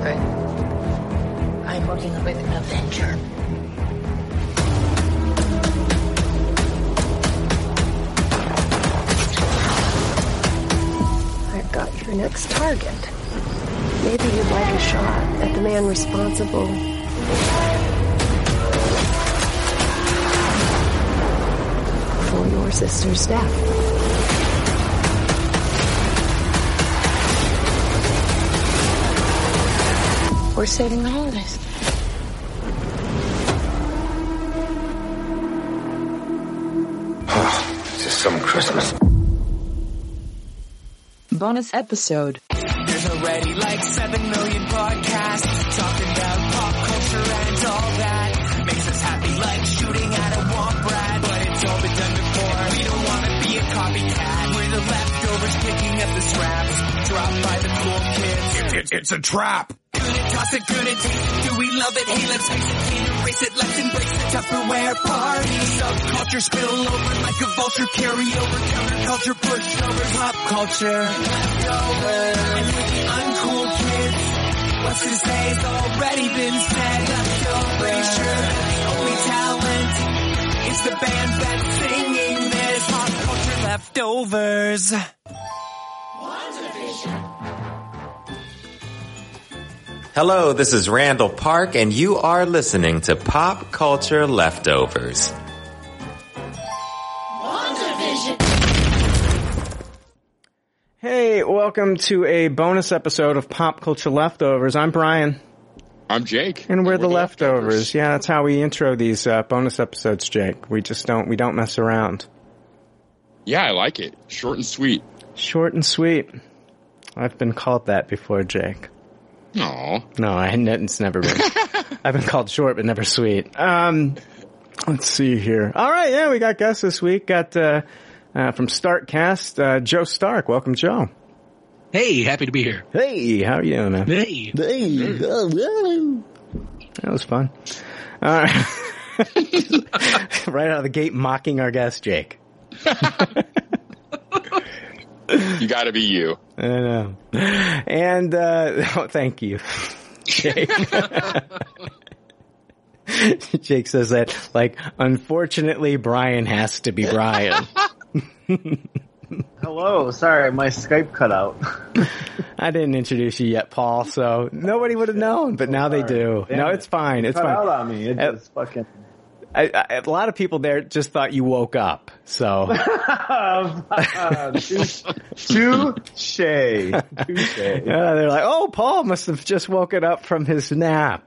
secret. I'm working with an Avenger. I've got your next target. Maybe you'd like a shot at the man responsible for your sister's death. We're saving the holidays. Oh, it's Just some Christmas. Bonus episode. There's already like 7 million podcasts talking about pop culture and all that. Makes us happy like shooting at a womp rat, but it's all been done before. And we don't want to be a copycat. We're the leftovers picking up the scraps dropped by the cool kids. It's, it's a trap. It. Do we love it? Hey, let's face it, can't erase it. Let's embrace the Tupperware party. Subculture spill over like a vulture. Carry over counterculture, pushovers, pop culture. Leftovers. And with the uncool kids, what's to say has already been said. Leftovers. Sure, that the only talent is the band that's singing this. Pop culture leftovers. Hello, this is Randall Park, and you are listening to Pop Culture Leftovers. Hey, welcome to a bonus episode of Pop Culture Leftovers. I'm Brian, I'm Jake. and we're the leftovers. Yeah, that's how we intro these uh, bonus episodes, Jake. We just don't we don't mess around. Yeah, I like it. Short and sweet. Short and sweet. I've been called that before, Jake. Aw. No, I it's never been. I've been called short, but never sweet. Um, let's see here. All right, yeah, we got guests this week. Got uh, uh, from Starkcast, uh, Joe Stark. Welcome, Joe. Hey, happy to be here. Hey, how are you doing, man? Hey. Hey, that was fun. All right. right out of the gate, mocking our guest, Jake. You gotta be you. I know. And uh, oh, thank you, Jake. Jake says that like, unfortunately, Brian has to be Brian. Hello, sorry, my Skype cut out. I didn't introduce you yet, Paul, so nobody would have known, but now they do. Damn no, it. it's fine. It's cut fine. out on me. It just fucking. I, I, a lot of people there just thought you woke up, so. Touche. Touche. Yeah, they're like, oh, Paul must have just woken up from his nap.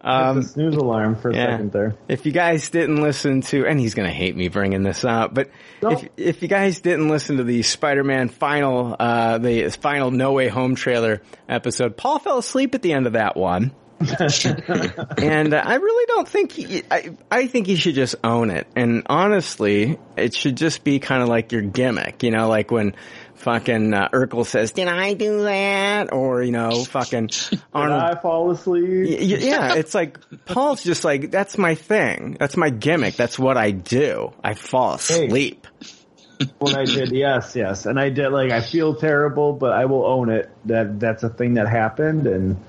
Um, snooze alarm for a yeah. second there. If you guys didn't listen to, and he's gonna hate me bringing this up, but if if you guys didn't listen to the Spider-Man final, uh, the final No Way Home trailer episode, Paul fell asleep at the end of that one. and uh, I really don't think he, I, I think he should just own it. And honestly, it should just be kind of like your gimmick, you know, like when fucking uh, Urkel says, "Did I do that?" or you know, fucking Did I fall asleep? Y- y- yeah, it's like Paul's just like that's my thing. That's my gimmick. That's what I do. I fall asleep. What I did, yes, yes, and I did. Like, I feel terrible, but I will own it. That that's a thing that happened, and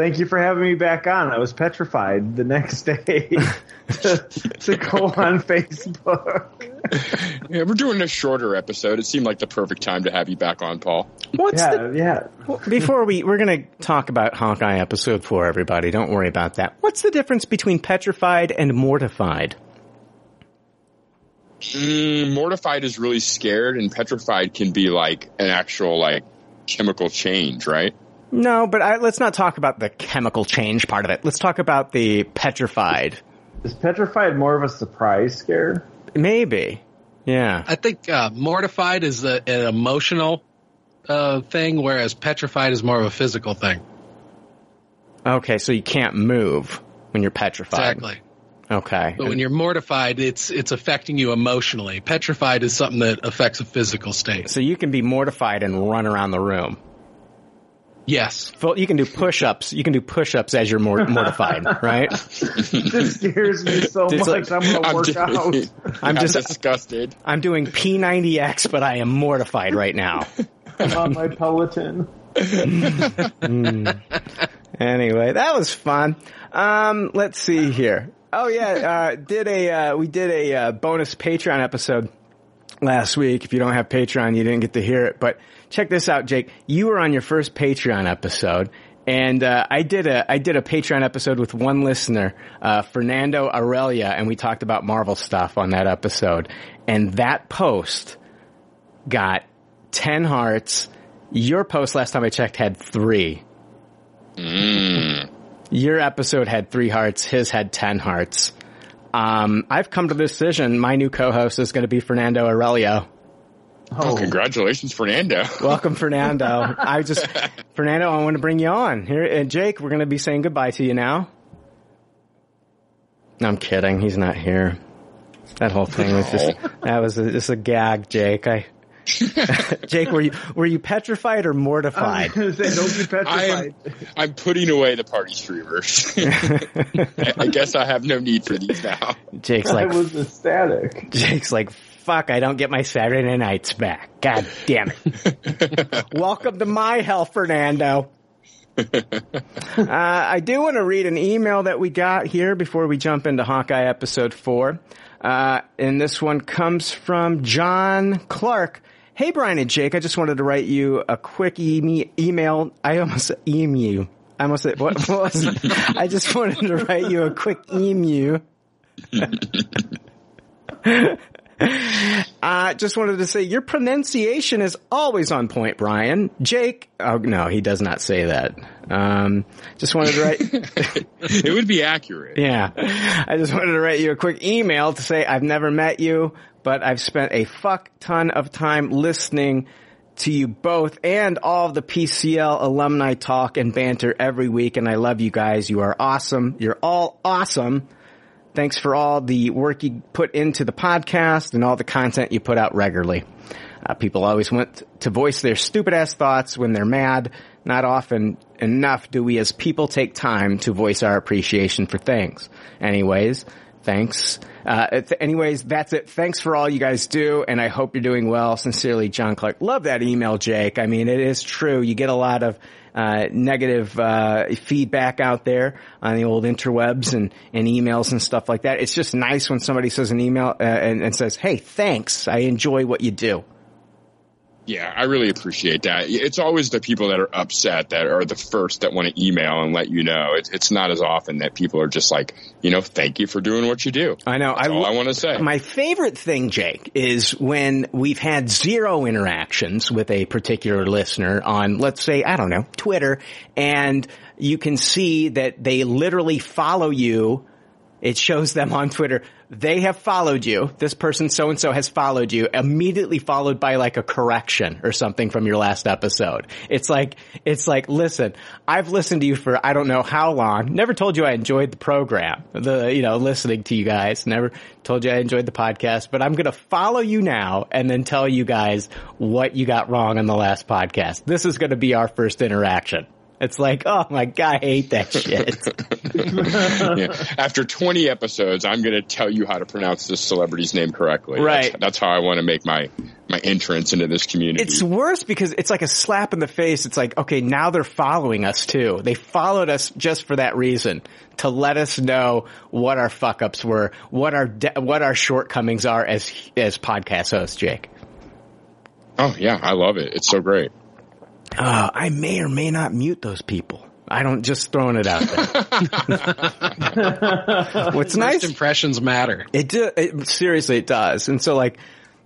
thank you for having me back on. I was petrified the next day to, to go on Facebook. Yeah, we're doing a shorter episode. It seemed like the perfect time to have you back on, Paul. What's yeah, the yeah. before we we're gonna talk about Hawkeye episode four, everybody. Don't worry about that. What's the difference between petrified and mortified? Mm, mortified is really scared, and petrified can be like an actual like chemical change, right? No, but I, let's not talk about the chemical change part of it. Let's talk about the petrified. Is petrified more of a surprise scare? Maybe. Yeah. I think uh, mortified is a, an emotional uh, thing, whereas petrified is more of a physical thing. Okay, so you can't move when you're petrified. Exactly. Okay. But when you're mortified, it's it's affecting you emotionally. Petrified is something that affects a physical state. So you can be mortified and run around the room. Yes. You can do push-ups. You can do push-ups as you're mor- mortified, right? This scares me so It's much. like- I'm gonna I'm work doing- out. I'm I'm just disgusted. I'm doing P90X, but I am mortified right now. I'm on my Peloton. Anyway, that was fun. Um, let's see here. Oh yeah, uh, did a uh, we did a uh, bonus Patreon episode last week. If you don't have Patreon, you didn't get to hear it. But check this out, Jake. You were on your first Patreon episode, and uh, I did a I did a Patreon episode with one listener, uh, Fernando Aurelia, and we talked about Marvel stuff on that episode. And that post got ten hearts. Your post last time I checked had three. Your episode had three hearts. His had ten hearts. Um, I've come to the decision. My new co-host is going to be Fernando Aurelio. Oh, oh, congratulations, Fernando. Welcome, Fernando. I just, Fernando, I want to bring you on here. And Jake, we're going to be saying goodbye to you now. No, I'm kidding. He's not here. That whole thing was just, that was a, just a gag, Jake. I, Jake, were you, were you petrified or I mortified? was say, don't be I petrified. am, I'm putting away the party streamers. I, I guess I have no need for these now. Jake's like I was ecstatic. Jake's like, fuck, I don't get my Saturday nights back. God damn it. Welcome to my hell, Fernando. uh, I do want to read an email that we got here before we jump into Hawkeye episode four. Uh, and this one comes from John Clark. Hey, Brian and Jake, I just wanted to write you a quick e- email. I almost said emu. I almost said, what, what was it? I just wanted to write you a quick emu. Uh, just wanted to say your pronunciation is always on point, Brian. Jake, oh no, he does not say that. Um, just wanted to write, It would be accurate. yeah, I just wanted to write you a quick email to say I've never met you, but I've spent a fuck ton of time listening to you both and all of the PCL alumni talk and banter every week, and I love you guys. You are awesome. You're all awesome. Thanks for all the work you put into the podcast and all the content you put out regularly. Uh, people always want to voice their stupid ass thoughts when they're mad. Not often enough do we as people take time to voice our appreciation for things. Anyways, thanks. Uh, anyways, that's it. Thanks for all you guys do, and I hope you're doing well. Sincerely, John Clark. Love that email, Jake. I mean, it is true. You get a lot of uh, negative uh, feedback out there on the old interwebs and, and emails and stuff like that. It's just nice when somebody says an email uh, and, and says, "Hey, thanks. I enjoy what you do." Yeah, I really appreciate that. It's always the people that are upset that are the first that want to email and let you know. It's, it's not as often that people are just like, you know, thank you for doing what you do. I know. That's I, all I want to say. My favorite thing, Jake, is when we've had zero interactions with a particular listener on, let's say, I don't know, Twitter, and you can see that they literally follow you. It shows them on Twitter. They have followed you. This person so and so has followed you, immediately followed by like a correction or something from your last episode. It's like, it's like, listen, I've listened to you for I don't know how long. Never told you I enjoyed the program, the, you know, listening to you guys. Never told you I enjoyed the podcast, but I'm going to follow you now and then tell you guys what you got wrong on the last podcast. This is going to be our first interaction. It's like, oh my god, I hate that shit. yeah. After 20 episodes, I'm going to tell you how to pronounce this celebrity's name correctly. Right. That's, that's how I want to make my, my entrance into this community. It's worse because it's like a slap in the face. It's like, okay, now they're following us too. They followed us just for that reason to let us know what our fuck ups were, what our de- what our shortcomings are as as podcast hosts, Jake. oh yeah, I love it. It's so great. Uh, I may or may not mute those people. I don't just throwing it out there. What's First nice, impressions matter. it, do, it seriously it does. And so like,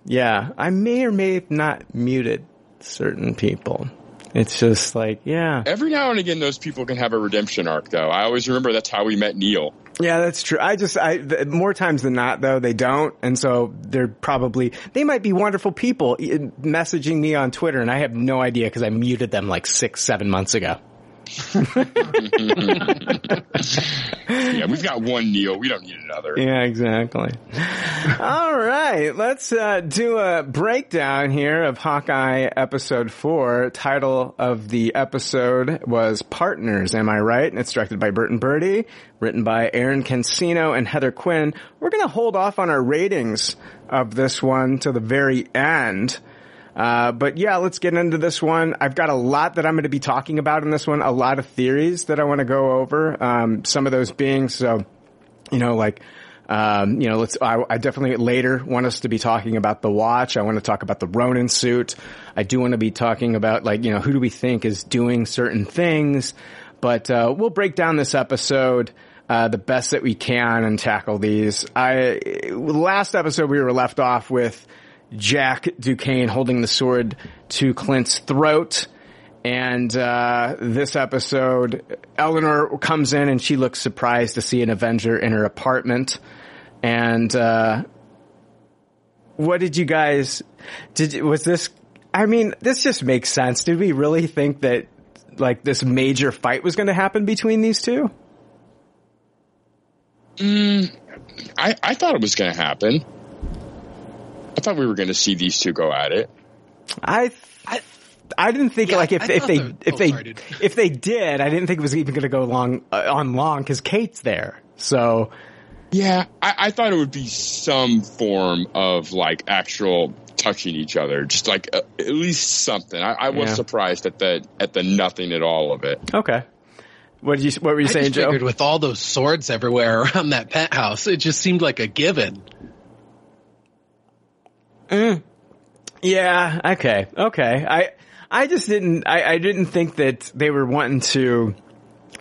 yeah, I may or may have not muted certain people. It's just like, yeah. Every now and again, those people can have a redemption arc, though. I always remember that's how we met Neil. Yeah, that's true. I just, I, th- more times than not though, they don't. And so they're probably, they might be wonderful people messaging me on Twitter and I have no idea because I muted them like six, seven months ago. Yeah, we've got one Neil. We don't need another. Yeah, exactly. All right, let's uh, do a breakdown here of Hawkeye episode four. Title of the episode was Partners, am I right? And it's directed by Bert and Bertie, written by Erin Cancino and Heather Quinn. We're gonna hold off on our ratings of this one to the very end. Uh, but yeah, let's get into this one. I've got a lot that I'm going to be talking about in this one. A lot of theories that I want to go over. Um, some of those being so, you know, like. Um, you know, let's, I, I, definitely later want us to be talking about the watch. I want to talk about the Ronin suit. I do want to be talking about like, you know, who do we think is doing certain things? But, uh, we'll break down this episode, uh, the best that we can and tackle these. I, last episode we were left off with Jack Duquesne holding the sword to Clint's throat. And uh, this episode, Eleanor comes in and she looks surprised to see an Avenger in her apartment. And uh, what did you guys? Did was this? I mean, this just makes sense. Did we really think that like this major fight was going to happen between these two? Mm, I I thought it was going to happen. I thought we were going to see these two go at it. I I I didn't think yeah, like if, if they if oh, they sorry, if they did, I didn't think it was even going to go long uh, on long because Kate's there. So yeah, I, I, thought it would be some form of like actual touching each other, just like uh, at least something. I, I was yeah. surprised at the at the nothing at all of it. Okay. What did you What were you I saying, Joe? With all those swords everywhere around that penthouse, it just seemed like a given. Mm. Yeah. Okay. Okay. I I just didn't, I, I didn't think that they were wanting to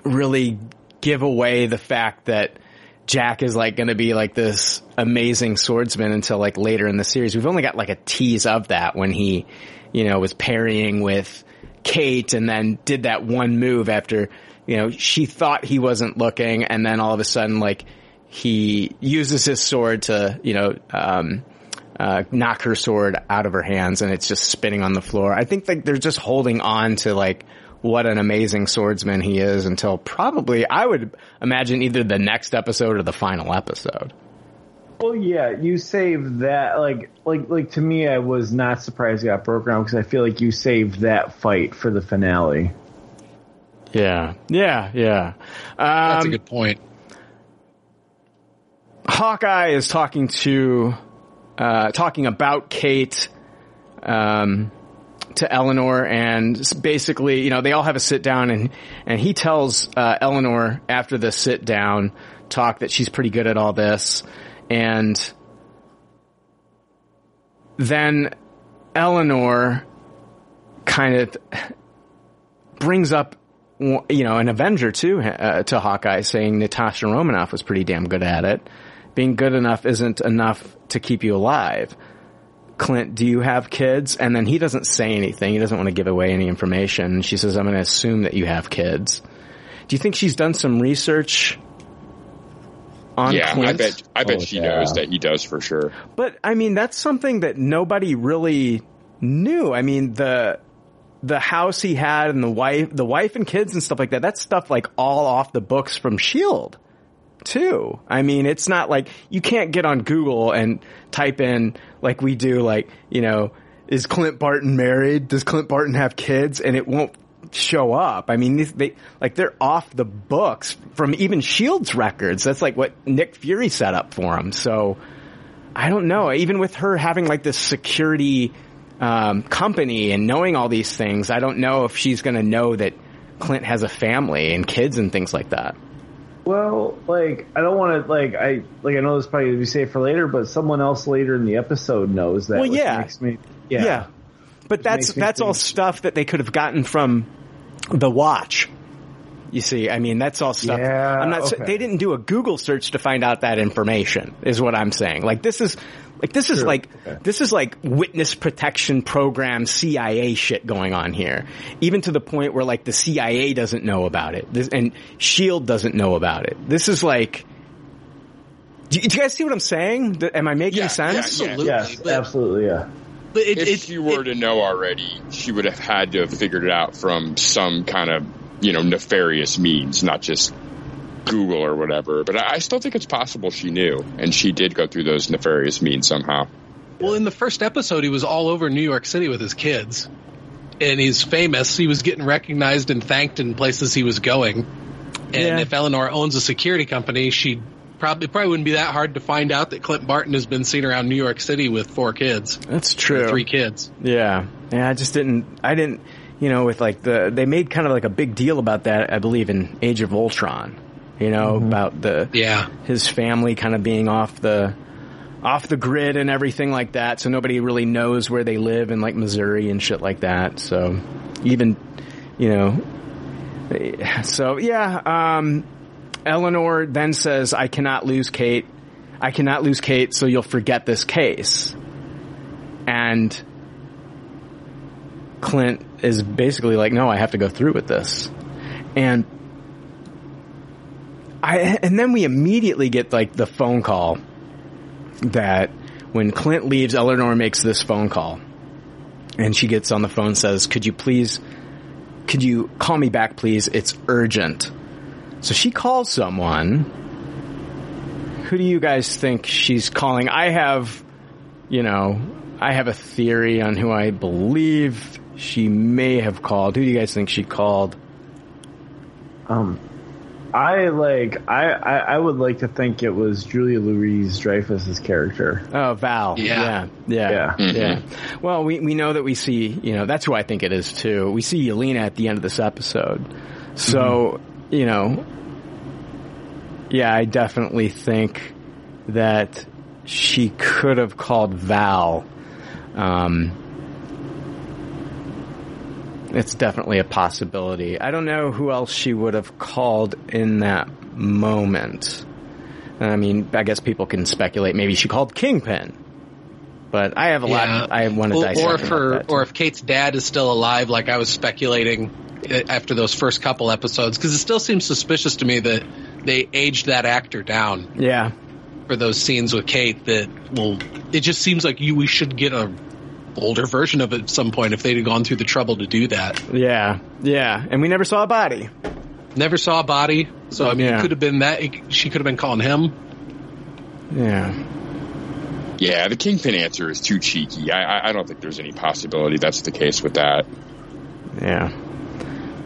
really give away the fact that Jack is like going to be like this amazing swordsman until like later in the series. We've only got like a tease of that when he, you know, was parrying with Kate and then did that one move after, you know, she thought he wasn't looking and then all of a sudden like he uses his sword to, you know, um, uh, knock her sword out of her hands and it's just spinning on the floor. I think like they're just holding on to like what an amazing swordsman he is until probably I would imagine either the next episode or the final episode. Well, yeah, you saved that. Like, like, like to me, I was not surprised it got broken down because I feel like you saved that fight for the finale. Yeah, yeah, yeah. Um, That's a good point. Hawkeye is talking to uh, talking about Kate um, to Eleanor, and basically, you know, they all have a sit down, and and he tells uh, Eleanor after the sit down talk that she's pretty good at all this, and then Eleanor kind of brings up you know, an Avenger too, uh, to Hawkeye saying Natasha Romanoff was pretty damn good at it being good enough isn't enough to keep you alive. Clint, do you have kids? And then he doesn't say anything. He doesn't want to give away any information. She says, I'm going to assume that you have kids. Do you think she's done some research on yeah, Clint? I bet, I bet oh, she yeah. knows that he does for sure. But I mean, that's something that nobody really knew. I mean, the, the house he had and the wife, the wife and kids and stuff like that, that's stuff like all off the books from S.H.I.E.L.D too. I mean, it's not like you can't get on Google and type in like we do, like, you know, is Clint Barton married? Does Clint Barton have kids? And it won't show up. I mean, they, like they're off the books from even Shield's records. That's like what Nick Fury set up for him. So I don't know. Even with her having like this security um, company and knowing all these things, I don't know if she's going to know that Clint has a family and kids and things like that. Well, like I don't want to like I like I know this probably be safe for later, but someone else later in the episode knows that. Well, yeah, me, yeah, yeah. But that's that's all stuff that they could have gotten from the watch. You see, I mean, that's all stuff. Yeah, I'm not. Okay. They didn't do a Google search to find out that information. Is what I'm saying. Like this is like this is like okay. this is like witness protection program CIA shit going on here. Even to the point where like the CIA doesn't know about it, this, and Shield doesn't know about it. This is like. Do you, do you guys see what I'm saying? Am I making yeah, sense? Yeah, absolutely. Yes, but, absolutely. Yeah. But it, if it, she were it, to know already, she would have had to have figured it out from some kind of you know nefarious means, not just Google or whatever. But I still think it's possible she knew, and she did go through those nefarious means somehow. Well, in the first episode, he was all over New York City with his kids, and he's famous. He was getting recognized and thanked in places he was going. And yeah. if Eleanor owns a security company, she'd probably probably wouldn't be that hard to find out that Clint Barton has been seen around New York City with four kids. That's true. Three kids. Yeah. Yeah, I just didn't I didn't you know, with like the they made kind of like a big deal about that, I believe, in Age of Ultron. You know, Mm-hmm. about the Yeah. his family kind of being off the off the grid and everything like that, so nobody really knows where they live in like Missouri and shit like that. So even you know so yeah, um Eleanor then says, I cannot lose Kate. I cannot lose Kate, so you'll forget this case. And Clint is basically like, no, I have to go through with this. And I, and then we immediately get like the phone call that when Clint leaves, Eleanor makes this phone call and she gets on the phone and says, could you please, could you call me back please? It's urgent. So she calls someone. Who do you guys think she's calling? I have, you know, I have a theory on who I believe she may have called. Who do you guys think she called? Um, I like I, I I would like to think it was Julia Louise Dreyfus's character. Oh, Val. Yeah. Yeah. Yeah. Yeah. Yeah. Well, we, we know that we see, you know, that's who I think it is too. We see Yelena at the end of this episode. So, you know, yeah, I definitely think that she could have called Val. Um, it's definitely a possibility. I don't know who else she would have called in that moment. I mean, I guess people can speculate. Maybe she called Kingpin. But I have a lot. I want to dissect or if her, that, or if Kate's dad is still alive, like I was speculating uh, after those first couple episodes, because it still seems suspicious to me that they aged that actor down yeah, for those scenes with Kate. That well, it just seems like you we should get a older version of it at some point if they'd have gone through the trouble to do that. yeah, yeah, and we never saw a body. Never saw a body, so I mean, Yeah. it could have been that. She could have been calling him. Yeah, Yeah, the Kingpin answer is too cheeky. I, I, I don't think there's any possibility that's the case with that. yeah.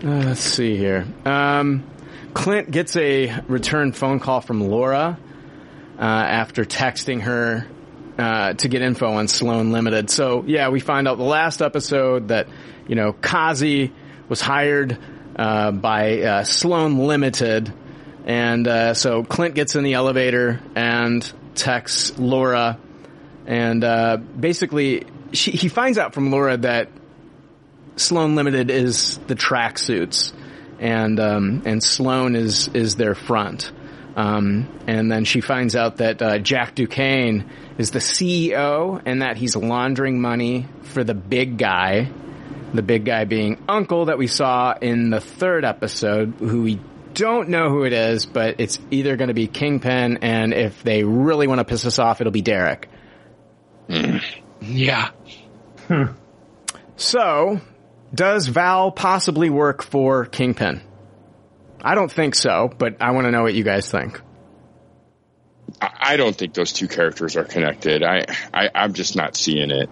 Uh, let's see here. Um, Clint gets a return phone call from Laura uh, after texting her uh, to get info on Sloan Limited. So yeah, we find out the last episode that you know Kazi was hired uh, by uh, Sloan Limited, and uh, so Clint gets in the elevator and texts Laura, and uh, basically she, he finds out from Laura that Sloan Limited is the tracksuits, and um, and Sloan is is their front. Um, and then she finds out that uh, Jack Duquesne is the CEO, and that he's laundering money for the big guy. The big guy being Uncle that we saw in the third episode, who we don't know who it is, but it's either going to be Kingpin, and if they really want to piss us off, it'll be Derek. Yeah, So, does Val possibly work for Kingpin? I don't think so, but I want to know what you guys think. I, I don't think those two characters are connected. I, I I'm just not seeing it.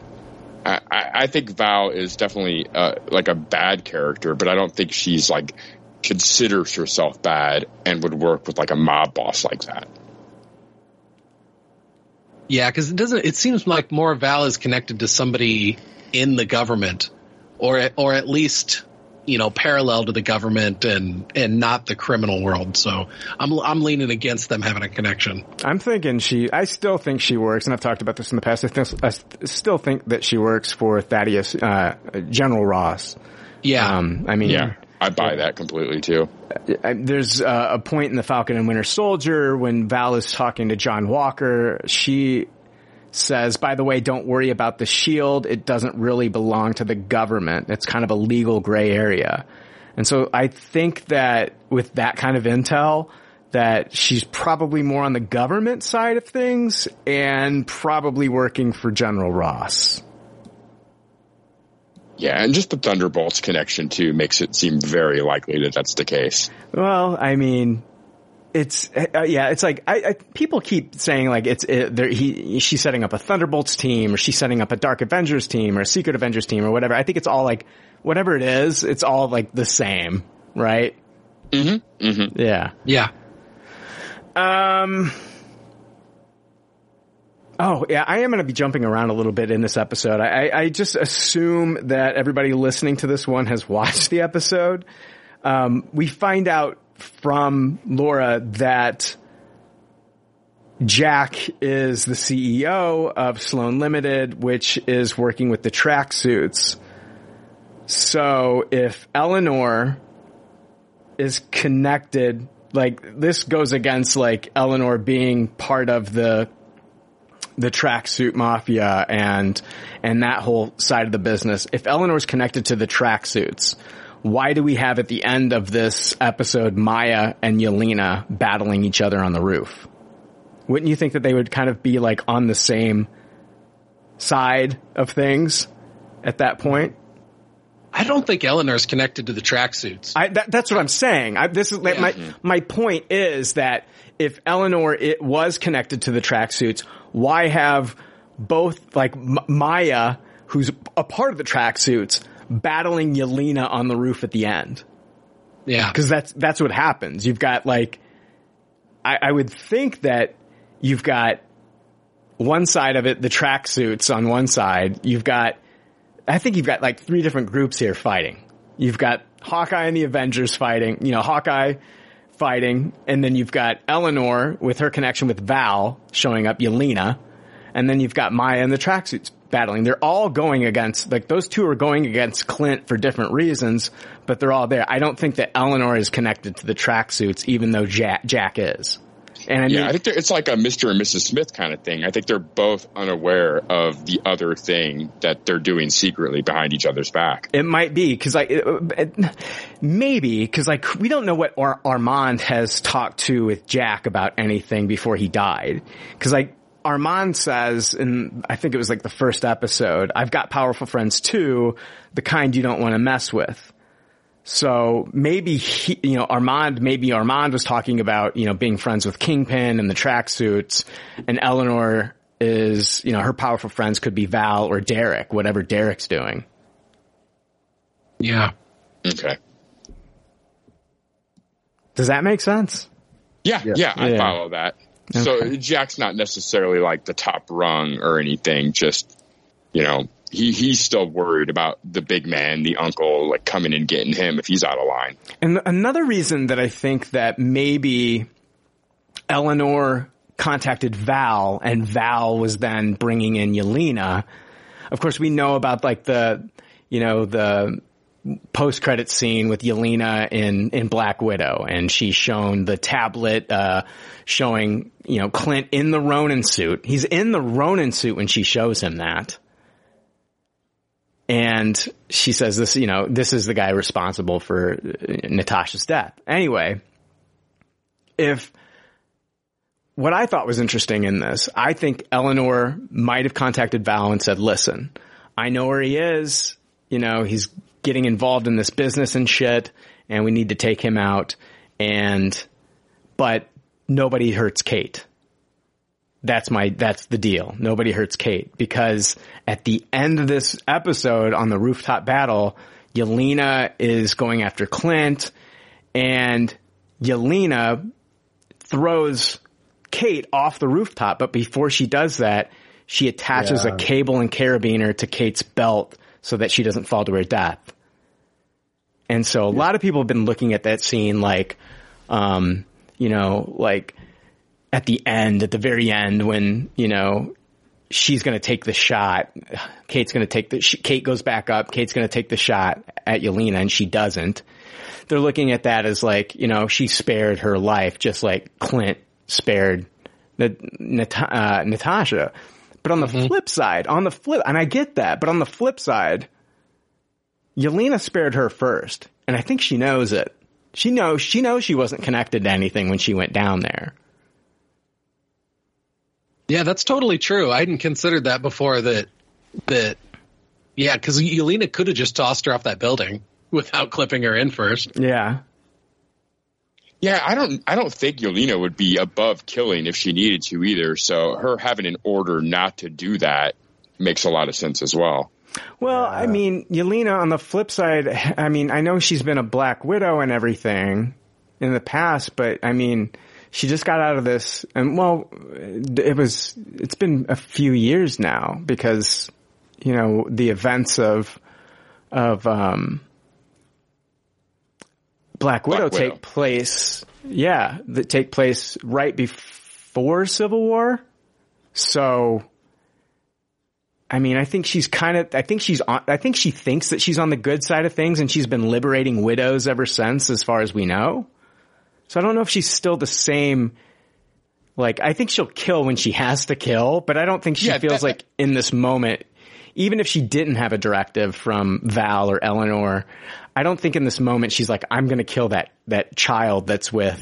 I, I, I think Val is definitely uh, like a bad character, but I don't think she's like considers herself bad and would work with like a mob boss like that. yeah, because it doesn't. It seems like more Val is connected to somebody in the government, or or at least you know parallel to the government and and not the criminal world. So I'm I'm leaning against them having a connection. I'm thinking she, I still think she works, and I've talked about this in the past. I, th- I still think that she works for Thaddeus, uh, General Ross. Yeah, Um, I mean, Yeah, I buy that completely too. I- there's uh, a point in the Falcon and Winter Soldier when Val is talking to John Walker. She says, "By the way, don't worry about the shield. It doesn't really belong to the government. It's kind of a legal gray area." And so I think that with that kind of intel, that she's probably more on the government side of things and probably working for General Ross. Yeah, and just the Thunderbolts connection too makes it seem very likely that that's the case. Well, I mean, it's uh, yeah, it's like I, I people keep saying like it's it, there, he she's setting up a Thunderbolts team or she's setting up a Dark Avengers team or a Secret Avengers team or whatever. I think it's all like whatever it is, it's all like the same, right? Mm-hmm. Mm-hmm. Yeah. yeah. Um. Oh yeah, I am going to be jumping around a little bit in this episode. I, I just assume that everybody listening to this one has watched the episode. Um, we find out from Laura that Jack is the CEO of Sloan Limited, which is working with the tracksuits. So if Eleanor is connected, like this goes against like Eleanor being part of the the tracksuit mafia and and that whole side of the business. If Eleanor's connected to the tracksuits, why do we have at the end of this episode Maya and Yelena battling each other on the roof? Wouldn't you think that they would kind of be like on the same side of things at that point? I don't think Eleanor's connected to the tracksuits. That, that's what I'm saying. I, this is like Yeah. my my point is that if Eleanor it was connected to the tracksuits, why have both like M- Maya, who's a part of the tracksuits, battling Yelena on the roof at the end? Yeah, because that's that's what happens. You've got like, I, I would think that you've got one side of it, the tracksuits on one side. You've got, I think you've got like three different groups here fighting. You've got Hawkeye and the Avengers fighting. You know, Hawkeye fighting, and then you've got Eleanor with her connection with Val showing up, Yelena, and then you've got Maya and the tracksuits battling. They're all going against, like those two are going against Clint for different reasons, but they're all there. I don't think that Eleanor is connected to the tracksuits, even though Jack, Jack is. And I mean, yeah, I think it's like a Mr. and Mrs. Smith kind of thing. I think they're both unaware of the other thing that they're doing secretly behind each other's back. It might be because like maybe because like we don't know what Ar- Armand has talked to with Jack about anything before he died. Because like Armand says, and I think it was like the first episode, I've got powerful friends too, the kind you don't want to mess with. So maybe he, you know, Armand, maybe Armand was talking about, you know, being friends with Kingpin and the tracksuits and Eleanor is, you know, her powerful friends could be Val or Derek, whatever Derek's doing. Yeah. Okay. Does that make sense? Yeah, yeah, I Yeah. follow that. So Jack's not necessarily like the top rung or anything. Just you know, he he's still worried about the big man, the uncle, like coming and getting him if he's out of line. And another reason that I think that maybe Eleanor contacted Val and Val was then bringing in Yelena. Of course, we know about like the, you know, the post credit scene with Yelena in, in Black Widow and she's shown the tablet, uh, showing, you know, Clint in the Ronin suit. He's in the Ronin suit when she shows him that. And she says this, you know, this is the guy responsible for uh, Natasha's death. Anyway, if what I thought was interesting in this, I think Eleanor might have contacted Val and said, listen, I know where he is. You know, he's getting involved in this business and shit and we need to take him out. And, but nobody hurts Kate. That's my, that's the deal. Nobody hurts Kate because at the end of this episode on the rooftop battle, Yelena is going after Clint and Yelena throws Kate off the rooftop. But before she does that, she attaches Yeah. a cable and carabiner to Kate's belt so that she doesn't fall to her death. And so a lot of people have been looking at that scene like, um, you know, like at the end, at the very end when, you know, she's going to take the shot. Kate's going to take the, she, Kate goes back up. Kate's going to take the shot at Yelena and she doesn't. They're looking at that as like, you know, she spared her life just like Clint spared Nat- uh, Natasha. But on the flip side, on the flip, and I get that, but on the flip side, Yelena spared her first, and I think she knows it. She knows she knows she wasn't connected to anything when she went down there. Yeah, that's totally true. I hadn't considered that before. That that yeah, because Yelena could have just tossed her off that building without clipping her in first. Yeah. Yeah, I don't I don't think Yelena would be above killing if she needed to either. So her having an order not to do that makes a lot of sense as well. Well, I mean, Yelena on the flip side, I mean, I know she's been a Black Widow and everything in the past, but I mean, she just got out of this and well, it was, it's been a few years now because, you know, the events of, of, um, Black Widow, Black Widow. take place, yeah, that take place right before Civil War. So, I mean, I think she's kind of, I think she's on, I think she thinks that she's on the good side of things and she's been liberating widows ever since, as far as we know. So I don't know if she's still the same. Like, I think she'll kill when she has to kill, but I don't think she Yeah, feels that- like in this moment, even if she didn't have a directive from Val or Eleanor, I don't think in this moment she's like, I'm going to kill that, that child that's with,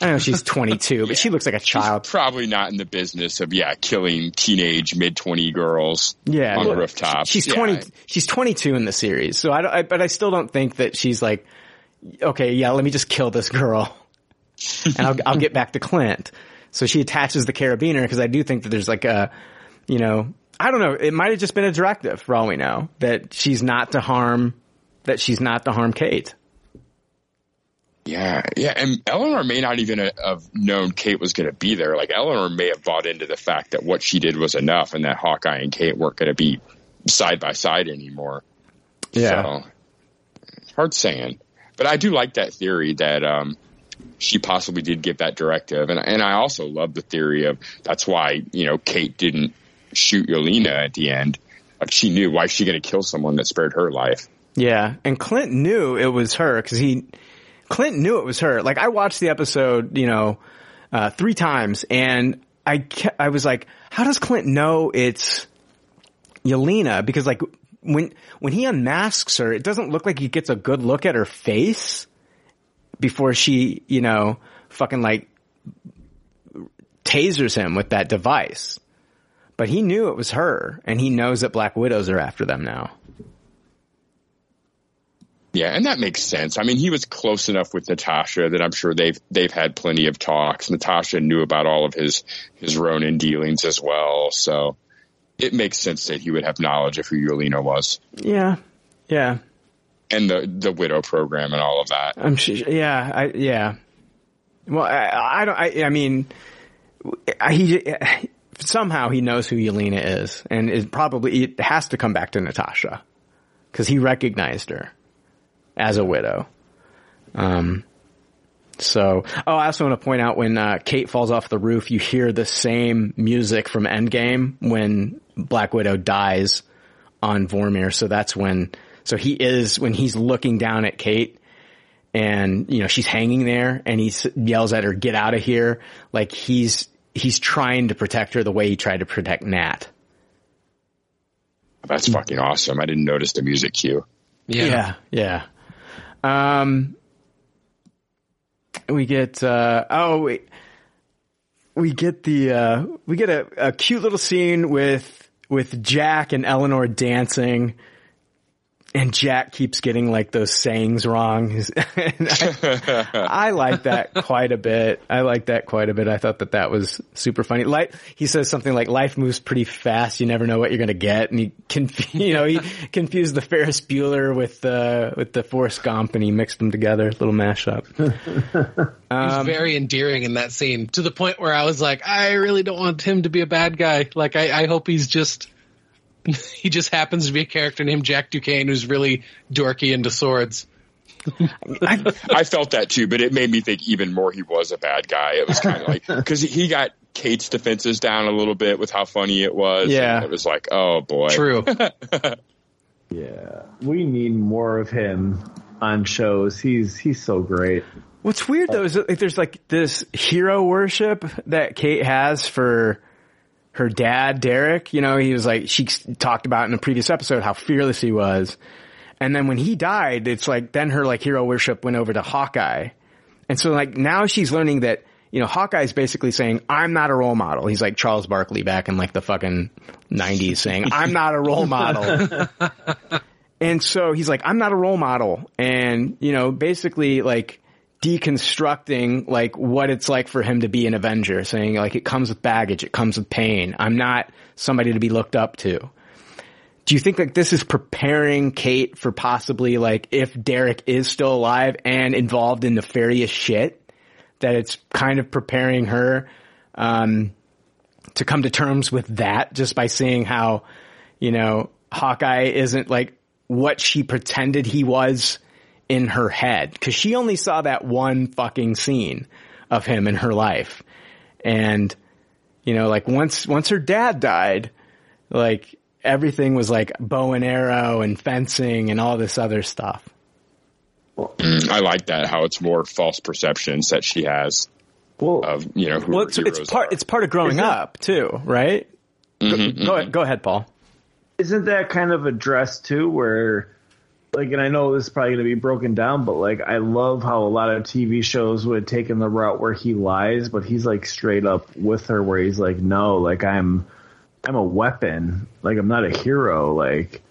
I don't know, she's 22, but she looks like a child. Probably not in the business of yeah killing teenage mid twenty girls. Yeah, on well, rooftops. She's Yeah. twenty. She's twenty two in the series. So I, I, but I still don't think that she's like, okay, yeah, let me just kill this girl, and I'll, I'll get back to Clint. So she attaches the carabiner because I do think that there's like a, you know, I don't know. It might have just been a directive for all we know that she's not to harm, that she's not to harm Kate. Yeah, yeah, and Eleanor may not even have known Kate was going to be there. Like Eleanor may have bought into the fact that what she did was enough, and that Hawkeye and Kate weren't going to be side by side anymore. Yeah. So, hard saying, but I do like that theory that um, she possibly did get that directive, and and I also love the theory of that's why you know Kate didn't shoot Yelena at the end. Like she knew why is she going to kill someone that spared her life. Yeah, and Clint knew it was her because he, Clint knew it was her. Like I watched the episode, you know, uh, three times, and I ke- I was like, how does Clint know it's Yelena? Because like when when he unmasks her, it doesn't look like he gets a good look at her face before she, you know, fucking like tasers him with that device. But he knew it was her, and he knows that Black Widows are after them now. Yeah, and that makes sense. I mean, he was close enough with Natasha that I'm sure they've they've had plenty of talks. Natasha knew about all of his his Ronin dealings as well, so it makes sense that he would have knowledge of who Yelena was Yeah, yeah. and the the widow program and all of that. I'm sure. Yeah, I yeah. Well, I, I don't. I, I mean, I- he somehow he knows who Yelena is, and it probably it has to come back to Natasha because he recognized her as a widow. Um. So, oh, I also want to point out when uh, Kate falls off the roof, you hear the same music from Endgame when Black Widow dies on Vormir. So that's when, so he is, when he's looking down at Kate and, you know, she's hanging there and he yells at her, get out of here. Like he's, he's trying to protect her the way he tried to protect Nat. That's fucking awesome. I didn't notice the music cue. Yeah. Yeah. Um, we get, uh, oh, we, we get the, uh, we get a, a cute little scene with, with Jack and Eleanor dancing. And Jack keeps getting like those sayings wrong. I, I like that quite a bit. I like that quite a bit. I thought that that was super funny. Like he says something like "Life moves pretty fast. You never know what you're going to get." And he, conf- you know, he confused the Ferris Bueller with the with the Forrest Gump, and he mixed them together. Little mashup. He's um, very endearing in that scene to the point where I was like, I really don't want him to be a bad guy. Like, I, I hope he's just, he just happens to be a character named Jack Duquesne who's really dorky into swords. I felt that too, but it made me think even more he was a bad guy. It was kind of like because he got Kate's defenses down a little bit with how funny it was. Yeah. and it was like, oh boy, True. Yeah, we need more of him on shows. He's he's so great. What's weird though is that like, there's like this hero worship that Kate has for her dad, Derek. You know, he was like, she talked about in a previous episode how fearless he was. And then when he died, it's like, then her like hero worship went over to Hawkeye. And so like now she's learning that, you know, Hawkeye's basically saying, I'm not a role model. He's like Charles Barkley back in like the fucking nineties saying, I'm not a role model. And so he's like, I'm not a role model. And, you know, basically like deconstructing like what it's like for him to be an Avenger, saying like it comes with baggage, it comes with pain. I'm not somebody to be looked up to. Do you think like this is preparing Kate for possibly like if Derek is still alive and involved in nefarious shit, that it's kind of preparing her um, to come to terms with that just by seeing how, you know, Hawkeye isn't like what she pretended he was in her head. Cause she only saw that one fucking scene of him in her life. And, you know, like once, once her dad died, like everything was like bow and arrow and fencing and all this other stuff. Mm, I like that how it's more false perceptions that she has Well, of you know who Well, it's, it's part, are. it's part of growing Isn't- up too, right? Go, Mhm, go, mhm. ahead, go ahead, Paul. isn't that kind of addressed too where like and i know this is probably going to be broken down but like i love how a lot of tv shows would have taken the route where he lies but he's like straight up with her where he's like no like i'm i'm a weapon like i'm not a hero like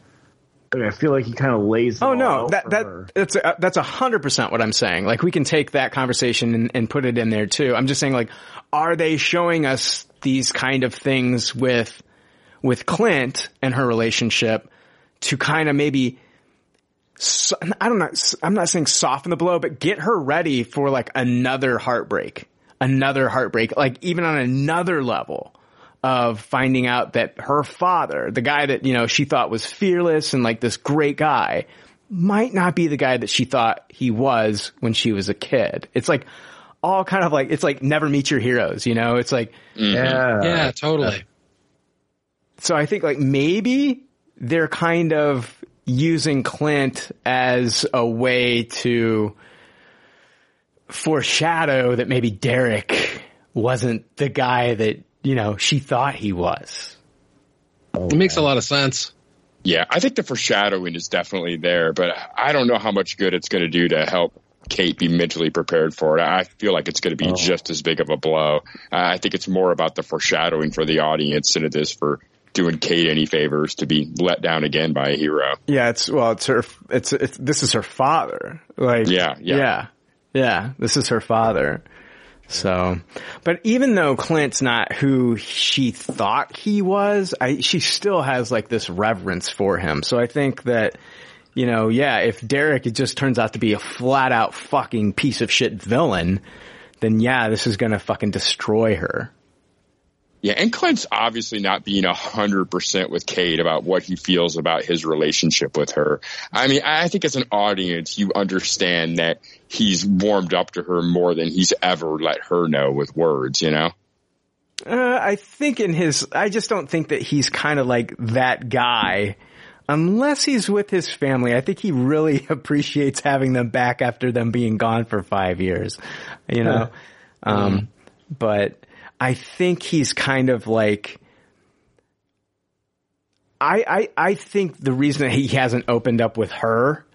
like i feel like he kind of lays Oh no, that that her. that's a, that's a hundred percent what I'm saying. Like we can take that conversation and, and put it in there too. I'm just saying like, are they showing us these kind of things with with Clint and her relationship to kind of maybe so- I don't know. I'm not saying soften the blow, but get her ready for like another heartbreak, another heartbreak, like even on another level of finding out that her father, the guy that, you know, she thought was fearless and like this great guy might not be the guy that she thought he was when she was a kid. It's like all kind of like, it's like never meet your heroes, you know? It's like, mm-hmm. yeah yeah, totally. so I think like maybe they're kind of using Clint as a way to foreshadow that maybe Derek wasn't the guy that, you know, she thought he was. It makes a lot of sense. Yeah, I think the foreshadowing is definitely there, but I don't know how much good it's going to do to help Kate be mentally prepared for it. I feel like it's going to be just as big of a blow. Uh, I think it's more about the foreshadowing for the audience than it is for doing Kate any favors to be let down again by a hero. Yeah, it's well, it's her. It's it's this is her father. Like Yeah, yeah. yeah, yeah. This is her father. So, but even though Clint's not who she thought he was, I she still has like this reverence for him. So I think that you know, yeah, if Derek it just turns out to be a flat out fucking piece of shit villain, then yeah, this is gonna fucking destroy her. Yeah, and Clint's obviously not being a hundred percent with Kate about what he feels about his relationship with her. I mean, I think as an audience, you understand that he's warmed up to her more than he's ever let her know with words, you know? Uh, I think in his, I just don't think that he's kind of like that guy. Unless he's with his family, I think he really appreciates having them back after them being gone for five years, you know? Um, but I think he's kind of like, I, I, I think the reason that he hasn't opened up with her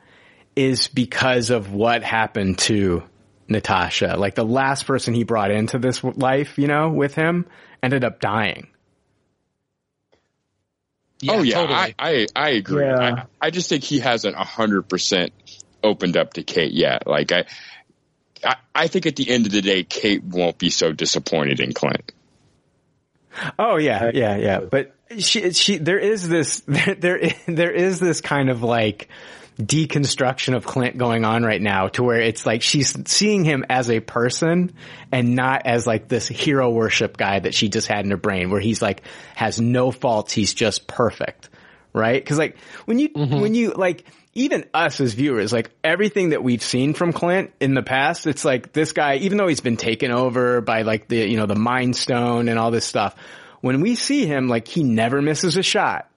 is because of what happened to Natasha. Like the last person he brought into this life, you know, with him ended up dying. oh yeah, totally. I, I I agree. Yeah. I, I just think he hasn't a hundred percent opened up to Kate yet. Like I, I, I think at the end of the day, Kate won't be so disappointed in Clint. Oh yeah, yeah, yeah. But she, she, there is this, there, there, there is this kind of like deconstruction of Clint going on right now to where it's like she's seeing him as a person and not as like this hero worship guy that she just had in her brain where he's like has no faults. He's just perfect. Right. Cause like when you, mm-hmm. when you like, even us as viewers, like everything that we've seen from Clint in the past, it's like this guy, even though he's been taken over by like the, you know, the mind stone and all this stuff, when we see him, like he never misses a shot.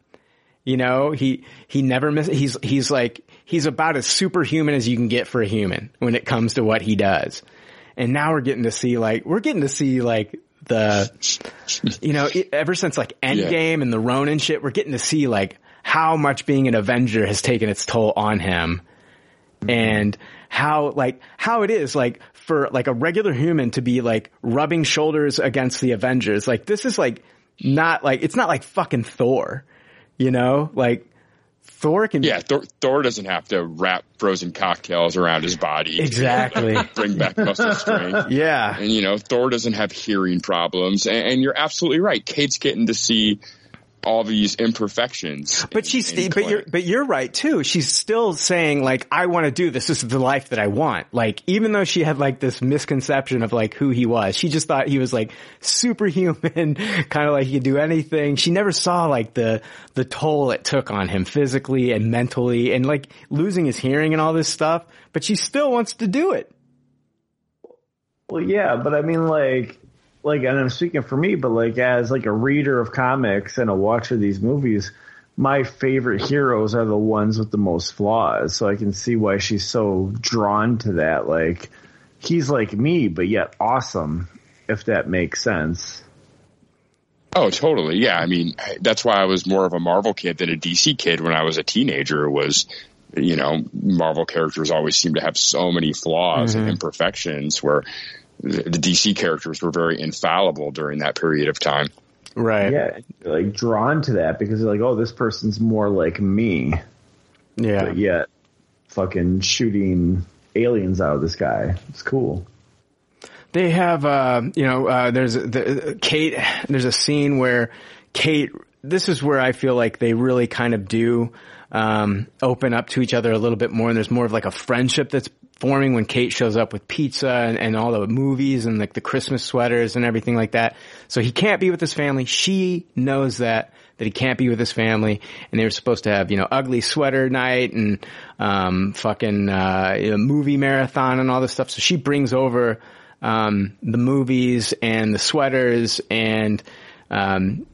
You know, he, he never miss, he's, he's like, he's about as superhuman as you can get for a human when it comes to what he does. And now we're getting to see like, we're getting to see like the, you know, ever since like Endgame and the Ronin shit, we're getting to see like how much being an Avenger has taken its toll on him and how like how it is like for like a regular human to be like rubbing shoulders against the Avengers. Like this is like not like it's not like fucking Thor, you know? Like Thor can Yeah, Thor, Thor doesn't have to wrap frozen cocktails around his body. to Exactly. bring back muscle strength. Yeah. And you know, Thor doesn't have hearing problems. And, and you're absolutely right. Kate's getting to see all these imperfections. But she's, but you're, but you're right too. She's still saying like, I want to do this. This is the life that I want. Like, even though she had like this misconception of like who he was, she just thought he was like superhuman, kind of like he could do anything. She never saw like the, the toll it took on him physically and mentally and like losing his hearing and all this stuff, but she still wants to do it. Well, yeah, but I mean, like, like, and I'm speaking for me, but like, as like a reader of comics and a watcher of these movies, my favorite heroes are the ones with the most flaws. So I can see why she's so drawn to that. Like, he's like me, but yet awesome, if that makes sense. Oh, totally. Yeah. I mean, that's why I was more of a Marvel kid than a DC kid when I was a teenager was, you know, Marvel characters always seem to have so many flaws mm-hmm. and imperfections where the, the DC characters were very infallible during that period of time. Right. Yeah. Like drawn to that because like, oh, this person's more like me. Yeah. But yet fucking shooting aliens out of the sky. It's cool. They have, uh, you know, uh, there's the, Kate, there's a scene where Kate, this is where I feel like they really kind of do, um, open up to each other a little bit more and there's more of like a friendship that's forming when Kate shows up with pizza and, and all the movies and like the Christmas sweaters and everything like that. So he can't be with his family. She knows that, that he can't be with his family and they were supposed to have, you know, ugly sweater night and, um, fucking, uh, you know, movie marathon and all this stuff. So she brings over, um, the movies and the sweaters and, um,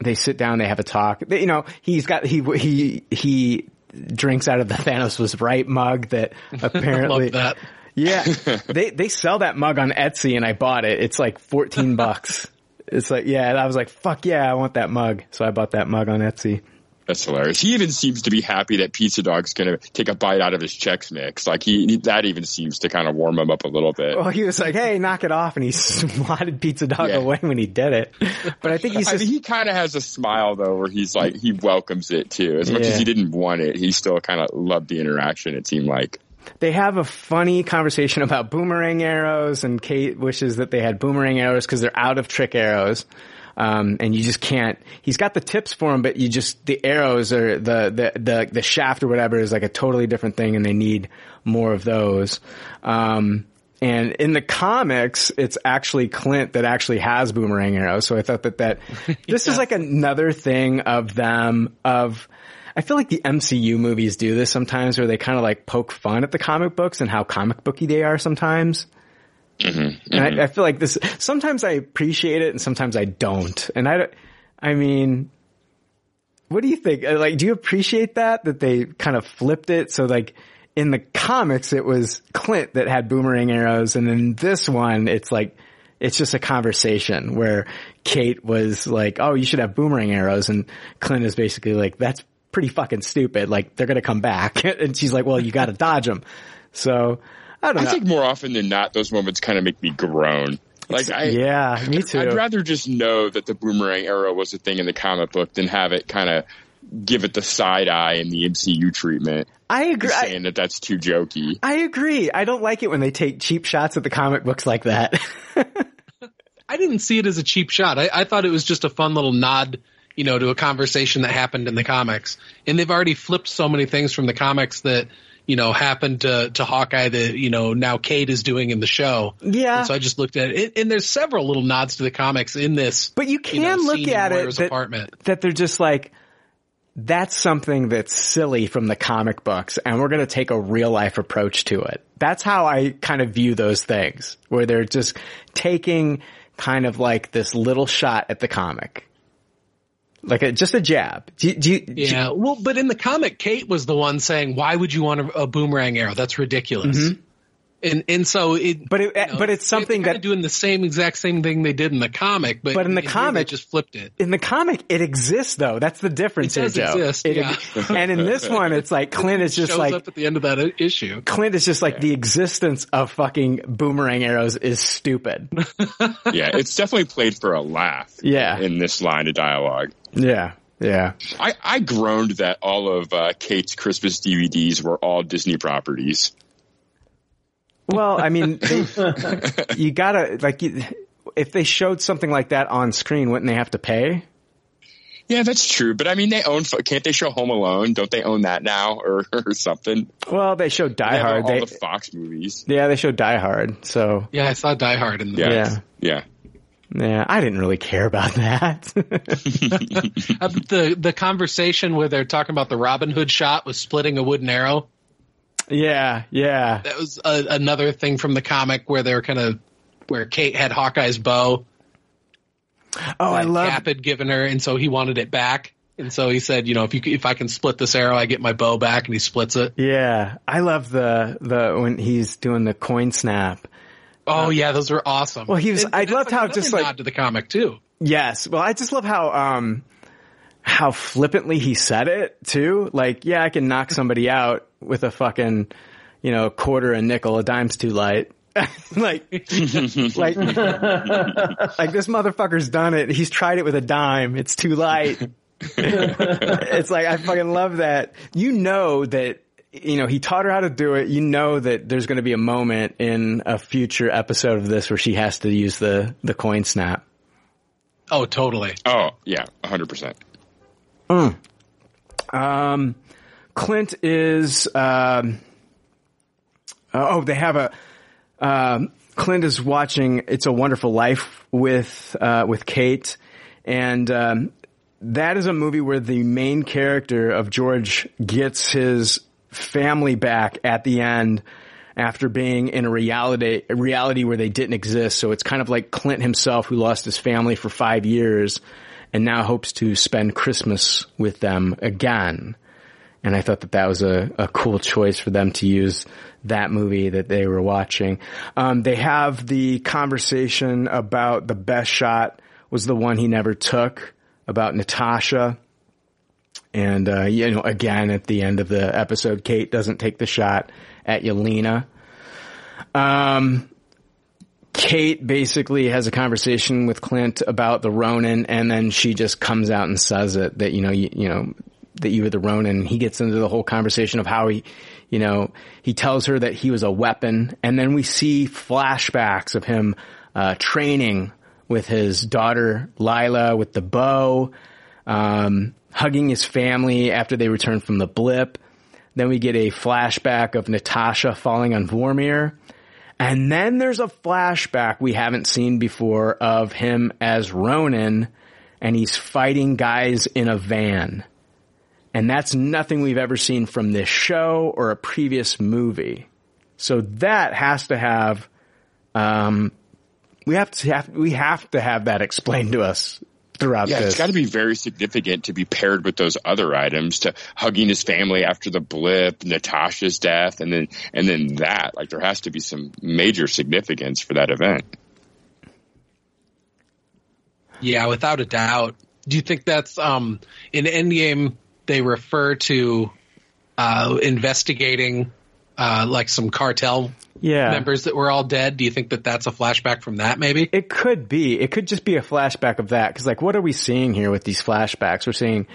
they sit down, they have a talk. They, you know, he's got, he, he, he drinks out of the Thanos was right mug that apparently. that. Yeah, they they sell that mug on Etsy, and I bought it. It's like fourteen bucks. It's like yeah, I was like, fuck yeah, I want that mug. So I bought that mug on Etsy. That's hilarious. He even seems to be happy that Pizza Dog's going to take a bite out of his Chex Mix. Like he, that even seems to kind of warm him up a little bit. Well, he was like, "Hey, knock it off," and he swatted Pizza Dog yeah. away when he did it. But I think he's. Just, I mean, he kind of has a smile though, where he's like he welcomes it too. As much yeah. as he didn't want it, he still kind of loved the interaction. It seemed like they have a funny conversation about boomerang arrows, and Kate wishes that they had boomerang arrows because they're out of trick arrows. Um, and you just can't, he's got the tips for him, but you just, the arrows or the, the, the, the shaft or whatever is like a totally different thing and they need more of those. Um, and in the comics, it's actually Clint that actually has boomerang arrows. So I thought that that, this yeah. is like another thing of them, of, I feel like the MCU movies do this sometimes where they kind of like poke fun at the comic books and how comic booky they are sometimes. Mm-hmm, mm-hmm. And I, mm-hmm. I, feel like this, sometimes I appreciate it and sometimes I don't. And I, I mean, what do you think? Uh, like, do you appreciate that? That they kind of flipped it? So like, in the comics, it was Clint that had boomerang arrows. And in this one, it's like, it's just a conversation where Kate was like, oh, you should have boomerang arrows. And Clint is basically like, that's pretty fucking stupid. Like, they're going to come back. and she's like, well, you got to dodge them. So I don't I think more often than not, those moments kind of make me groan. Like I, yeah, me too. I'd rather just know that the boomerang arrow was a thing in the comic book than have it kind of give it the side eye in the MCU treatment. I agree. Saying that that's too jokey. I agree. I don't like it when they take cheap shots at the comic books like that. I didn't see it as a cheap shot. I, I thought it was just a fun little nod, you know, to a conversation that happened in the comics. And they've already flipped so many things from the comics that you know, happened to, to Hawkeye that, you know, now Kate is doing in the show. Yeah. And so I just looked at it. And there's several little nods to the comics in this. But you can you know, look at it that, apartment. that they're just like, that's something that's silly from the comic books and we're going to take a real life approach to it. That's how I kind of view those things where they're just taking kind of like this little shot at the comic like a, just a jab. Do, do you, yeah. well, but in the comic, Kate was the one saying, "Why would you want a, a boomerang arrow? That's ridiculous." Mm-hmm. And and so it, but it, you know, but it's something that doing the same exact same thing they did in the comic, but but in the in comic just flipped it. In the comic, it exists though. That's the difference. It does here, exist, it, yeah. and in this one, it's like Clint is just like up at the end of that issue. Clint is just like yeah. the existence of fucking boomerang arrows is stupid. yeah, it's definitely played for a laugh. Yeah, in this line of dialogue. Yeah. Yeah. I, I groaned that all of uh, Kate's Christmas DVDs were all Disney properties. Well, I mean, they, you gotta, like, if they showed something like that on screen, wouldn't they have to pay? Yeah, that's true. But I mean, they own. Can't they show Home Alone? Don't they own that now, or, or something? Well, they show Die They have Hard. all They, the Fox movies. yeah, they show Die Hard. So Yeah, I saw Die Hard in the Yeah, Yeah. yeah. yeah, I didn't really care about that. Uh, the the conversation where they're talking about the Robin Hood shot was splitting a wooden arrow. Yeah, yeah. That was a, another thing from the comic where they're kind of where Kate had Hawkeye's bow. Oh, I love. Cap had given her, and so he wanted it back. And so he said, you know, if you if I can split this arrow, I get my bow back, and he splits it. Yeah, I love the the when he's doing the coin snap. Oh yeah, those were awesome. Well, he was- And I that's loved how just, like- nod to the comic too. Yes. Well, I just love how um how flippantly he said it too. Like, yeah, I can knock somebody out with a fucking, you know, quarter, a nickel, a dime's too light. like, like, like this motherfucker's done it. He's tried it with a dime. It's too light. it's like I fucking love that. You know that you know he taught her how to do it. You know that there's going to be a moment in a future episode of this where she has to use the the coin snap. Oh, totally. Oh, yeah, hundred percent. Um, Clint is, um, oh, they have a, um, Clint is watching It's a Wonderful Life with, uh, with Kate. And, um, that is a movie where the main character of George gets his family back at the end after being in a reality, a reality where they didn't exist. So it's kind of like Clint himself who lost his family for five years and now hopes to spend Christmas with them again. And I thought that that was a, a cool choice for them to use that movie that they were watching. Um, they have the conversation about the best shot was the one he never took about Natasha. And, uh, you know, again, at the end of the episode, Kate doesn't take the shot at Yelena. Um, Kate basically has a conversation with Clint about the Ronin, and then she just comes out and says it that you know you, you know that you were the Ronin. He gets into the whole conversation of how he, you know, he tells her that he was a weapon, and then we see flashbacks of him uh, training with his daughter Lila with the bow, um, hugging his family after they return from the blip. Then we get a flashback of Natasha falling on Vormir. And then there's a flashback we haven't seen before of him as Ronin and he's fighting guys in a van. And that's nothing we've ever seen from this show or a previous movie. So that has to have, um, we have to have, we have to have that explained to us throughout Yeah, this. it's got to be very significant to be paired with those other items to hugging his family after the blip, Natasha's death, and then and then that. Like there has to be some major significance for that event. Yeah, without a doubt. Do you think that's um in Endgame they refer to uh investigating uh like some cartel yeah. members that were all dead? Do you think that that's a flashback from that maybe? It could be. It could just be a flashback of that. Cause like, what are we seeing here with these flashbacks? We're seeing,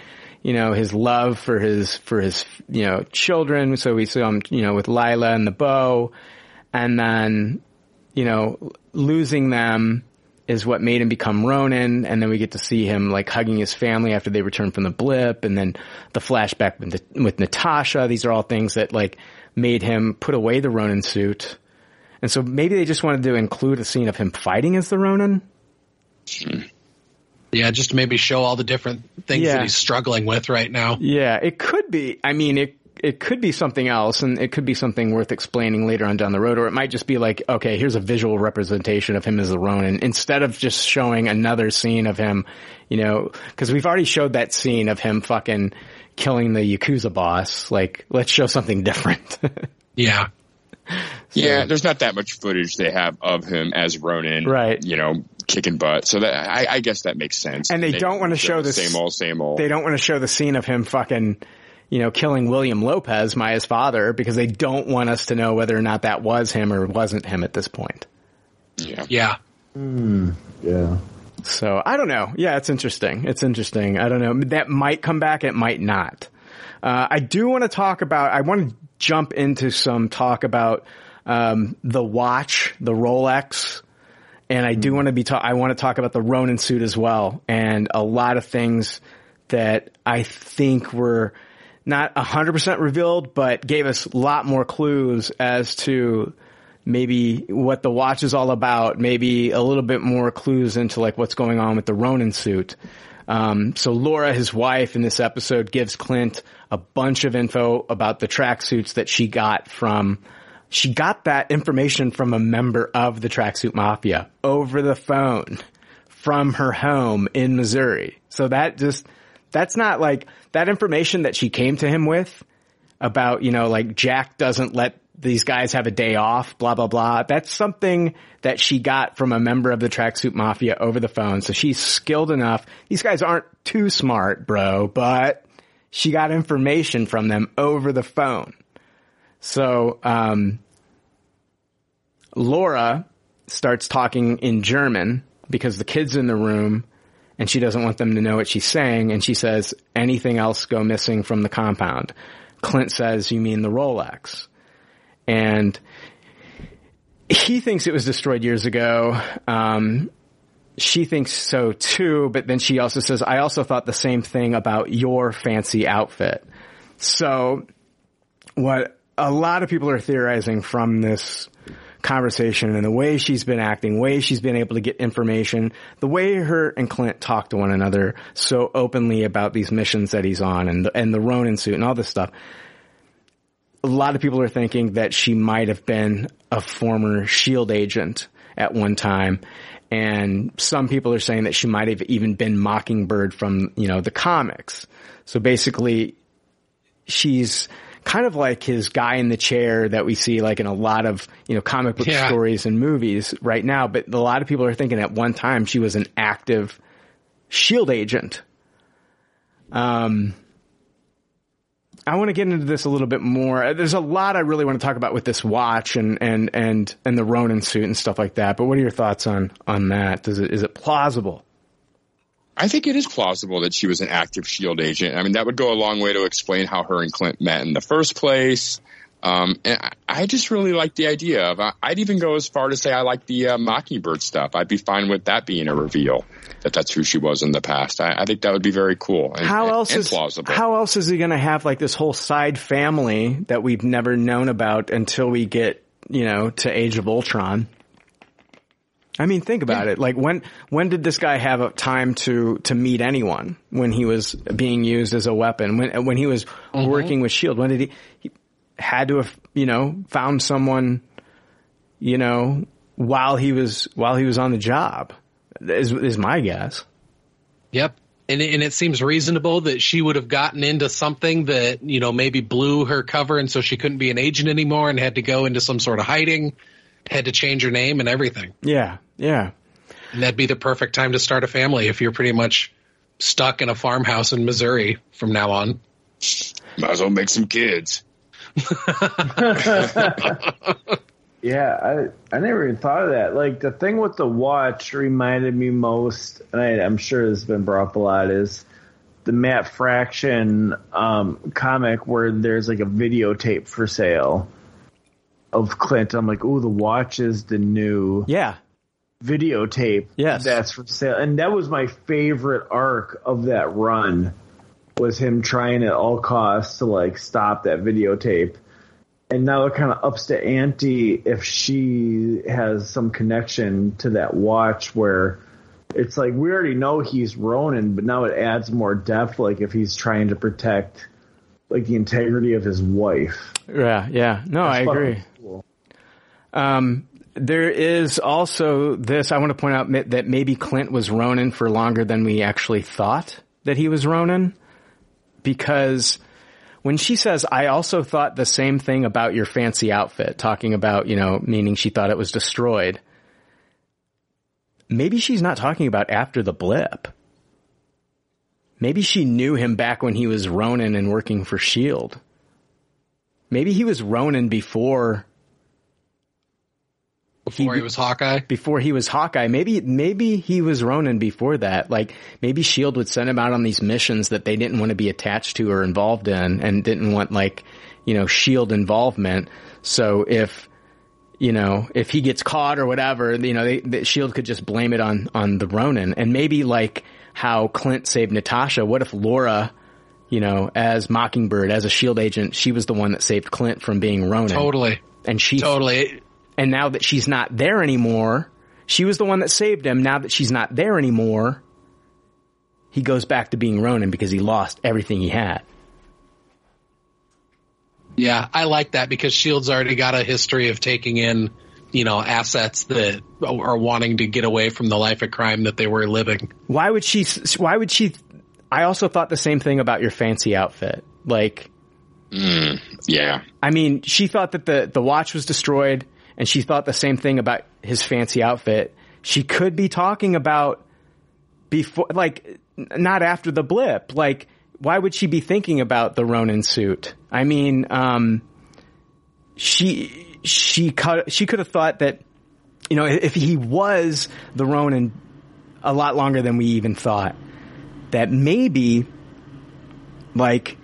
you know, his love for his, for his, you know, children. So we saw him, you know, with Lila and the bow. And then, you know, losing them is what made him become Ronin. And then we get to see him like hugging his family after they return from the blip. And then the flashback with, the, with Natasha. These are all things that like made him put away the Ronin suit. And so maybe they just wanted to include a scene of him fighting as the Ronin. Hmm. Yeah, just maybe show all the different things Yeah. that he's struggling with right now. Yeah, it could be. I mean, it it could be something else, and it could be something worth explaining later on down the road, or it might just be like, okay, here's a visual representation of him as the Ronin, instead of just showing another scene of him, you know, because we've already showed that scene of him fucking killing the Yakuza boss. Like, let's show something different. Yeah. Yeah, there's not that much footage they have of him as Ronin, Right. You know, kicking butt. So that I, I guess that makes sense. And they don't wanna show the same old, same old. they don't want to show the scene of him fucking, you know, killing William Lopez, Maya's father, because they don't want us to know whether or not that was him or wasn't him at this point. yeah. Yeah. Yeah. So I don't know. Yeah, it's interesting. It's interesting. I don't know. That might come back. It might not. Uh, I do want to talk about. I want to jump into some talk about um, the watch, the Rolex, and I do want to be. Ta- I want to talk about the Ronin suit as well, and a lot of things that I think were not 100% revealed, but gave us a lot more clues as to maybe what the watch is all about, maybe a little bit more clues into like what's going on with the Ronin suit. Um, so Laura, his wife in this episode gives Clint a bunch of info about the tracksuits that she got from, she got that information from a member of the tracksuit mafia over the phone from her home in Missouri. So that just, that's not like that information that she came to him with about, you know, like Jack doesn't let these guys have a day off, blah, blah, blah. That's something that she got from a member of the tracksuit mafia over the phone. So she's skilled enough. These guys aren't too smart, bro, but she got information from them over the phone. So, um, Laura starts talking in German because the kid's in the room and she doesn't want them to know what she's saying. And she says, anything else go missing from the compound? Clint says, you mean the Rolex? And he thinks it was destroyed years ago. Um, she thinks so too, but then she also says, I also thought the same thing about your fancy outfit. So what a lot of people are theorizing from this conversation and the way she's been acting, way she's been able to get information, the way her and Clint talk to one another so openly about these missions that he's on and the, and the Ronin suit and all this stuff. A lot of people are thinking that she might have been a former shield agent at one time. And some people are saying that she might have even been Mockingbird from, you know, the comics. So basically she's kind of like his guy in the chair that we see like in a lot of, you know, comic book Yeah. stories and movies right now. But a lot of people are thinking at one time she was an active shield agent. Um, I want to get into this a little bit more. There's a lot I really want to talk about with this watch and, and, and, and the Ronin suit and stuff like that. But what are your thoughts on, on that? Does it, is it plausible? I think it is plausible that she was an active shield agent. I mean, that would go a long way to explain how her and Clint met in the first place. Um, and I- just really like the idea of. I'd even go as far to say I like the uh, Mockingbird stuff. I'd be fine with that being a reveal that that's who she was in the past. I, I think that would be very cool. And, how and- else and is plausible? how else is he going to have like this whole side family that we've never known about until we get you know to Age of Ultron? I mean, think about it. Like when when did this guy have a time to to meet anyone when he was being used as a weapon? When when he was mm-hmm. working with Shield? When did he he had to have you know found someone you know while he was while he was on the job? Is is my guess. Yep. And it, and it seems reasonable that she would have gotten into something that, you know, maybe blew her cover and so she couldn't be an agent anymore and had to go into some sort of hiding, had to change your name and everything. Yeah, yeah. And that'd be the perfect time to start a family if you're pretty much stuck in a farmhouse in Missouri from now on. Might as well make some kids. Yeah, I I never even thought of that. Like the thing with the watch reminded me most, and I, I'm sure this has been brought up a lot, is the Matt Fraction um, comic where there's like a videotape for sale of Clint. I'm like, oh, the watch is the new Yeah. videotape. Yes. that's for sale, and that was my favorite arc of that run. Was him trying at all costs to like stop that videotape and now it kind of ups the ante if she has some connection to that watch where it's like we already know he's Ronin, but now it adds more depth. Like if he's trying to protect like the integrity of his wife. Yeah, yeah. No, I fucking agree. Um, there is also this. I want to point out that maybe Clint was Ronin for longer than we actually thought that he was Ronin, because when she says, "I also thought the same thing about your fancy outfit," talking about you know, meaning she thought it was destroyed. Maybe she's not talking about after the blip. Maybe she knew him back when he was Ronin and working for Shield. Maybe he was Ronin before Before he, was Hawkeye. before he was Hawkeye. Maybe maybe he was Ronin before that. Like maybe Shield would send him out on these missions that they didn't want to be attached to or involved in, and didn't want like you know Shield involvement. So if you know if he gets caught or whatever, you know they, the Shield could just blame it on on the Ronin, and maybe like how Clint saved Natasha. What if Laura, you know, as Mockingbird, as a shield agent, she was the one that saved Clint from being Ronin. Totally. And she totally. And now that she's not there anymore, she was the one that saved him. Now that she's not there anymore, he goes back to being Ronin because he lost everything he had. Yeah, I like that because Shield's already got a history of taking in, you know, assets that are wanting to get away from the life of crime that they were living. Why would she? Why would she? I also thought the same thing about your fancy outfit. Like, mm, yeah. I mean, she thought that the the watch was destroyed, and she thought the same thing about his fancy outfit. She could be talking about before, like, not after the blip. Like, why would she be thinking about the Ronin suit? I mean, um, she she cut, she could have thought that you know if he was the Ronin a lot longer than we even thought, that maybe like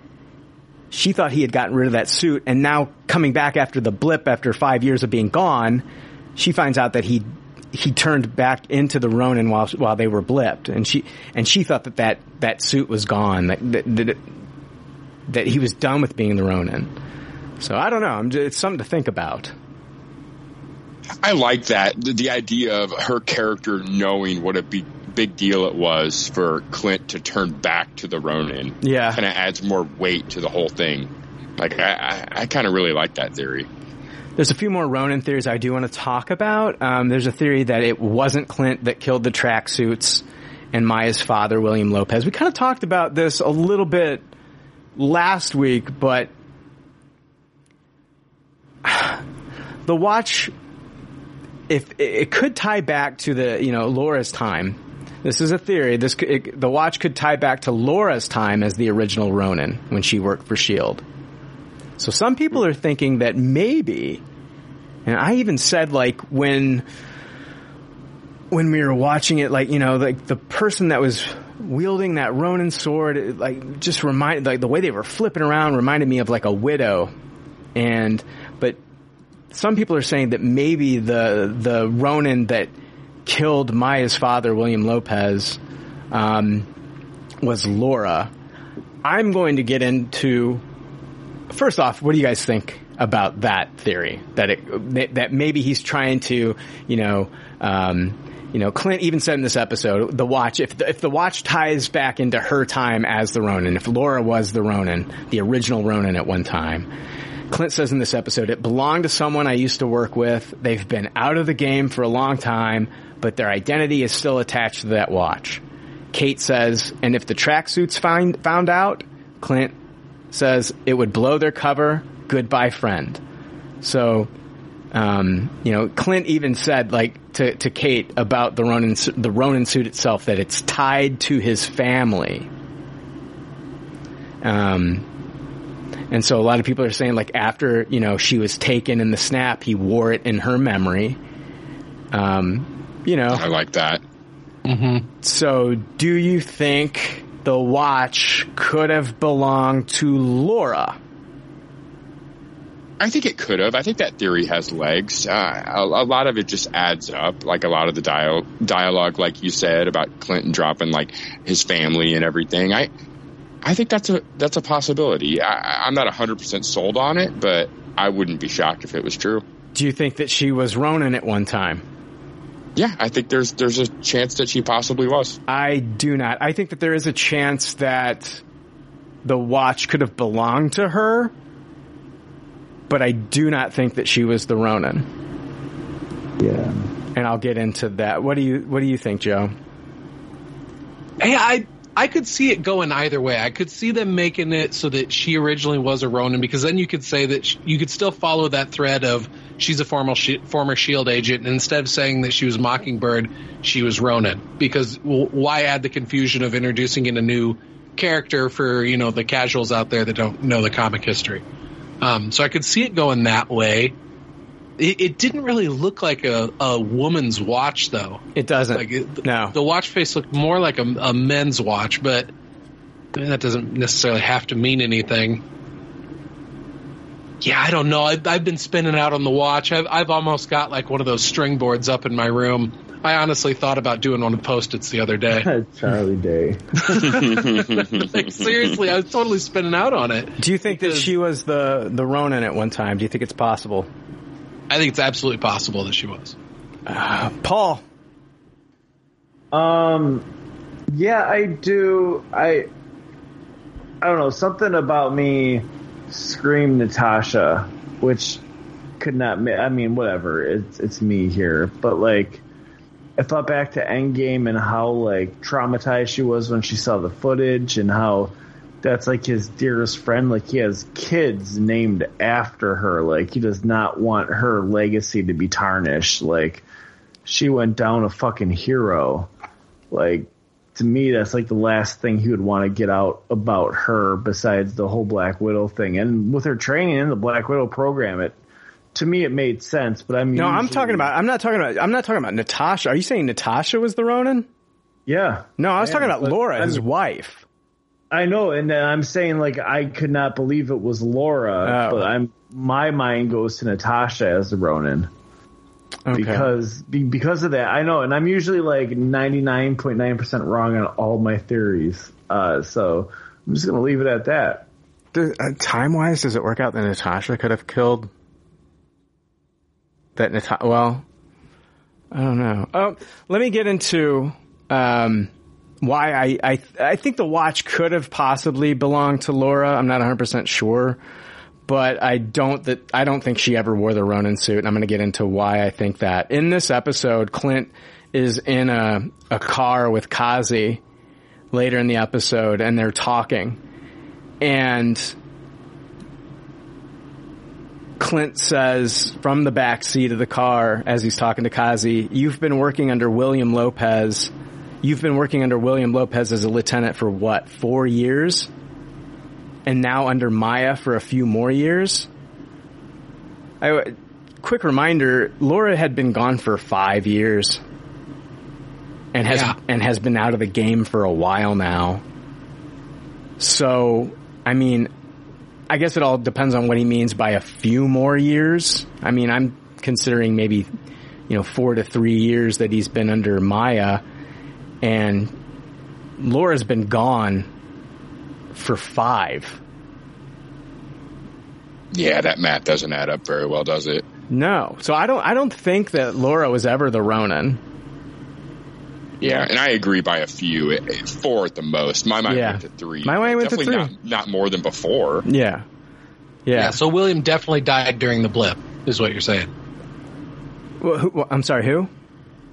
she thought he had gotten rid of that suit, and now coming back after the blip after five years of being gone, she finds out that he he turned back into the Ronin while while they were blipped, and she and she thought that that, that suit was gone, that, that that, that he was done with being the Ronin. So I don't know. Just, it's something to think about. I like that the, idea of her character knowing what a big big deal it was for Clint to turn back to the Ronin. Yeah, kind of adds more weight to the whole thing. Like I, I, I kind of really like that theory. There's a few more Ronin theories I do want to talk about. Um, there's a theory that it wasn't Clint that killed the tracksuits and Maya's father, William Lopez. We kind of talked about this a little bit last week, but the watch, if it could tie back to the, you know, Laura's time. This is a theory. This it, the watch could tie back to Laura's time as the original Ronin when she worked for Shield. So some people are thinking that maybe, and I even said like when, when we were watching it, like, you know, like the person that was wielding that Ronin sword, it, like just reminded, like the way they were flipping around reminded me of like a widow. And, but some people are saying that maybe the, the Ronin that killed Maya's father, William Lopez, um, was Laura. I'm going to get into first off, what do you guys think about that theory? That it that maybe he's trying to, you know, um, you know, Clint even said in this episode, the watch, if the, if the watch ties back into her time as the Ronin, if Laura was the Ronin, the original Ronin at one time, Clint says in this episode, it belonged to someone I used to work with. They've been out of the game for a long time, but their identity is still attached to that watch. Kate says, and if the tracksuits find, found out, Clint says it would blow their cover. Goodbye, friend. So, um, you know, Clint even said like to, to Kate about the Ronin the Ronin suit itself that it's tied to his family. Um, and so a lot of people are saying like after you know she was taken in the snap, he wore it in her memory. Um, you know, I like that. Mm-hmm. So, do you think the watch could have belonged to Laura? I think it could have. I think that theory has legs. Uh, a, a, lot of it just adds up, like a lot of the dial- dialogue, like you said about Clinton dropping like his family and everything. I, I think that's a that's a possibility. I, I'm not hundred percent sold on it, but I wouldn't be shocked if it was true. Do you think that she was Ronin at one time? Yeah, I think there's there's a chance that she possibly was. I do not. I think that there is a chance that the watch could have belonged to her, but I do not think that she was the Ronin. Yeah. And I'll get into that. What do you what do you think, Joe? Hey, I I could see it going either way. I could see them making it so that she originally was a Ronin, because then you could say that she, you could still follow that thread of she's a former former Shield agent, and instead of saying that she was Mockingbird, she was Ronin. Because well, why add the confusion of introducing in a new character for you know the casuals out there that don't know the comic history? Um, so I could see it going that way. It, it, didn't really look like a, a woman's watch, though. It doesn't. Like it, no, the watch face looked more like a, a men's watch, but that doesn't necessarily have to mean anything. Yeah, I don't know. I've, I've been spinning out on the watch. I've, I've almost got like one of those string boards up in my room. I honestly thought about doing one of post-its the other day. Charlie Day. like seriously, I was totally spinning out on it. Do you think that she was the the Ronin at one time? Do you think it's possible? I think it's absolutely possible that she was. Uh, Paul. Um, yeah, I do. I, I don't know. Something about me scream Natasha, which could not. I mean, whatever. It's it's me here, but like, I thought back to Endgame and how like traumatized she was when she saw the footage and how that's like his dearest friend. Like he has kids named after her. Like he does not want her legacy to be tarnished. Like she went down a fucking hero. Like to me, that's like the last thing he would want to get out about her besides the whole Black Widow thing. And with her training in the Black Widow program, it to me it made sense. But I'm No, I'm usually- talking about. I'm not talking about. I'm not talking about Natasha. Are you saying Natasha was the Ronin? Yeah. No, I was I talking about Laura, his I'm- wife. I know, and I'm saying like I could not believe it was Laura, Oh. but I'm my mind goes to Natasha as the Ronin. Okay. because because of that. I know, and I'm usually like 99.9% wrong on all my theories. Uh, so I'm just gonna leave it at that. Uh, time wise, does it work out that Natasha could have killed that Natasha? Well, I don't know. Oh, let me get into um, why I, I I think the watch could have possibly belonged to Laura. I'm not 100 percent sure, but I don't that I don't think she ever wore the Ronin suit. And I'm going to get into why I think that. In this episode, Clint is in a a car with Kazi later in the episode, and they're talking and Clint says from the back seat of the car as he's talking to Kazi, "You've been working under William Lopez. You've been working under William Lopez as a lieutenant for what? 4 years? And now under Maya for a few more years?" I quick reminder, Laura had been gone for 5 years and has Yeah. and has been out of the game for a while now. So, I mean, I guess it all depends on what he means by a few more years. I mean, I'm considering maybe, you know, four to three years that he's been under Maya, and Laura's been gone for five. Yeah, that math doesn't add up very well, does it? No, so I don't. I don't think that Laura was ever the Ronin. Yeah, and I agree by a few, four at the most. My mind Yeah. went to three. My mind went to three. Not, not more than before. Yeah, yeah. Yeah. So William definitely died during the blip, is what you're saying. Well, who, well, I'm sorry. Who?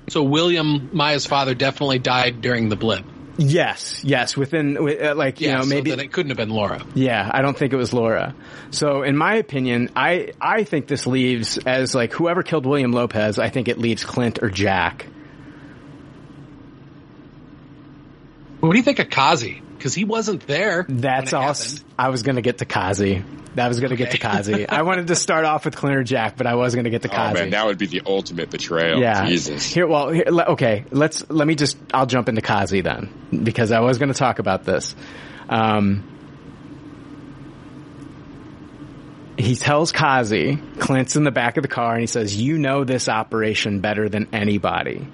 So William, Maya's father, definitely died during the blip. Yes, yes. Within, uh, like you Yeah, know, so maybe then it couldn't have been Laura. Yeah, I don't think it was Laura. So in my opinion, I I think this leaves as like whoever killed William Lopez, I think it leaves Clint or Jack. What do you think of Kazi? Because he wasn't there. That's all. happened. I was going to get to Kazi. I was going to get to Kazi. I wanted to start off with Clint or Jack, but I was going to get to Kazi. Oh man, that would be the ultimate betrayal. yeah. Jesus. Here, well, here, okay. Let's let me just. I'll jump into Kazi then because I was going to talk about this. Um, he tells Kazi, Clint's in the back of the car, and he says, "You know this operation better than anybody."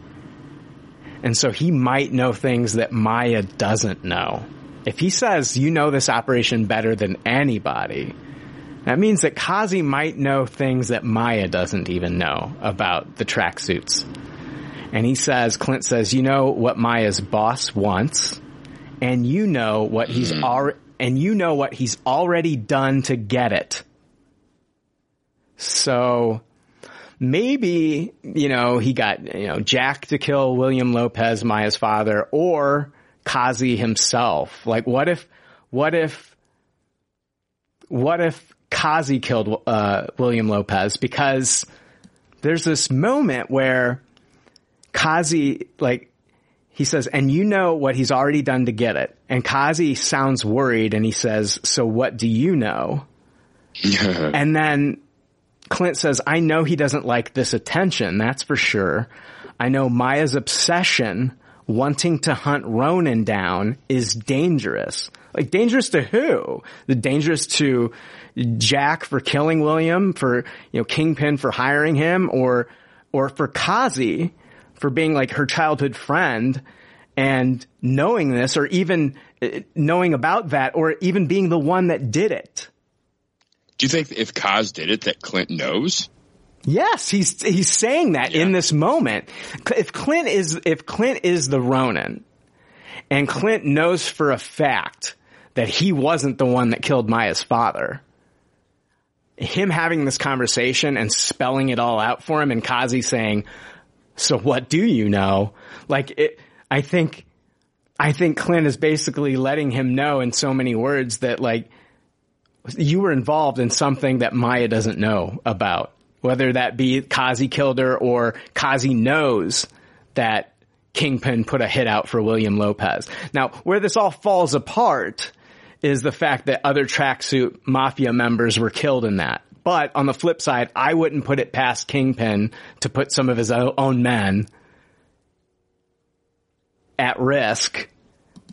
And so he might know things that Maya doesn't know. If he says, "You know this operation better than anybody," that means that Kazi might know things that Maya doesn't even know about the tracksuits. And he says, Clint says, you know what Maya's boss wants, and you know what he's hmm. already, and you know what he's already done to get it. So, maybe, you know, he got, you know, Jack to kill William Lopez, Maya's father, or Kazi himself. Like, what if, what if, what if Kazi killed uh, William Lopez? Because there's this moment where Kazi, like, he says, and you know what he's already done to get it. And Kazi sounds worried and he says, so what do you know? and then Clint says, I know he doesn't like this attention, that's for sure. I know Maya's obsession wanting to hunt Ronin down is dangerous. Like dangerous to who? The dangerous to Jack for killing William, for you know Kingpin for hiring him, or or for Kazi for being like her childhood friend and knowing this, or even uh, knowing about that, or even being the one that did it. Do you think if Kaz did it, that Clint knows? Yes, he's he's saying that yeah. in this moment. If Clint is if Clint is the Ronin, and Clint knows for a fact that he wasn't the one that killed Maya's father, him having this conversation and spelling it all out for him, and Kazi saying, "So what do you know?" Like it, I think, I think Clint is basically letting him know in so many words that like you were involved in something that Maya doesn't know about, whether that be Kazi killed her or Kazi knows that Kingpin put a hit out for William Lopez. Now, where this all falls apart is the fact that other tracksuit mafia members were killed in that. But on the flip side, I wouldn't put it past Kingpin to put some of his own men at risk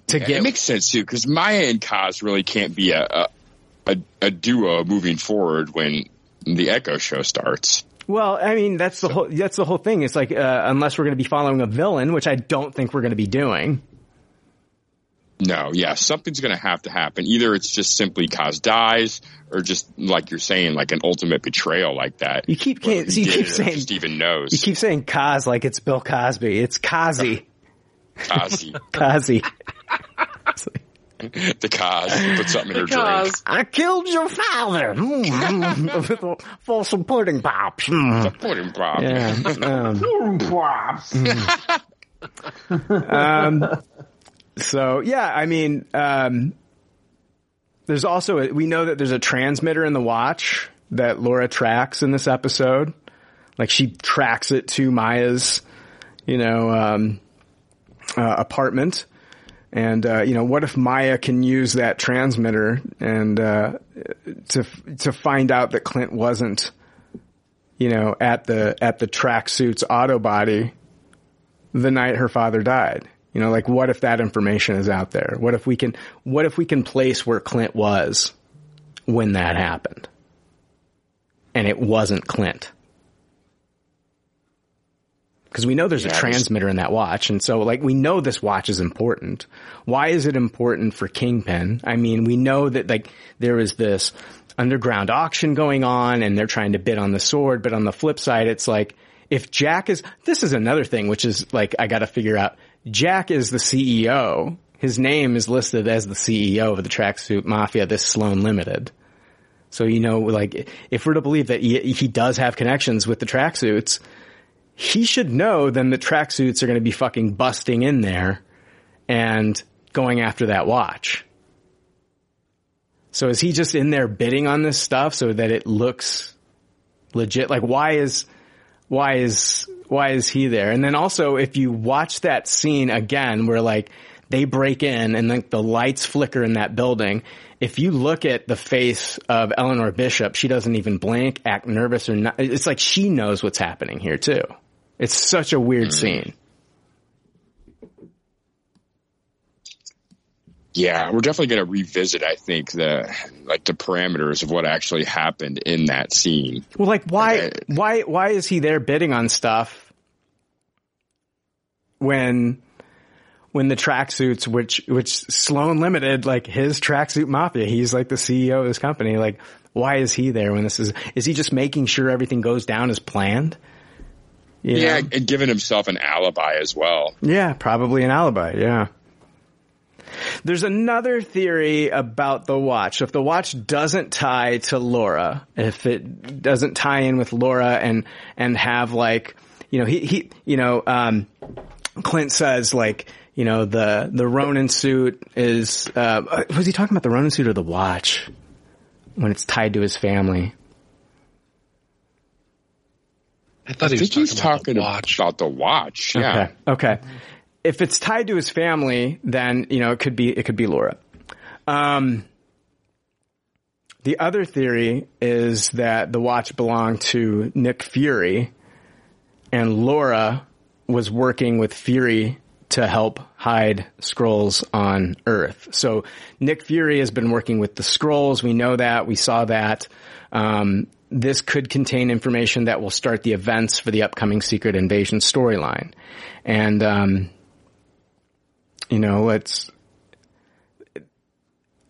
to yeah, get. It makes sense too, because Maya and Kaz really can't be a, a, a duo moving forward when the Echo show starts. Well, I mean, that's the so. whole, that's the whole thing. It's like, uh, unless we're going to be following a villain, which I don't think we're going to be doing. No, yeah, something's going to have to happen. Either it's just simply Kaz dies, or just like you're saying, like an ultimate betrayal like that. You keep, you keep saying, just even knows. You keep saying Kaz like it's Bill Cosby. It's Kazi. Kazi. Kazi. the Kaz. Put something in her drink. I killed your father. Mm, for some pudding pops. Mm. pudding pops. Yeah. Um, pudding pops. Um, so yeah, I mean, um, there's also a, we know that there's a transmitter in the watch that Laura tracks in this episode. Like she tracks it to Maya's, you know, um, uh, apartment. And uh, you know, what if Maya can use that transmitter and uh, to to find out that Clint wasn't, you know, at the at the tracksuit's auto body the night her father died? You know, like what if that information is out there? What if we can, what if we can place where Clint was when that happened? And it wasn't Clint. Because we know there's yeah, a transmitter in that watch. And so like we know this watch is important. Why is it important for Kingpin? I mean, we know that like there is this underground auction going on and they're trying to bid on the sword. But on the flip side, it's like, if Jack is, this is another thing, which is like, I gotta figure out Jack is the CEO. His name is listed as the CEO of the Tracksuit Mafia, this Sloan Limited. So, you know, like, if we're to believe that he, he does have connections with the tracksuits, he should know then the tracksuits are going to be fucking busting in there and going after that watch. So is he just in there bidding on this stuff so that it looks legit? Like, why is, why is why is he there? And then also, if you watch that scene again, where like they break in and like the lights flicker in that building. If you look at the face of Eleanor Bishop, she doesn't even blink, act nervous or not. It's like she knows what's happening here too. It's such a weird mm. scene. Yeah, we're definitely going to revisit. I think the like the parameters of what actually happened in that scene. Well, like why why why is he there bidding on stuff when when the tracksuits, which which Sloan Limited, like his tracksuit mafia, he's like the CEO of this company. Like, why is he there when this is? Is he just making sure everything goes down as planned? You yeah, know? and giving himself an alibi as well. Yeah, probably an alibi. Yeah. There's another theory about the watch. If the watch doesn't tie to Laura, if it doesn't tie in with Laura and, and have like, you know, he, he, you know, um, Clint says like, you know, the, the Ronin suit is, uh, was he talking about the Ronin suit or the watch when it's tied to his family? I thought I he was talking, talking about, the about the watch. Yeah. Okay. okay if it's tied to his family, then you know it could be it could be Laura. Um, the other theory is that the watch belonged to Nick Fury, and Laura was working with Fury to help hide scrolls on Earth. So Nick Fury has been working with the scrolls. We know that. We saw that. Um, this could contain information that will start the events for the upcoming Secret Invasion storyline. And, um, you know, let's,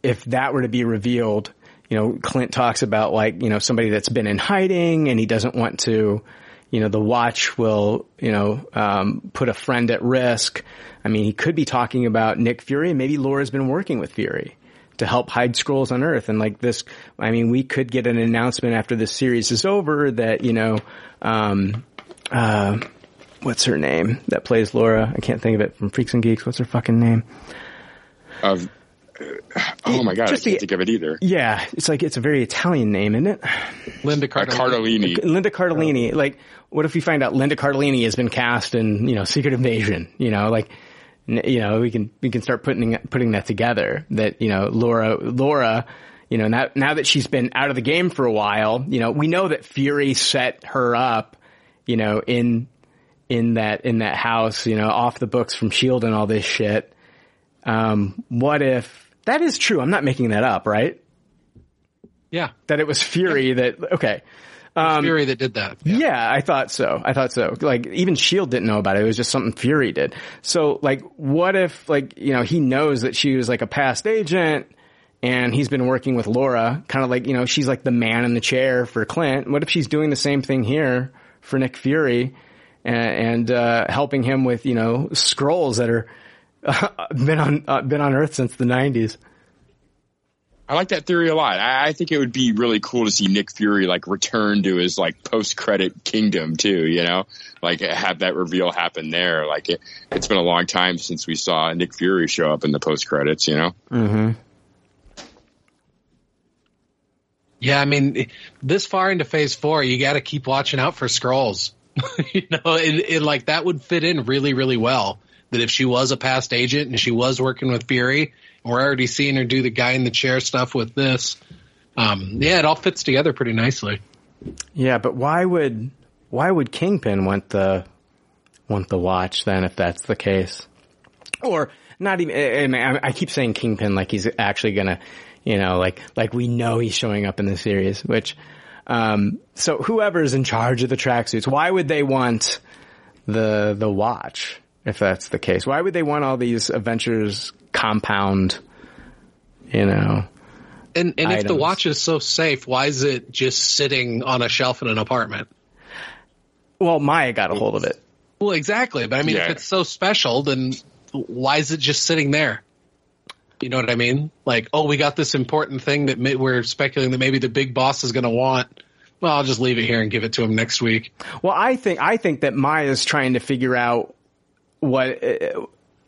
if that were to be revealed, you know, Clint talks about like, you know, somebody that's been in hiding and he doesn't want to, you know, the watch will, you know, um, put a friend at risk. I mean, he could be talking about Nick Fury and maybe Laura's been working with Fury to help hide scrolls on Earth. And like this, I mean, we could get an announcement after this series is over that, you know, um, uh, what's her name that plays Laura? I can't think of it from Freaks and Geeks. What's her fucking name? Of oh my god, Just I can't think of it either. Yeah, it's like it's a very Italian name, isn't it? Linda uh, Cardellini. Cardellini. Linda Cardellini. Like, what if we find out Linda Cardellini has been cast in you know Secret Invasion? You know, like you know we can we can start putting putting that together. That you know Laura Laura. You know, now, now that she's been out of the game for a while, you know, we know that Fury set her up, you know, in, in that, in that house, you know, off the books from S.H.I.E.L.D. and all this shit. Um, what if, that is true. I'm not making that up, right? Yeah. That it was Fury yeah. that, okay. Um, Fury that did that. Yeah. yeah. I thought so. I thought so. Like even Shield didn't know about it. It was just something Fury did. So like, what if like you know he knows that she was like a past agent, and he's been working with Laura, kind of like you know she's like the man in the chair for Clint. What if she's doing the same thing here for Nick Fury, and, and uh, helping him with you know scrolls that are been on uh, been on Earth since the '90s. I like that theory a lot. I, I, think it would be really cool to see Nick Fury like return to his like post credit kingdom too. You know, like have that reveal happen there. Like it, has been a long time since we saw Nick Fury show up in the post credits. You know. Mm-hmm. Yeah, I mean, this far into Phase Four, you got to keep watching out for scrolls. you know, it, it like that would fit in really, really well that if she was a past agent and she was working with Fury, and we're already seeing her do the guy in the chair stuff with this. Um, yeah, it all fits together pretty nicely. Yeah, but why would why would Kingpin want the want the watch then if that's the case? Or not even. I, I keep saying Kingpin like he's actually gonna, you know, like like we know he's showing up in the series. Which, um, so whoever's in charge of the tracksuits, why would they want the the watch? if that's the case. Why would they want all these Avengers compound, you know? And and items? if the watch is so safe, why is it just sitting on a shelf in an apartment? Well, Maya got a hold of it. Well, exactly. But I mean, yeah. if it's so special, then why is it just sitting there? You know what I mean? Like, oh, we got this important thing that may, we're speculating that maybe the big boss is going to want. Well, I'll just leave it here and give it to him next week. Well, I think I think that Maya's trying to figure out what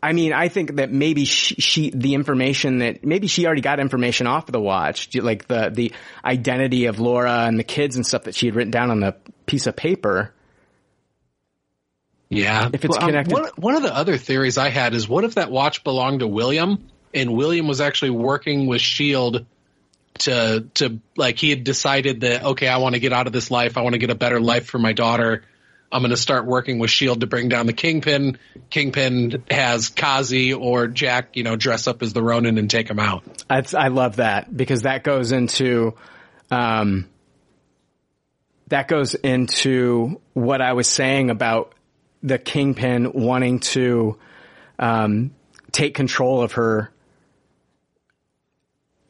I mean, I think that maybe she, she, the information that maybe she already got information off of the watch, like the the identity of Laura and the kids and stuff that she had written down on the piece of paper. Yeah, if it's well, um, connected. Um, one, one of the other theories I had is, what if that watch belonged to William, and William was actually working with Shield to to like he had decided that okay, I want to get out of this life, I want to get a better life for my daughter I'm going to start working with Shield to bring down the Kingpin. Kingpin has Kazi or Jack, you know, dress up as the Ronin and take him out. I, I love that because that goes into, um, that goes into what I was saying about the Kingpin wanting to, um, take control of her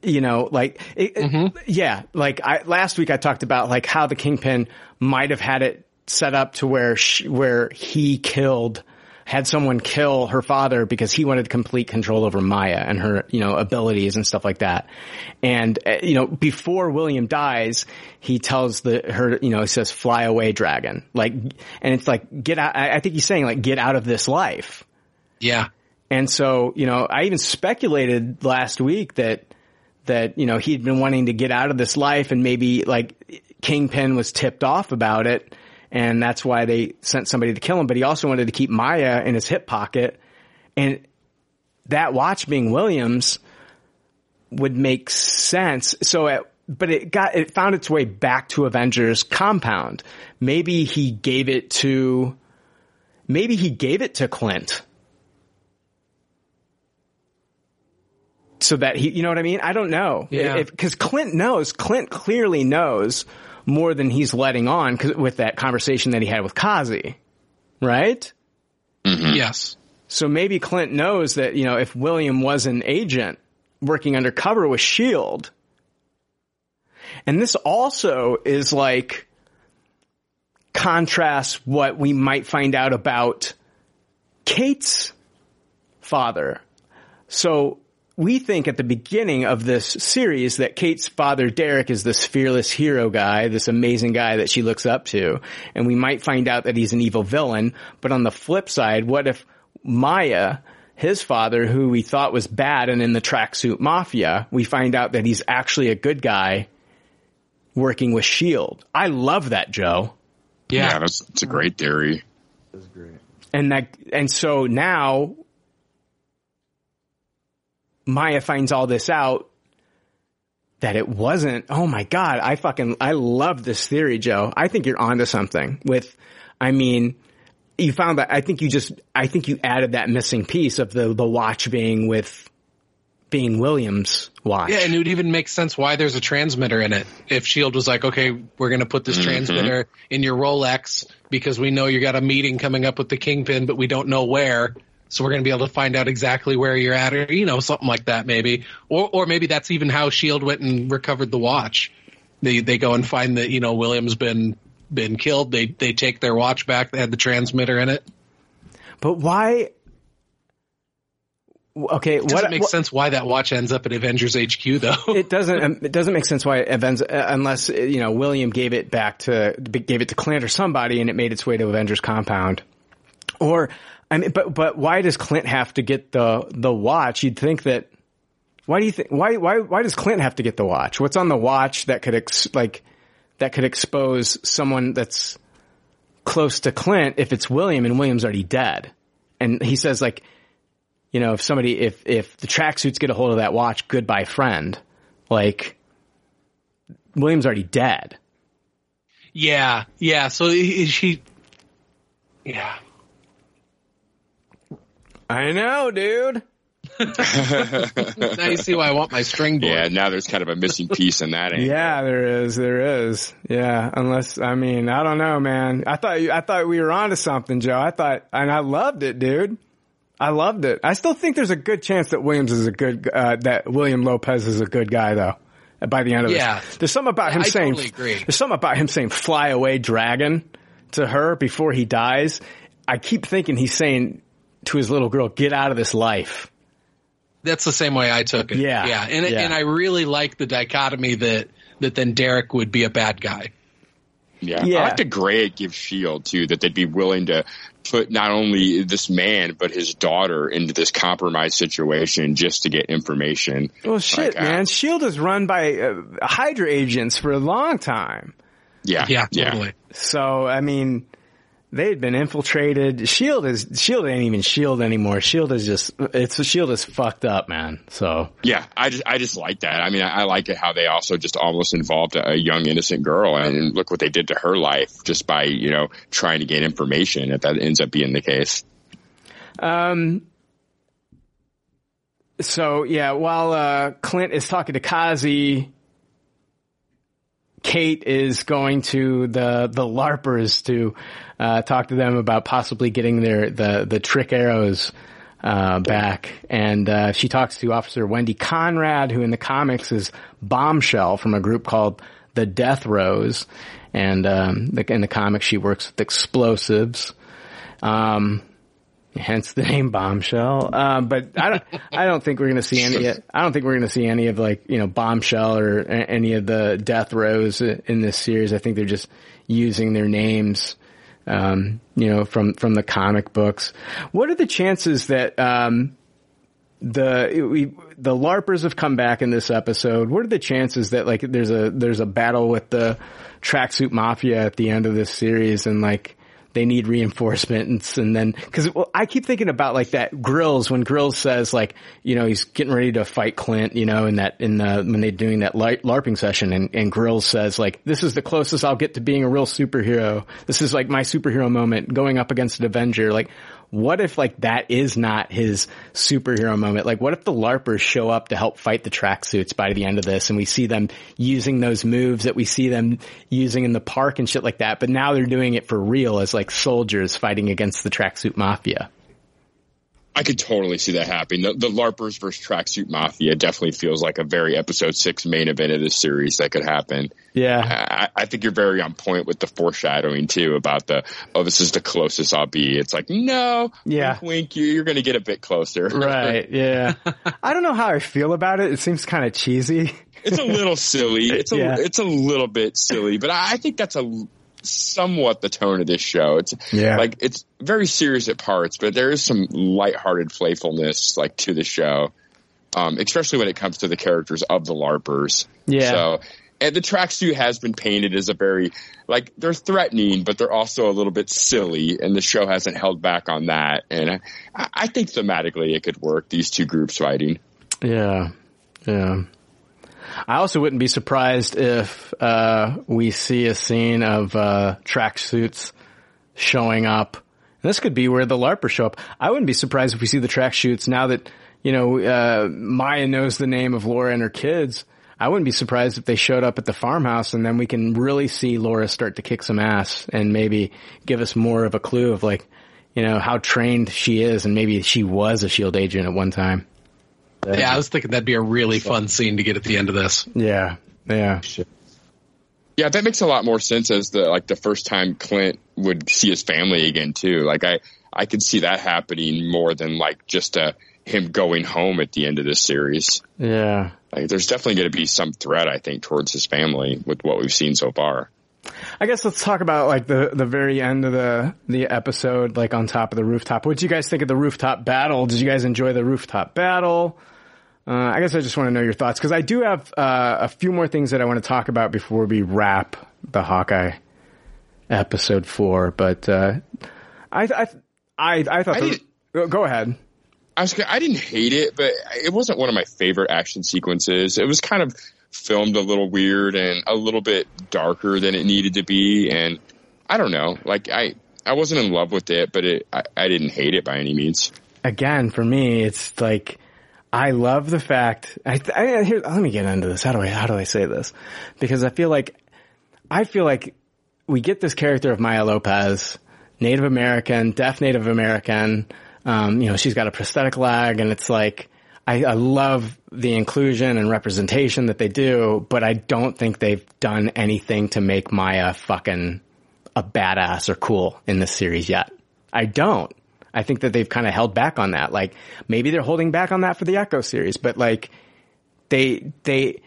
you know, like, it, mm-hmm. yeah, like I, last week I talked about like how the Kingpin might have had it set up to where she, where he killed had someone kill her father because he wanted complete control over Maya and her, you know, abilities and stuff like that. And, uh, you know, before William dies, he tells the, her, you know, he says, fly away dragon. Like, and it's like, get out, I think he's saying like, get out of this life. Yeah. And so, you know, I even speculated last week that, that, you know, he'd been wanting to get out of this life and maybe like Kingpin was tipped off about it and that's why they sent somebody to kill him. But he also wanted to keep Maya in his hip pocket, and that watch being Williams would make sense. So, it, but it got it found its way back to Avengers compound. Maybe he gave it to, maybe he gave it to Clint. So that he, you know what I mean? I don't know. Yeah. Because Clint knows. Clint clearly knows more than he's letting on 'cause- with that conversation that he had with Kazi, right? Mm-hmm. Yes. So maybe Clint knows that, you know, if William was an agent working undercover with S.H.I.E.L.D., and this also is like contrasts what we might find out about Kate's father. So we think at the beginning of this series that Kate's father, Derek, is this fearless hero guy, this amazing guy that she looks up to. And we might find out that he's an evil villain. But on the flip side, what if Maya, his father, who we thought was bad and in the tracksuit mafia, we find out that he's actually a good guy working with S.H.I.E.L.D. I love that, Joe. Yeah, that's, that's a great theory. That's great. And that, and so now Maya finds all this out that it wasn't. Oh my God. I fucking, I love this theory, Joe. I think you're onto something with, I mean, you found that, I think you just, I think you added that missing piece of the, the watch being with, being Williams' watch. Yeah, and it would even make sense why there's a transmitter in it. If Shield was like, okay, we're going to put this Mhm. transmitter in your Rolex because we know you got a meeting coming up with the Kingpin, but we don't know where. So we're going to be able to find out exactly where you're at, or you know, something like that, maybe. Or, or maybe that's even how Shield went and recovered the watch. They they go and find that you know William's been been killed. They they take their watch back. They had the transmitter in it. But why? Okay, It doesn't what make what- sense why that watch ends up at Avengers HQ though. it doesn't. um, It doesn't make sense why events uh, unless uh, you know William gave it back to gave it to Clint or somebody, and it made its way to Avengers compound. Or I mean, but but why does Clint have to get the the watch? You'd think that. Why do you think? Why why why does Clint have to get the watch? What's on the watch that could ex, like that could expose someone that's close to Clint if it's William and William's already dead? And he says like you know, if somebody, if, if the tracksuits get a hold of that watch, goodbye friend, like, William's already dead. Yeah, yeah. So he, she, yeah. I know, dude. now you see why I want my string board. Yeah, now there's kind of a missing piece in that. angle. Yeah, there is, there is. Yeah, unless, I mean, I don't know, man. I thought you, I thought we were onto something, Joe. I thought, and I loved it, dude. I loved it. I still think there's a good chance that Williams is a good, uh, that William Lopez is a good guy though. By the end of Yeah. this, there's something about him I saying, totally agree. there's something about him saying "fly away, dragon" to her before he dies. I keep thinking he's saying to his little girl, "Get out of this life." That's the same way I took it. Yeah. yeah, and Yeah. and I really like the dichotomy that that then Derek would be a bad guy. Yeah. Yeah. I like the gray it gives Shield too, that they'd be willing to put not only this man but his daughter into this compromised situation just to get information. Well, shit, Like, uh, man. Shield is run by uh, Hydra agents for a long time. Yeah, Yeah, totally. So, I mean, they'd been infiltrated. Shield is Shield ain't even Shield anymore. Shield is just it's Shield is fucked up, man. So Yeah, I just I just like that. I mean, I, I like it how they also just almost involved a, a young innocent girl, and look what they did to her life just by you know trying to gain information. If that ends up being the case, Um. So yeah, while uh, Clint is talking to Kazi, Kate is going to the the larpers to uh, talk to them about possibly getting their the the trick arrows uh, back, and uh, she talks to Officer Wendy Conrad, who in the comics is Bombshell from a group called the Death-Throws, and um, the, in the comics she works with explosives. Um, hence the name Bombshell. Uh, but I don't, I don't think we're going to see any. I don't think we're going to see any of like you know Bombshell or any of the Death-Throws in this series. I think they're just using their names, um, you know, from from the comic books. What are the chances that um, the we, the larpers have come back in this episode? What are the chances that like there's a there's a battle with the tracksuit mafia at the end of this series and like they need reinforcements and then because well, I keep thinking about like that Grills when Grills says like you know he's getting ready to fight Clint you know in that in the when they're doing that larping session and, and Grills says like this is the closest I'll get to being a real superhero. This is like my superhero moment going up against an Avenger. Like what if like that is not his superhero moment? Like what if the LARPers show up to help fight the tracksuits by the end of this and we see them using those moves that we see them using in the park and shit like that, but now they're doing it for real as like soldiers fighting against the tracksuit mafia. I could totally see that happening. The, the LARPers versus Tracksuit Mafia definitely feels like a very episode six main event of this series that could happen. Yeah. I, I think you're very on point with the foreshadowing too about the, oh, this is the closest I'll be. It's like, no, Yeah. wink, wink, you, you're going to get a bit closer. Right. Yeah. I don't know how I feel about it. It seems kind of cheesy. it's a little silly. It's a, Yeah. it's a little bit silly, but I, I think that's a somewhat the tone of this show. It's Yeah. like, it's very serious at parts, but there is some lighthearted playfulness like to the show. Um, especially when it comes to the characters of the LARPers. Yeah. So, and the tracksuit has been painted as a very, like, they're threatening, but they're also a little bit silly, and the show hasn't held back on that. And I, I think thematically it could work, these two groups fighting. Yeah. Yeah. I also wouldn't be surprised if uh, we see a scene of uh, tracksuits showing up. And this could be where the LARPers show up. I wouldn't be surprised if we see the tracksuits now that, you know, uh, Maya knows the name of Laura and her kids. I wouldn't be surprised if they showed up at the farmhouse and then we can really see Laura start to kick some ass and maybe give us more of a clue of like, you know, how trained she is and maybe she was a SHIELD agent at one time. Yeah, I was thinking that'd be a really fun scene to get at the end of this. Yeah. Yeah. Yeah, that makes a lot more sense as the like the first time Clint would see his family again too. Like I I could see that happening more than like just uh him going home at the end of this series. Yeah. Like there's definitely going to be some threat I think towards his family with what we've seen so far. I guess let's talk about like the the very end of the the episode, like on top of the rooftop. What did you guys think of the rooftop battle? Did you guys enjoy the rooftop battle? Uh, I guess I just want to know your thoughts because I do have uh, a few more things that I want to talk about before we wrap the Hawkeye episode four. But uh, I, I I I thought I the, go- go ahead. I was I didn't hate it, but it wasn't one of my favorite action sequences. It was kind of filmed a little weird and a little bit darker than it needed to be, and I don't know. Like I I wasn't in love with it, but it I, I didn't hate it by any means. again, for me, it's like I love the fact. I, I here, let me get into this. How do I how do I say this? Because I feel like I feel like we get this character of Maya Lopez, Native American, deaf Native American. Um, you know, she's got a prosthetic leg, and it's like I, I love the inclusion and representation that they do, but I don't think they've done anything to make Maya fucking a badass or cool in this series yet. I don't. I think that they've kind of held back on that. Like maybe they're holding back on that for the Echo series, but like they they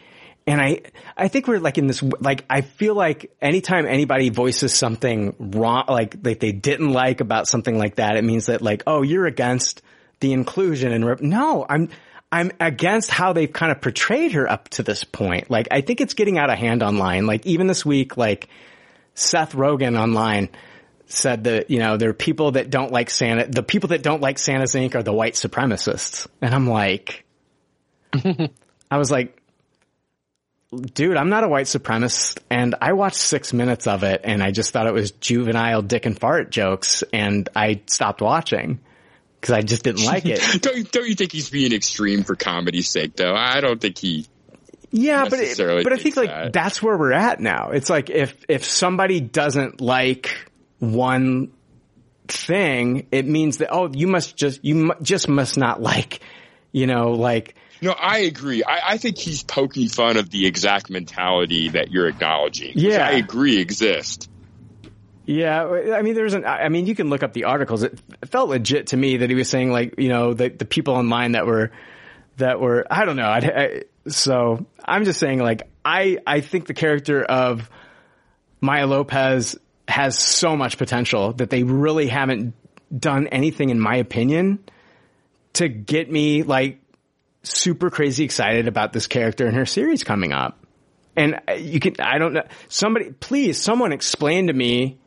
and I I think we're like in this like I feel like anytime anybody voices something wrong like like they didn't like about something like that, it means that like oh you're against the inclusion and rep- no I'm I'm against how they've kind of portrayed her up to this point. Like I think it's getting out of hand online. Like even this week, like Seth Rogen online said that, you know, there are people that don't like Santa, the people that don't like Santa's Inc. are the white supremacists. And I'm like, I was like, dude, I'm not a white supremacist and I watched six minutes of it and I just thought it was juvenile dick and fart jokes and I stopped watching because I just didn't like it. don't don't you think he's being extreme for comedy's sake though? I don't think he Yeah, but it, necessarily but I think like that. that's where we're at now. It's like if if somebody doesn't like one thing, it means that oh, you must just you mu- just must not like, you know, like No, I agree. I, I think he's poking fun of the exact mentality that you're acknowledging. which Yeah. I agree exists. Yeah, I mean, there's an. I mean, you can look up the articles. It felt legit to me that he was saying like, you know, the the people online that were that were. I don't know. I, I, so I'm just saying like, I I think the character of Maya Lopez has so much potential that they really haven't done anything, in my opinion, to get me like super crazy excited about this character and her series coming up. And you can, I don't know, somebody, please, someone explain to me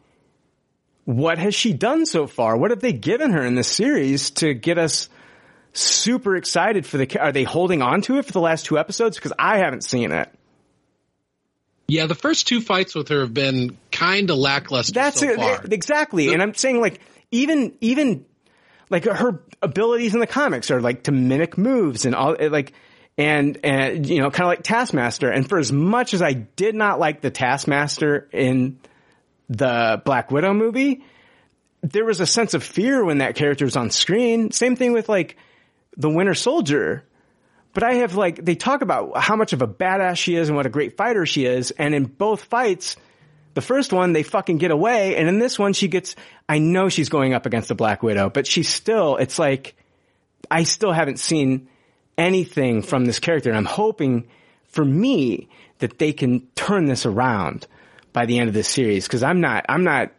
what has she done so far? What have they given her in this series to get us super excited for the, are they holding on to it for the last two episodes? Because I haven't seen it. Yeah, the first two fights with her have been kind of lackluster That's so it, far. exactly. and I'm saying like, even, even like her abilities in the comics are like to mimic moves and all eh, like and and you know kind of like Taskmaster. And for as much as I did not like the Taskmaster in the Black Widow movie, there was a sense of fear when that character was on screen. Same thing with like the Winter Soldier. But I have like they talk about how much of a badass she is and what a great fighter she is, and in both fights. The first one, they fucking get away. And in this one, she gets, I know she's going up against the Black Widow, but she's still, it's like, I still haven't seen anything from this character. And I'm hoping for me that they can turn this around by the end of this series. Cause I'm not, I'm not,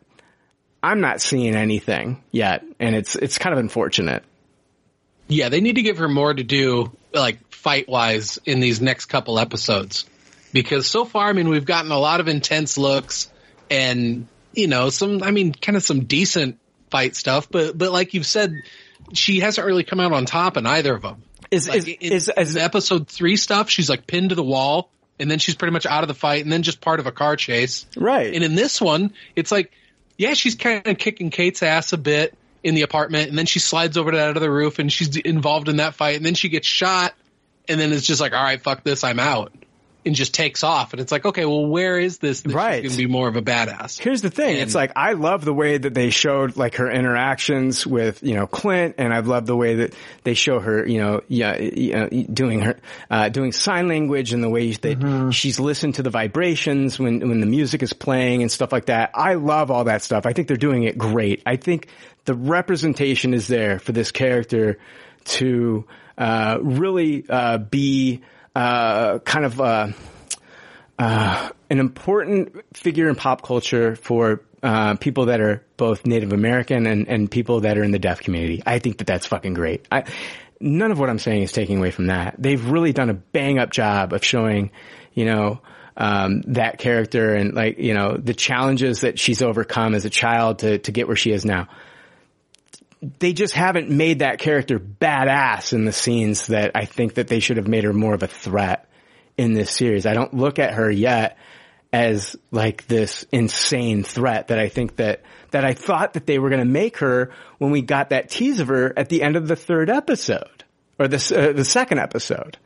I'm not seeing anything yet. And it's, it's kind of unfortunate. Yeah, they need to give her more to do, like fight wise, in these next couple episodes because so far, I mean, we've gotten a lot of intense looks and, you know, some, I mean, kind of some decent fight stuff, but, but like you've said, she hasn't really come out on top in either of them. Is, like is, in, is, is, in episode three stuff, she's like pinned to the wall and then she's pretty much out of the fight and then just part of a car chase. right. And in this one, it's like, yeah, she's kind of kicking Kate's ass a bit in the apartment and then she slides over to that other roof and she's involved in that fight and then she gets shot and then it's just like, all right, fuck this, I'm out. And just takes off, and it's like, okay, well, where is this? That Right. she's gonna be more of a badass. Here's the thing. it's like, I love the way that they showed like her interactions with, you know, Clint and I've loved the way that they show her, you know, yeah, you know, doing her, uh, doing sign language and the way that she's listened to the vibrations when, when the music is playing and stuff like that. I love all that stuff. I think they're doing it great. I think the representation is there for this character to, uh, really, uh, be, uh, kind of, uh, uh, an important figure in pop culture for uh, people that are both Native American and, and people that are in the deaf community. I think that that's fucking great. I, none of what I'm saying is taking away from that. They've really done a bang up job of showing, you know, um, that character and like, you know, the challenges that she's overcome as a child to, to get where she is now. They just haven't made that character badass in the scenes that I think that they should have made her more of a threat in this series. I don't look at her yet as like this insane threat that I think that, that I thought that they were going to make her when we got that tease of her at the end of the third episode or the, uh, the second episode.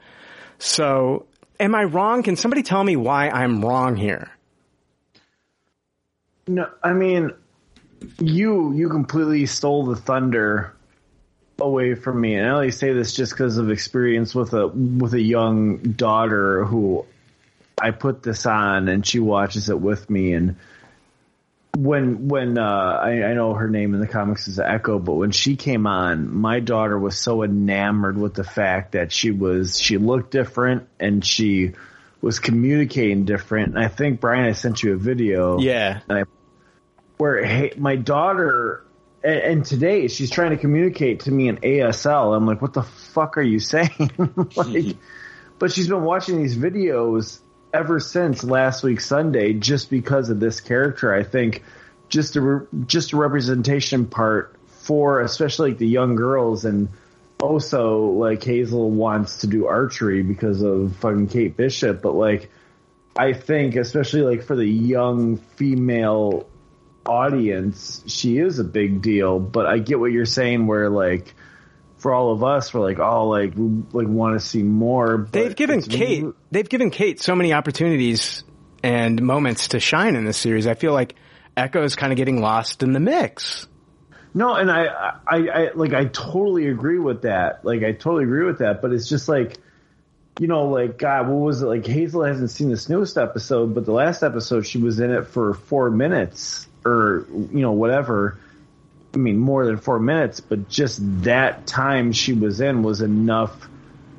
So am I wrong? Can somebody tell me why I'm wrong here? No, I mean, you you completely stole the thunder away from me, and I only say this just because of experience with a with a young daughter who I put this on, and she watches it with me, and when when uh, I, I know her name in the comics is Echo, but when she came on, my daughter was so enamored with the fact that she was she looked different and she was communicating different. And I think Brian, I sent you a video. Yeah. And I, where hey, my daughter and, and today she's trying to communicate to me in ASL. I'm like, what the fuck are you saying? like, mm-hmm. but she's been watching these videos ever since last week Sunday just because of this character. I think just a re- just a representation part for especially like the young girls and also like Hazel wants to do archery because of fucking Kate Bishop, but like I think especially like for the young female audience, she is a big deal. But I get what you're saying where like for all of us, we're like, oh, like we like want to see more. but They've given Kate, they've given Kate so many opportunities and moments to shine in this series. I feel like Echo is kind of getting lost in the mix. No, and I, I, I, like, I totally agree with that. Like, I totally agree with that. But it's just like, you know, like, God, what was it? Like, Hazel hasn't seen this newest episode, but the last episode she was in it for four minutes or, you know, whatever. I mean, more than four minutes, but just that time she was in was enough,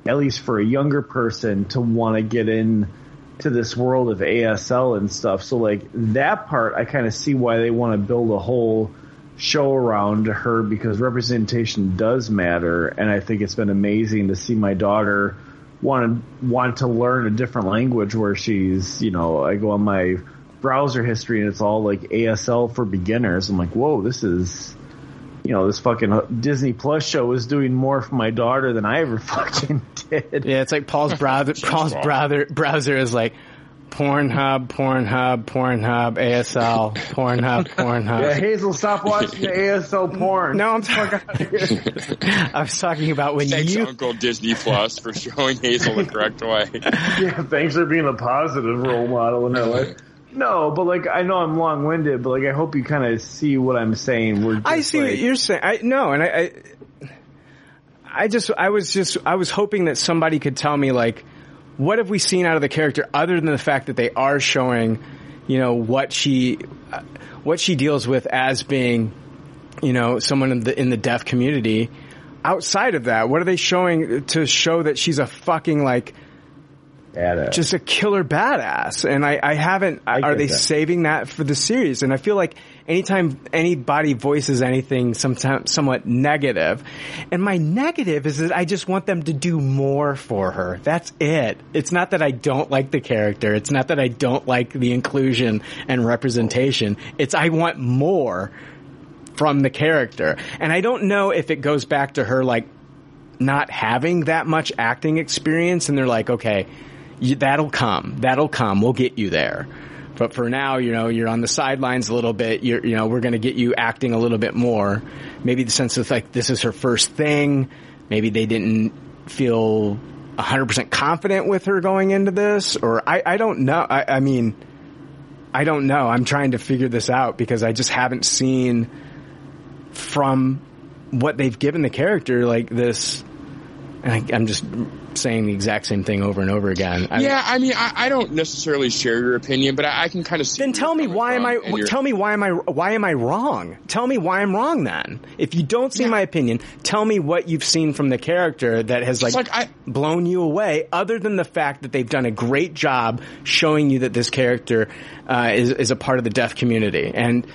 at least for a younger person, to want to get in to this world of ASL and stuff. So, like, that part, I kind of see why they want to build a whole show around her because representation does matter. And I think it's been amazing to see my daughter want to, want to learn a different language where she's, you know, I go on my browser history and it's all like ASL for beginners. I'm like, whoa, this is, you know, this fucking Disney Plus show is doing more for my daughter than I ever fucking did. Yeah, it's like Paul's browser. Paul's browser browser is like Pornhub, Pornhub, Pornhub, ASL, Pornhub, Pornhub. Yeah, Hazel, stop watching the ASL porn. No, I'm talking. I was talking about when you Thanks, you. Uncle Disney Plus, for showing Hazel the correct way. Yeah, thanks for being a positive role model in that life. No, but like I know I'm long winded, but like I hope you kind of see what I'm saying. We're I see what you're saying. I no, and I, I, I just, I was just, I was hoping that somebody could tell me like, what have we seen out of the character other than the fact that they are showing, you know, what she, uh, what she deals with as being, you know, someone in the in the deaf community. Outside of that, what are they showing to show that she's a fucking like Badass. just a killer badass. And I, I haven't, are they that. saving that for the series? And I feel like anytime anybody voices anything sometimes somewhat negative, and my negative is that I just want them to do more for her. That's it. It's not that I don't like the character. It's not that I don't like the inclusion and representation. It's I want more from the character. And I don't know if it goes back to her like not having that much acting experience and they're like, okay, that'll come. That'll come. We'll get you there. But for now, you know, you're on the sidelines a little bit. You're, you know, we're going to get you acting a little bit more. Maybe the sense of like, this is her first thing. Maybe they didn't feel 100% confident with her going into this or I, I don't know. I, I mean, I don't know. I'm trying to figure this out because I just haven't seen from what they've given the character like this. I, I'm just saying the exact same thing over and over again. I, yeah, I mean, I, I don't necessarily share your opinion, but I, I can kind of see. Then tell me why am from, I? and Tell me why am I? Why am I wrong? Tell me why I'm wrong. Then, if you don't see my opinion, tell me what you've seen from the character that has like, like, I- blown you away. Other than the fact that they've done a great job showing you that this character uh, is is a part of the deaf community, and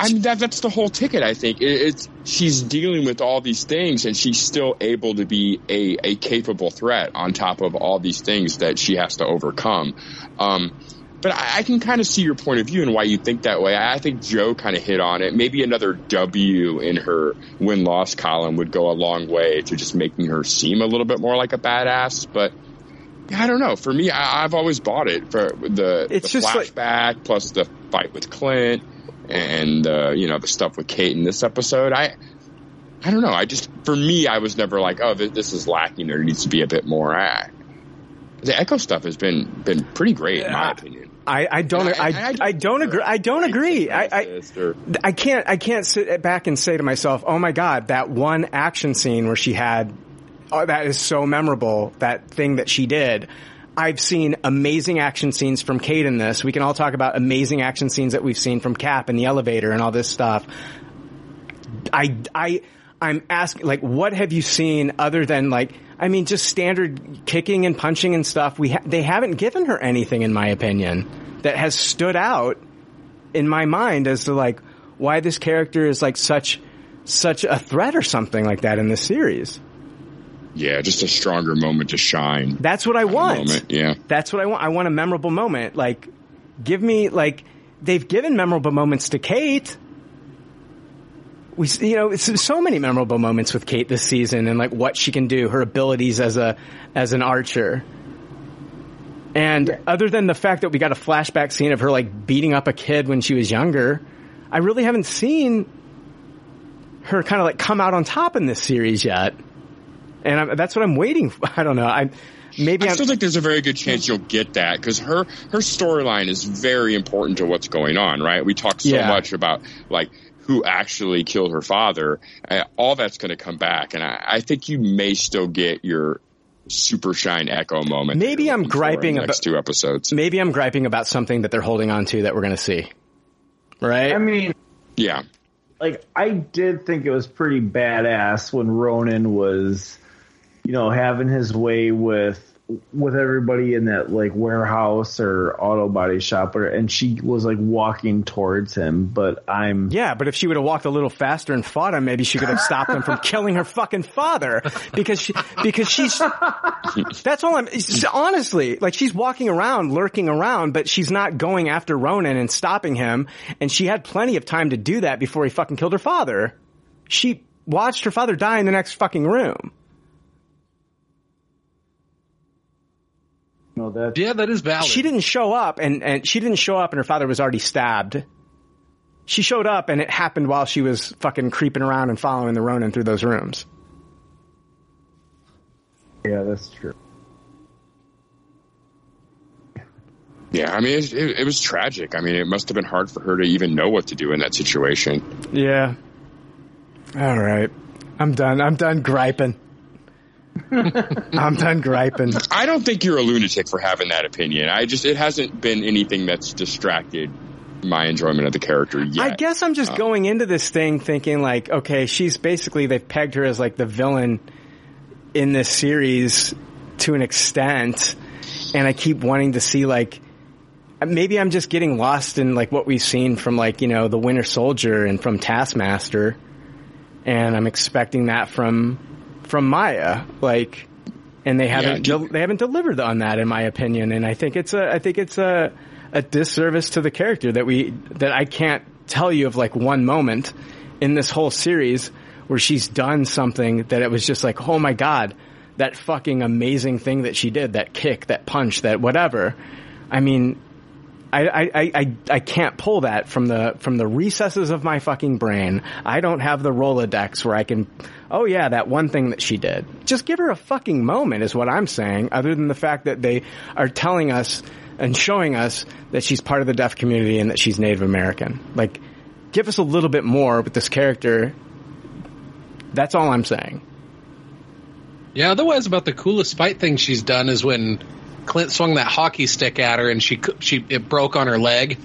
I mean, that that's the whole ticket. I think it, it's she's dealing with all these things, and she's still able to be a, a capable threat on top of all these things that she has to overcome. Um, but I, I can kind of see your point of view and why you think that way. I, I think Joe kind of hit on it. Maybe another W in her win loss column would go a long way to just making her seem a little bit more like a badass. But I don't know. For me, I, I've always bought it for the, It's the just like- flashback plus the fight with Clint and uh, you know the stuff with Kate in this episode. I I don't know. I just for me, I was never like, oh, this, is lacking. There needs to be a bit more. I, the Echo stuff has been been pretty great in my opinion. I, I don't, I- I, I don't agree. I don't agree. I, I, I can't, I can't sit back and say to myself, oh my god, that one action scene where she had, oh, that is so memorable. That thing that she did. I've seen amazing action scenes from Kate in this. We can all talk about amazing action scenes that we've seen from Cap in the elevator and all this stuff. I, I, I'm asking, like, what have you seen other than like, I mean, just standard kicking and punching and stuff. We ha- they haven't given her anything, in my opinion, that has stood out in my mind as to like why this character is like such such a threat or something like that in this series. Yeah, just a stronger moment to shine. That's what I want. Moment, yeah. That's what I want. I want a memorable moment. Like, give me like they've given memorable moments to Kate. We, s- you know, it's so many memorable moments with Kate this season, and like what she can do, her abilities as a as an archer. And other than the fact that we got a flashback scene of her like beating up a kid when she was younger, I really haven't seen her kind of like come out on top in this series yet. And I'm, that's what I'm waiting for. I don't know. I maybe I I'm, still think there's a very good chance you'll get that because her her storyline is very important to what's going on. Right? We talk so Yeah. much about like who actually killed her father. Uh, all that's going to come back, and I, I think you may still get your super shine echo moment. Maybe I'm looking for in griping the about- next two episodes. maybe I'm griping about something that they're holding on to that we're going to see. Right? I mean, Yeah, like I did think it was pretty badass when Ronin was, you know, having his way with with everybody in that like warehouse or auto body shop, or, and she was like walking towards him. But I'm yeah, but if she would have walked a little faster and fought him, maybe she could have stopped him from killing her fucking father because she, because she's, that's all I'm, honestly, like she's walking around, lurking around, but she's not going after Ronin and stopping him. And she had plenty of time to do that before he fucking killed her father. She watched her father die in the next fucking room. No, that Yeah, that is valid. She didn't show up and, and she didn't show up and her father was already stabbed. She showed up and it happened while she was fucking creeping around and following the Ronin through those rooms. yeah, that's true. Yeah, I mean, it, it, it was tragic. I mean, it must have been hard for her to even know what to do in that situation. Yeah. All right. I'm done. I'm done griping. I'm done griping. I don't think you're a lunatic for having that opinion. I just, it hasn't been anything that's distracted my enjoyment of the character yet. I guess I'm just uh, going into this thing thinking like, okay, she's basically they've pegged her as like the villain in this series to an extent, and I keep wanting to see like maybe I'm just getting lost in like what we've seen from like you know the Winter Soldier and from Taskmaster, and I'm expecting that from from Maya like. And they haven't Yeah. del- they haven't delivered on that in my opinion, and I think it's a I think it's a a disservice to the character that we that I can't tell you of like one moment in this whole series where she's done something that it was just like oh my god that fucking amazing thing that she did that kick that punch that whatever I mean I, I, I, I, can't pull that from the from the recesses of my fucking brain. I don't have the Rolodex where I can oh yeah, that one thing that she did. Just give her a fucking moment is what I'm saying, other than the fact that they are telling us and showing us that she's part of the deaf community and that she's Native American. Like, give us a little bit more with this character. That's all I'm saying. Yeah, otherwise, about the coolest fight thing she's done is when Clint swung that hockey stick at her and she she it broke on her leg,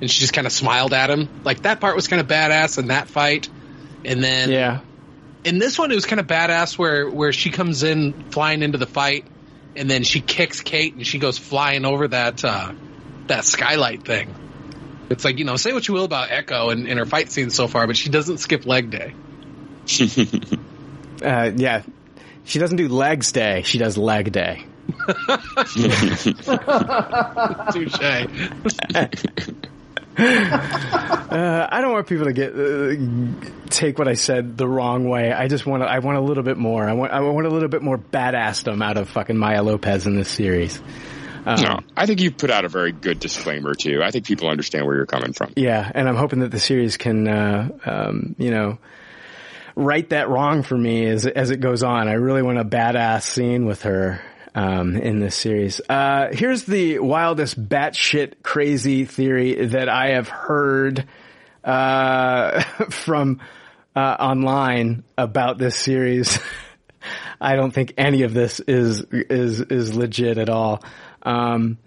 and she just kind of smiled at him. Like that part was kind of badass in that fight, and then Yeah. in this one it was kind of badass where where she comes in flying into the fight, and then she kicks Kate and she goes flying over that uh, that skylight thing. It's like you know, say what you will about Echo and, and her fight scenes so far, but she doesn't skip leg day. Uh, yeah. She doesn't do legs day. She does leg day. Touche. Uh, I don't want people to get uh, take what I said the wrong way. I just want to, I want a little bit more. I want I want a little bit more badassdom out of fucking Maya Lopez in this series. Um, no, I think you put out a very good disclaimer too. I think people understand where you're coming from. Yeah, and I'm hoping that the series can, uh, um, you know, right that wrong for me as as it goes on. I really want a badass scene with her um, in this series. Uh, here's the wildest batshit crazy theory that I have heard uh, from uh, online about this series. I don't think any of this is is is legit at all. Um,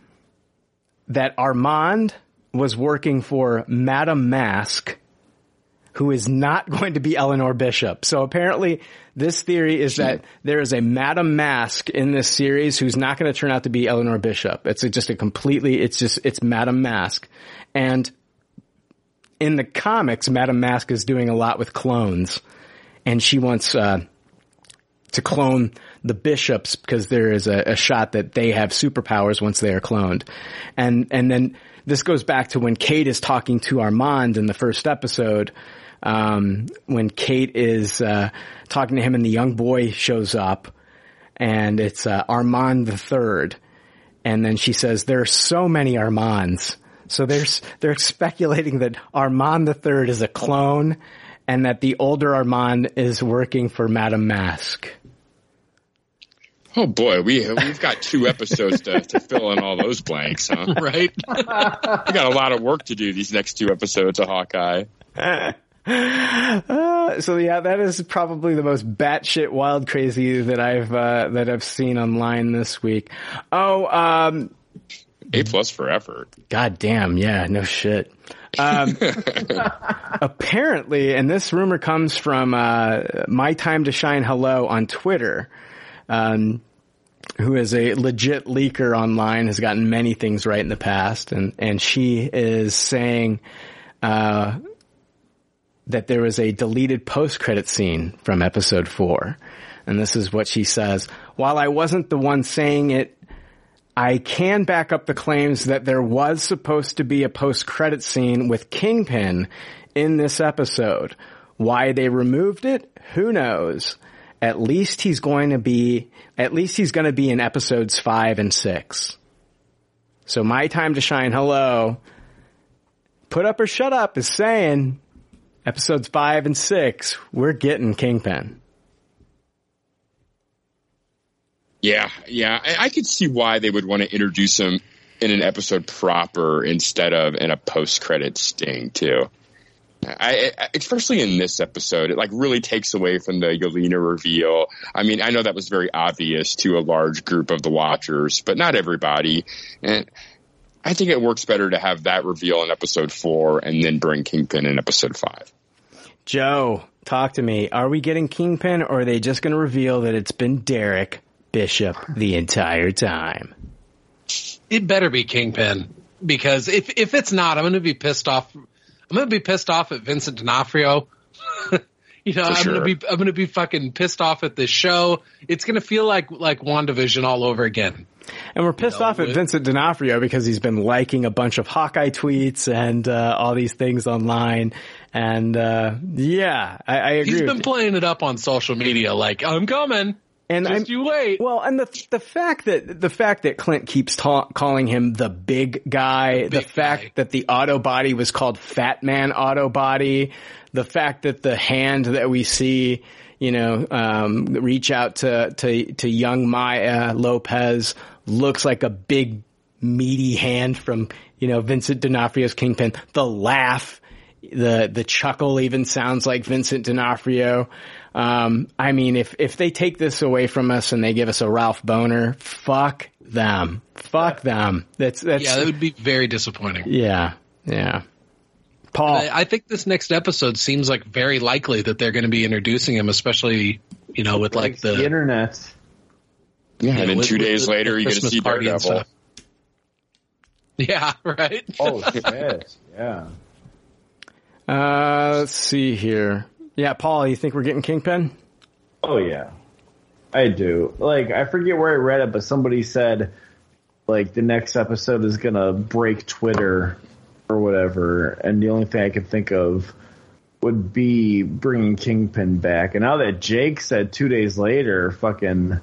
that Armand was working for Madame Masque, who is not going to be Eleanor Bishop. So apparently, this theory is that there is a Madame Masque in this series who's not going to turn out to be Eleanor Bishop. It's just a completely, it's just, it's Madame Masque. And in the comics, Madame Masque is doing a lot with clones. And she wants, uh, to clone the bishops because there is a, a shot that they have superpowers once they are cloned. And, and then this goes back to when Kate is talking to Armand in the first episode, um, when Kate is, uh, talking to him and the young boy shows up and it's, uh, Armand the third. And then she says, there are so many Armands. So there's, they're speculating that Armand the third is a clone and that the older Armand is working for Madame Masque. Oh boy, we we've got two episodes to, to fill in all those blanks, huh? Right? we got a lot of work to do these next two episodes of Hawkeye. Uh, so yeah, that is probably the most batshit wild crazy that I've uh, that I've seen online this week. Oh, um, A plus for effort. god damn, yeah, no shit. Um, apparently, and this rumor comes from uh, my time to shine hello on Twitter. Um, who is a legit leaker online, has gotten many things right in the past, and and she is saying uh, that there was a deleted post-credit scene from episode four, and this is what she says: "While I wasn't the one saying it." I can back up the claims that there was supposed to be a post-credit scene with Kingpin in this episode. Why they removed it, who knows? At least he's going to be, at least he's going to be in episodes five and six. So my time to shine, hello. Put up or shut up is saying episodes five and six, we're getting Kingpin. Yeah, yeah. I, I could see why they would want to introduce him in an episode proper instead of in a post credit sting too. I, I, especially in this episode, it like really takes away from the Yelena reveal. I mean, I know that was very obvious to a large group of the watchers, but not everybody. And I think it works better to have that reveal in episode four and then bring Kingpin in episode five. Joe, talk to me. Are we getting Kingpin or are they just going to reveal that it's been Derek Bishop the entire time? It better be Kingpin because if if it's not, I'm going to be pissed off I'm gonna be pissed off at Vincent D'Onofrio. you know, For I'm sure. gonna be I'm gonna be fucking pissed off at this show. It's gonna feel like like WandaVision all over again. And we're pissed you know, off at with, Vincent D'Onofrio because he's been liking a bunch of Hawkeye tweets and uh, all these things online. And uh, yeah, I, I agree. He's been playing it up on social media, like I'm coming. And Just I'm, you wait. Well, and the the fact that the fact that Clint keeps ta- calling him the big guy, big the fact guy. that the auto body was called Fat Man Auto Body, the fact that the hand that we see, you know, um, reach out to to to young Maya Lopez looks like a big meaty hand from you know Vincent D'Onofrio's Kingpin. The laugh, the the chuckle even sounds like Vincent D'Onofrio. Um, I mean, if if they take this away from us and they give us a Ralph Bohner, fuck them, fuck them. That's that's yeah, that would be very disappointing. Yeah, yeah. Paul, I, I, think this next episode seems like very likely that they're going to be introducing him, especially you know with like the, the internet. Yeah, and then two days later, you get to see Daredevil. Yeah, right. oh shit! Yeah. Uh, let's see here. Yeah, Paul, you think we're getting Kingpin? Oh yeah, I do. Like I forget where I read it, but somebody said like the next episode is gonna break Twitter or whatever, and the only thing I could think of would be bringing Kingpin back. And now that Jake said two days later, fucking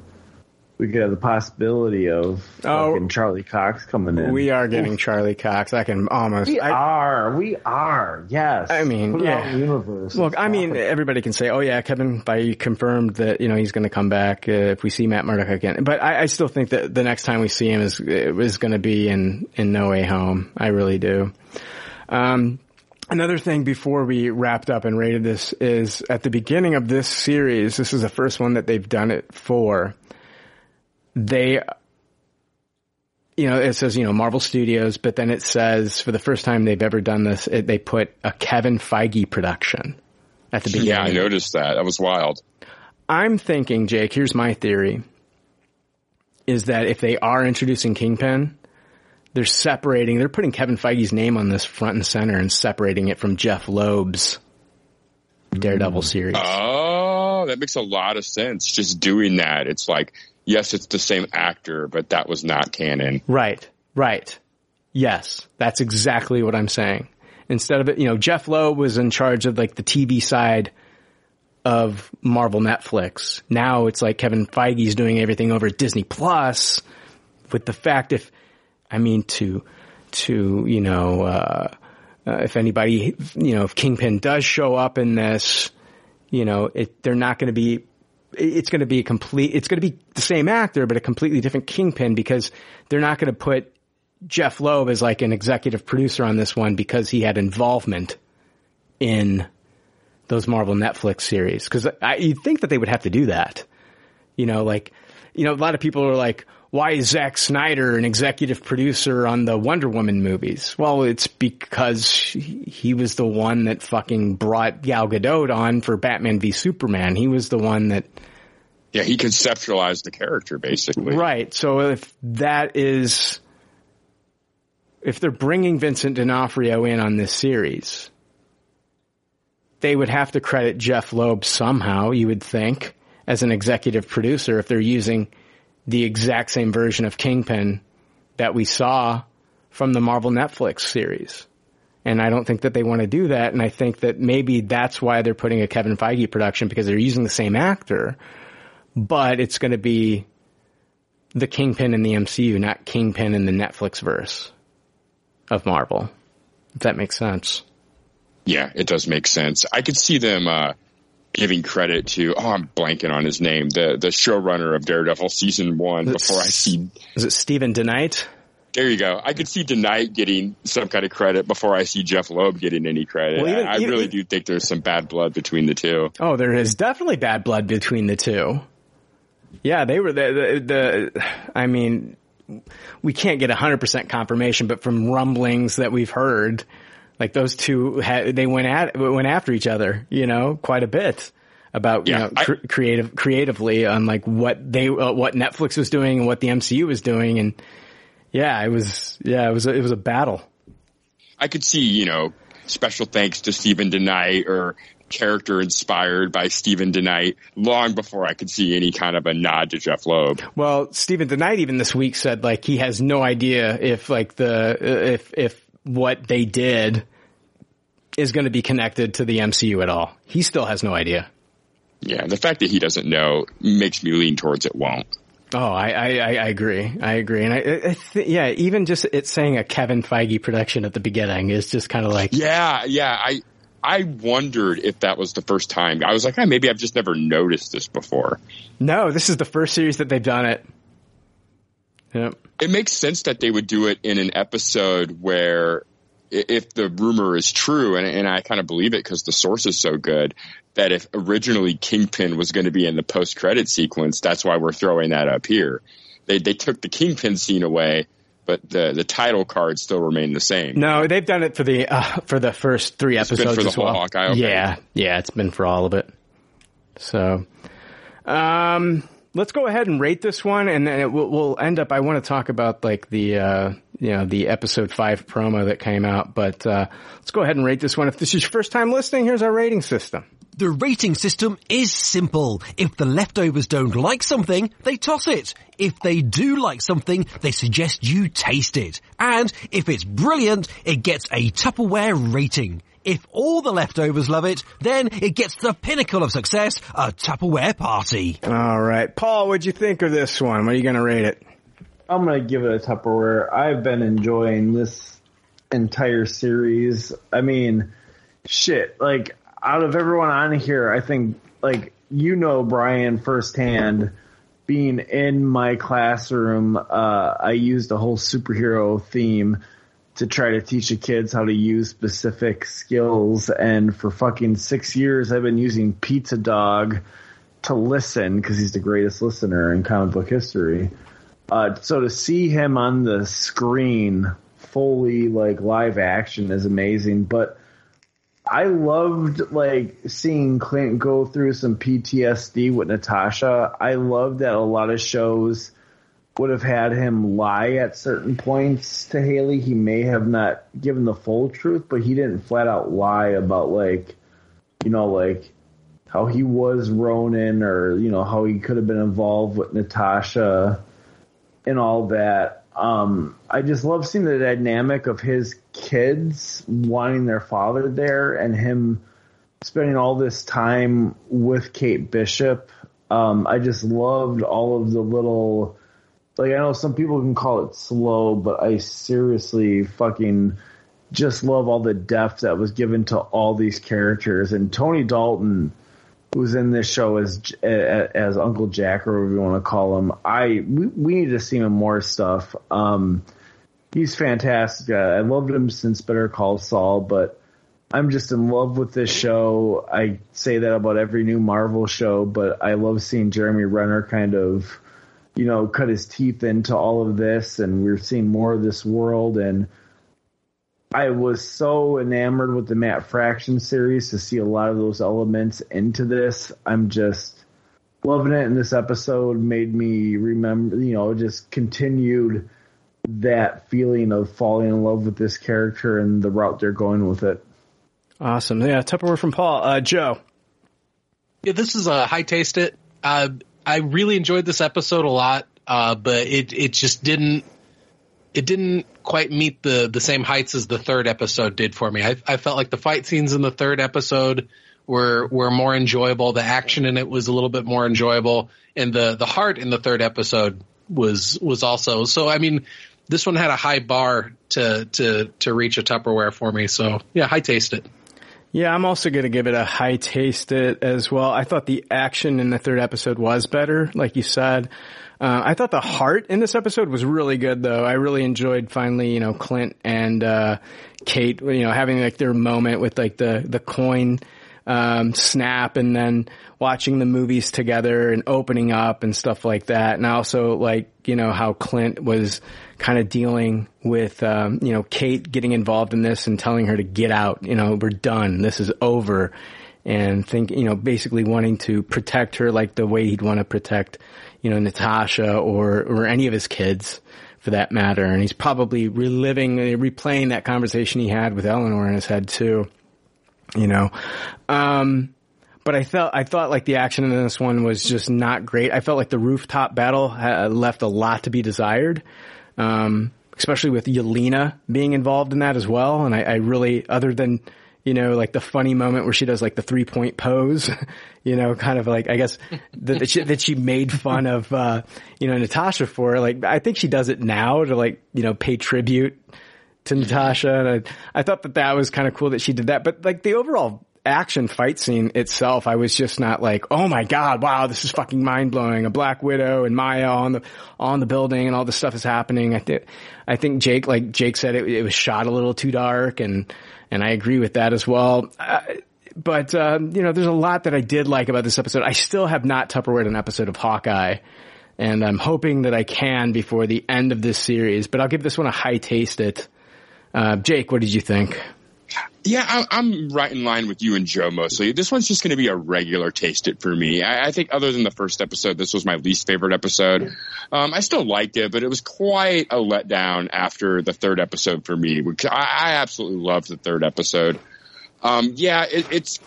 we could have the possibility of oh, Charlie Cox coming in. We are getting Charlie Cox. I can almost. We I, are. We are. Yes. I mean, Put yeah. Universe. Look, I mean, everybody can say, "Oh yeah, Kevin Feige confirmed that you know he's going to come back uh, if we see Matt Murdock again." But I, I, still think that the next time we see him is is going to be in in No Way Home. I really do. Um, Another thing before we wrapped up and rated this is at the beginning of this series, this is the first one that they've done it for they you know, it says, you know, Marvel Studios, but then it says for the first time they've ever done this, it, they put a Kevin Feige production at the beginning. Yeah, I noticed that. That was wild. I'm thinking, Jake, here's my theory, is that if they are introducing Kingpin, they're separating, they're putting Kevin Feige's name on this front and center and separating it from Jeph Loeb's Daredevil mm. series. Oh, that makes a lot of sense. Just doing that. It's like, yes, it's the same actor, but that was not canon. Right, right. Yes, that's exactly what I'm saying. Instead of it, you know, Jeph Loeb was in charge of like the TV side of Marvel Netflix. Now it's like Kevin Feige's doing everything over at Disney Plus with the fact if, I mean, to, to, you know, uh, uh, if anybody, you know, if Kingpin does show up in this, you know, it, they're not going to be it's going to be a complete, it's going to be the same actor, but a completely different kingpin because they're not going to put Jeph Loeb as like an executive producer on this one because he had involvement in those Marvel Netflix series. Cause I, you'd think that they would have to do that. You know, like, you know, a lot of people are like, why is Zack Snyder an executive producer on the Wonder Woman movies? Well, it's because he was the one that fucking brought Gal Gadot on for Batman v Superman. He was the one that. Yeah, he conceptualized the character basically. Right. So if that is, if they're bringing Vincent D'Onofrio in on this series, they would have to credit Jeph Loeb somehow, you would think, as an executive producer if they're using the exact same version of Kingpin that we saw from the Marvel Netflix series. And I don't think that they want to do that. And I think that maybe that's why they're putting a Kevin Feige production because they're using the same actor, but it's going to be the Kingpin in the MCU, not Kingpin in the Netflix verse of Marvel. If that makes sense. Yeah, it does make sense. I could see them uh, giving credit to oh, I'm blanking on his name, the the showrunner of Daredevil season one. Before I see, is it Steven DeKnight? There you go. I could see DeKnight getting some kind of credit before I see Jeph Loeb getting any credit. Well, even, I, I even, really do think there's some bad blood between the two. Oh, there is definitely bad blood between the two. Yeah, they were the, the, the I mean, we can't get 100% confirmation, but from rumblings that we've heard, like those two had, they went at, went after each other, you know, quite a bit about, yeah, you know, cr- I, creative, creatively on like what they, uh, what Netflix was doing and what the MCU was doing. And yeah, it was, yeah, it was, a, it was a battle. I could see, you know, special thanks to Steven DeKnight or character inspired by Steven DeKnight long before I could see any kind of a nod to Jeph Loeb. Well, Steven DeKnight even this week said like he has no idea if like the if if what they did is going to be connected to the MCU at all. He still has no idea. Yeah, the fact that he doesn't know makes me lean towards it won't. Oh, I, I, I agree. I agree. And I, I th- yeah, even just it saying a Kevin Feige production at the beginning is just kind of like, yeah, yeah. I, I wondered if that was the first time. I was like, oh, maybe I've just never noticed this before. No, this is the first series that they've done it. Yep. It makes sense that they would do it in an episode where, if the rumor is true, and, and I kind of believe it because the source is so good, that if originally Kingpin was going to be in the post credit sequence, that's why we're throwing that up here. They they took the Kingpin scene away but the the title cards still remain the same. No, they've done it for the uh, for the first three it's episodes for the as well. Hawkeye, okay. Yeah, yeah, it's been for all of it. So, um, let's go ahead and rate this one, and then we'll, we'll, end up. I want to talk about like the uh, you know the episode five promo that came out, but uh, let's go ahead and rate this one. If this is your first time listening, here's our rating system. The rating system is simple. If the leftovers don't like something, they toss it. If they do like something, they suggest you taste it. And if it's brilliant, it gets a Tupperware rating. If all the leftovers love it, then it gets the pinnacle of success, a Tupperware party. All right. Paul, what'd you think of this one? What are you going to rate it? I'm going to give it a Tupperware. I've been enjoying this entire series. I mean, shit, like out of everyone on here, I think like you know Brian firsthand. Being in my classroom, uh, I used a whole superhero theme to try to teach the kids how to use specific skills. And for fucking six years, I've been using Pizza Dog to listen because he's the greatest listener in comic book history. Uh, so to see him on the screen fully like live action is amazing. But I loved like seeing Clint go through some PTSD with Natasha. I love that a lot of shows would have had him lie at certain points to Haley. He may have not given the full truth, but he didn't flat out lie about like, you know, like how he was Ronin or, you know, how he could have been involved with Natasha and all that. Um, I just love seeing the dynamic of his kids wanting their father there and him spending all this time with Kate Bishop. Um, I just loved all of the little, like, I know some people can call it slow, but I seriously fucking just love all the depth that was given to all these characters. And Tony Dalton, who's in this show as as Uncle Jack or whatever you want to call him. I we, we need to see him more stuff. Um, he's fantastic. Uh, I loved him since Better Call Saul, but I'm just in love with this show. I say that about every new Marvel show, but I love seeing Jeremy Renner kind of, you know, cut his teeth into all of this, and we're seeing more of this world and I was so enamored with the Matt Fraction series to see a lot of those elements into this. I'm just loving it. And this episode made me remember, you know, just continued that feeling of falling in love with this character and the route they're going with it. Awesome. Yeah, Tupperware from Paul. Uh, Joe. Yeah, this is a high taste it. Uh, I really enjoyed this episode a lot, uh, but it, it just didn't it didn't quite meet the the same heights as the third episode did for me. I, I felt like the fight scenes in the third episode were were more enjoyable. The action in it was a little bit more enjoyable, and the the heart in the third episode was was also so. I mean, this one had a high bar to to to reach a Tupperware for me. So yeah, high taste it. Yeah, I'm also going to give it a high taste it as well. I thought the action in the third episode was better, like you said. Uh, I thought the heart in this episode was really good, though. I really enjoyed finally, you know, Clint and uh, Kate, you know, having like their moment with like the the coin um, snap, and then watching the movies together and opening up and stuff like that. And also like, you know, how Clint was kind of dealing with, um, you know, Kate getting involved in this and telling her to get out. You know, we're done. This is over. And think, you know, basically wanting to protect her like the way he'd want to protect, you know, Natasha or, or any of his kids for that matter. And he's probably reliving, replaying that conversation he had with Eleanor in his head too, you know. Um, but I felt I thought like the action in this one was just not great. I felt like the rooftop battle left a lot to be desired, um, especially with Yelena being involved in that as well. And I, I, really, other than you know, like the funny moment where she does like the three point pose, you know, kind of like I guess that, that, she, that she made fun of uh, you know Natasha for. Like I think she does it now to like you know pay tribute to Natasha, and I, I thought that that was kind of cool that she did that. But like the overall action fight scene itself, I was just not like, oh my god, wow, this is fucking mind blowing. A Black Widow and Maya on the on the building, and all this stuff is happening. I think I think Jake, like Jake said, it, it was shot a little too dark, and and I agree with that as well. Uh, but um, you know, there's a lot that I did like about this episode. I still have not Tupperware an episode of Hawkeye. And I'm hoping that I can before the end of this series, but I'll give this one a high taste it. Uh, Jake, what did you think? Yeah, I'm right in line with you and Joe mostly. This one's just going to be a regular taste it for me. I, think other than the first episode, this was my least favorite episode. Um, I still liked it, but it was quite a letdown after the third episode for me. I, I absolutely loved the third episode. Um, yeah, it, it's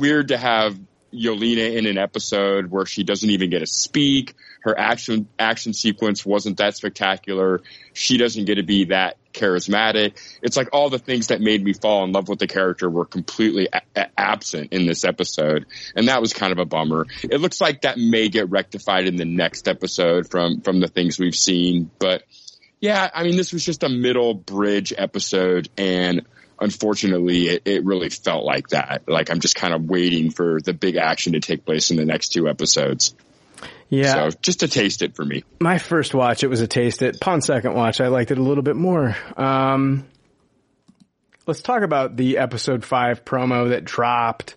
weird to have Yelena in an episode where she doesn't even get to speak. Her action action sequence wasn't that spectacular. She doesn't get to be that charismatic. It's like all the things that made me fall in love with the character were completely a- absent in this episode. And that was kind of a bummer. It looks like that may get rectified in the next episode from, from the things we've seen. But yeah, I mean, this was just a middle bridge episode and unfortunately it, it really felt like that. Like I'm just kind of waiting for the big action to take place in the next two episodes. Yeah. So just to taste it for me. My first watch, it was a taste it. Upon second watch, I liked it a little bit more. Um, let's talk about the episode five promo that dropped.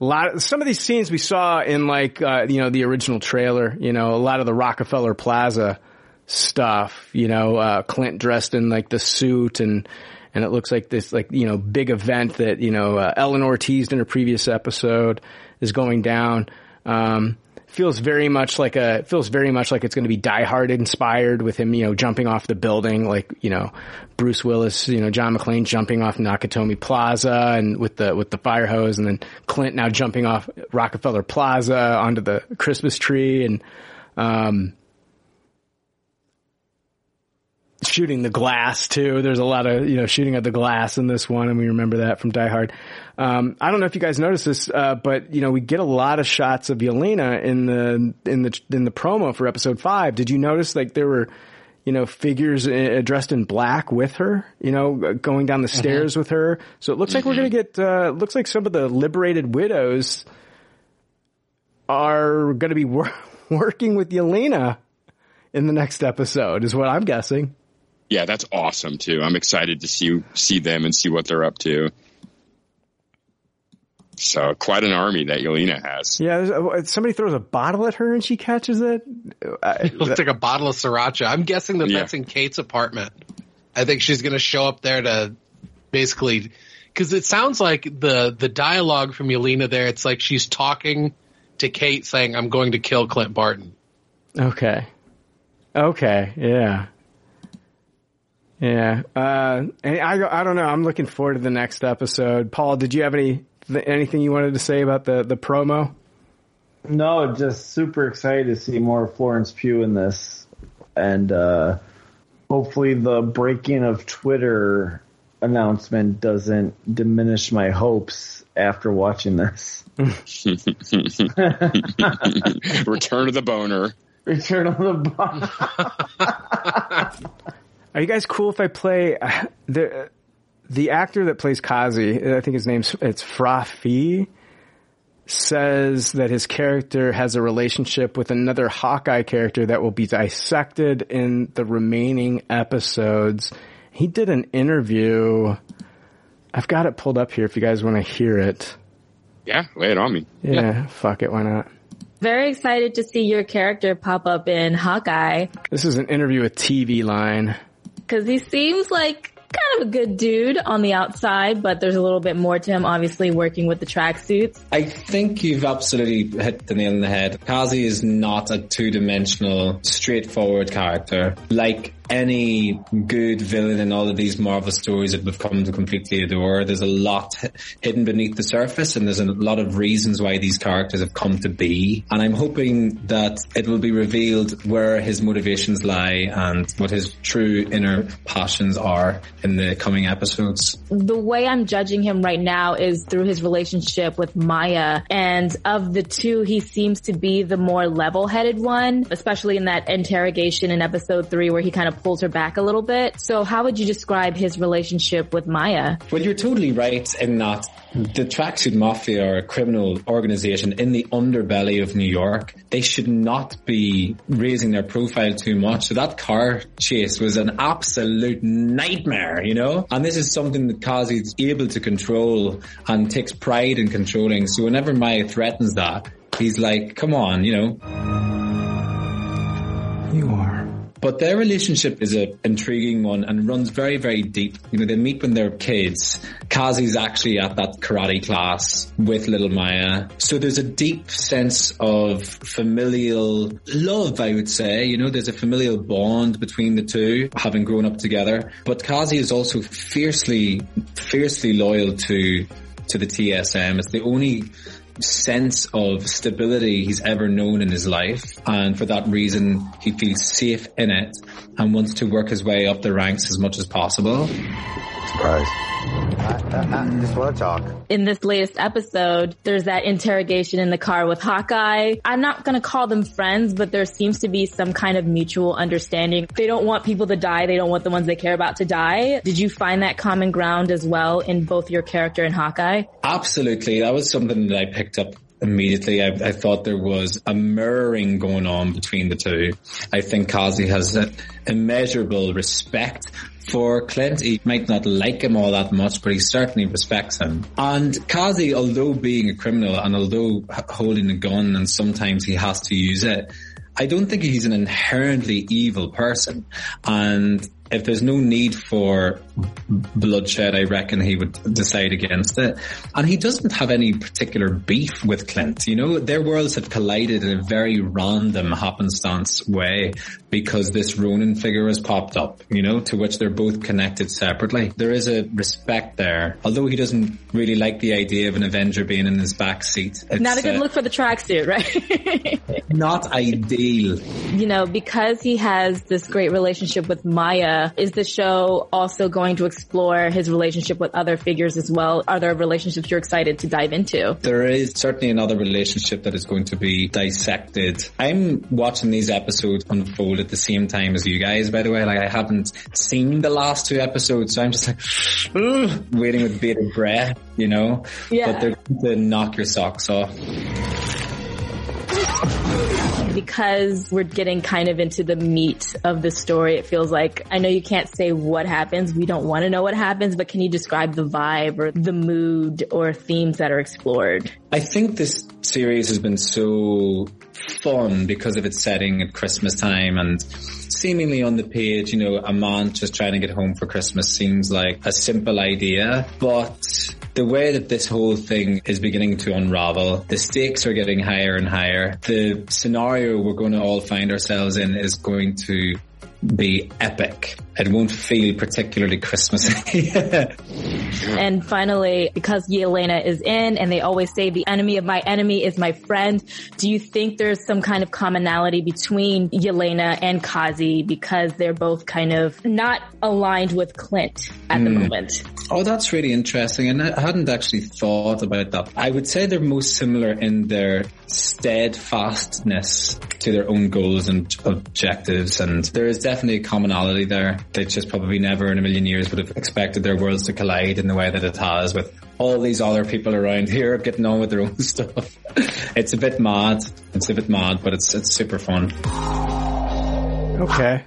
A lot of, some of these scenes we saw in like, uh, you know, the original trailer, you know, a lot of the Rockefeller Plaza stuff, you know, uh, Clint dressed in like the suit and, and it looks like this like, you know, big event that, you know, uh, Eleanor teased in her previous episode is going down. Um, feels very much like a feels very much like it's going to be Die Hard inspired with him, you know, jumping off the building, like you know, Bruce Willis, you know, John McClane jumping off Nakatomi Plaza and with the with the fire hose, and then Clint now jumping off Rockefeller Plaza onto the Christmas tree, and um, shooting the glass too. There's a lot of you know shooting at the glass in this one, and we remember that from Die Hard. Um, I don't know if you guys noticed this, uh, but you know we get a lot of shots of Yelena in the in the in the promo for episode five. Did you notice like there were you know figures uh, dressed in black with her, you know, going down the mm-hmm. stairs with her. So it looks like we're gonna get uh, looks like some of the liberated widows are going to be wor- working with Yelena in the next episode, is what I'm guessing yeah, that's awesome too. I'm excited to see see them and see what they're up to. So quite an army that Yelena has. Yeah, somebody throws a bottle at her and she catches it. it looks like a bottle of sriracha. I'm guessing that yeah. that's in Kate's apartment. I think she's going to show up there to basically because it sounds like the the dialogue from Yelena there. It's like she's talking to Kate, saying, "I'm going to kill Clint Barton." Okay. Okay. Yeah. Yeah. Uh, I, I don't know. I'm looking forward to the next episode. Paul, did you have any, anything you wanted to say about the, the promo? No, just super excited to see more Florence Pugh in this. And, uh, hopefully the breaking of Twitter announcement doesn't diminish my hopes after watching this. Return of the boner. Return of the boner. Are you guys cool if I play uh, the the actor that plays Kazi? I think his name's it's Fra Fee, Says that his character has a relationship with another Hawkeye character that will be dissected in the remaining episodes. He did an interview. I've got it pulled up here if you guys want to hear it. Yeah, lay it on me. Yeah, fuck it, why not? Very excited to see your character pop up in Hawkeye This is an interview with TV Line. because he seems like kind of a good dude on the outside, but there's a little bit more to him, obviously working with the tracksuits. I think you've absolutely hit the nail on the head. Kazi is not a two-dimensional, straightforward character. Like any good villain in all of these Marvel stories that we've come to completely adore, there's a lot hidden beneath the surface and there's a lot of reasons why these characters have come to be. And I'm hoping that it will be revealed where his motivations lie and what his true inner passions are in the coming episodes. The way I'm judging him right now is through his relationship with Maya. And of the two, he seems to be the more level-headed one, especially in that interrogation in episode three where he kind of pulls her back a little bit. So how would you describe his relationship with Maya? Well, you're totally right in that the Tracksuit Mafia are a criminal organization in the underbelly of New York. They should not be raising their profile too much. So that car chase was an absolute nightmare, you know? And this is something that Kazi is able to control and takes pride in controlling. So whenever Maya threatens that, he's like, come on, you know? You are. But their relationship is an intriguing one and runs very, very deep. You know, they meet when they're kids. Kazi's actually at that karate class with little Maya. So there's a deep sense of familial love, I would say. You know, there's a familial bond between the two, having grown up together. But Kazi is also fiercely, fiercely loyal to, to the TSM. It's the only sense of stability he's ever known in his life. And for that reason, he feels safe in it and wants to work his way up the ranks as much as possible. Surprise. I, I, I just want to talk. in this latest episode, there's that interrogation in the car with Hawkeye. I'm not gonna call them friends, but there seems to be some kind of mutual understanding. They don't want people to die. They don't want the ones they care about to die. Did you find that common ground as well in both your character and Hawkeye? Absolutely. That was something that I picked up immediately. I, I thought there was a mirroring going on between the two. I think Kazi has an immeasurable respect for Clint. He might not like him all that much, but he certainly respects him. And Kazi, although being a criminal and although holding a gun and sometimes he has to use it, I don't think he's an inherently evil person. And if there's no need for bloodshed, I reckon he would decide against it. And he doesn't have any particular beef with Clint. You know, their worlds have collided in a very random happenstance way because this Ronin figure has popped up, you know, to which they're both connected separately. There is a respect there. Although he doesn't really like the idea of an Avenger being in his back seat. It's, Not a good uh, look for the tracksuit, right? Not ideal. you know, because he has this great relationship with Maya, is the show also going to explore his relationship with other figures as well? Are there relationships you're excited to dive into? There is certainly another relationship that is going to be dissected. I'm watching these episodes unfold at the same time as you guys, by the way. Like I haven't seen the last two episodes, so I'm just like "Ugh," waiting with bated breath, you know? Yeah. But they're going to knock your socks off. Because we're getting kind of into the meat of the story, it feels like, I know you can't say what happens. We don't want to know what happens, but can you describe the vibe or the mood or themes that are explored? I think this series has been so fun because of its setting at Christmas time and seemingly on the page, you know, a man just trying to get home for Christmas seems like a simple idea, but the way that this whole thing is beginning to unravel, the stakes are getting higher and higher. The scenario we're going to all find ourselves in is going to be epic. It won't feel particularly Christmassy. And finally, because Yelena is in and they always say the enemy of my enemy is my friend, do you think there's some kind of commonality between Yelena and Kazi because they're both kind of not aligned with Clint at the Hmm. moment? Oh, that's really interesting. And I hadn't actually thought about that. I would say they're most similar in their steadfastness to their own goals and objectives. And there is definitely a commonality there. They just probably never in a million years would have expected their worlds to collide in the way that it has with all these other people around here getting on with their own stuff. it's a bit mad. It's a bit mad, but it's, it's super fun. Okay.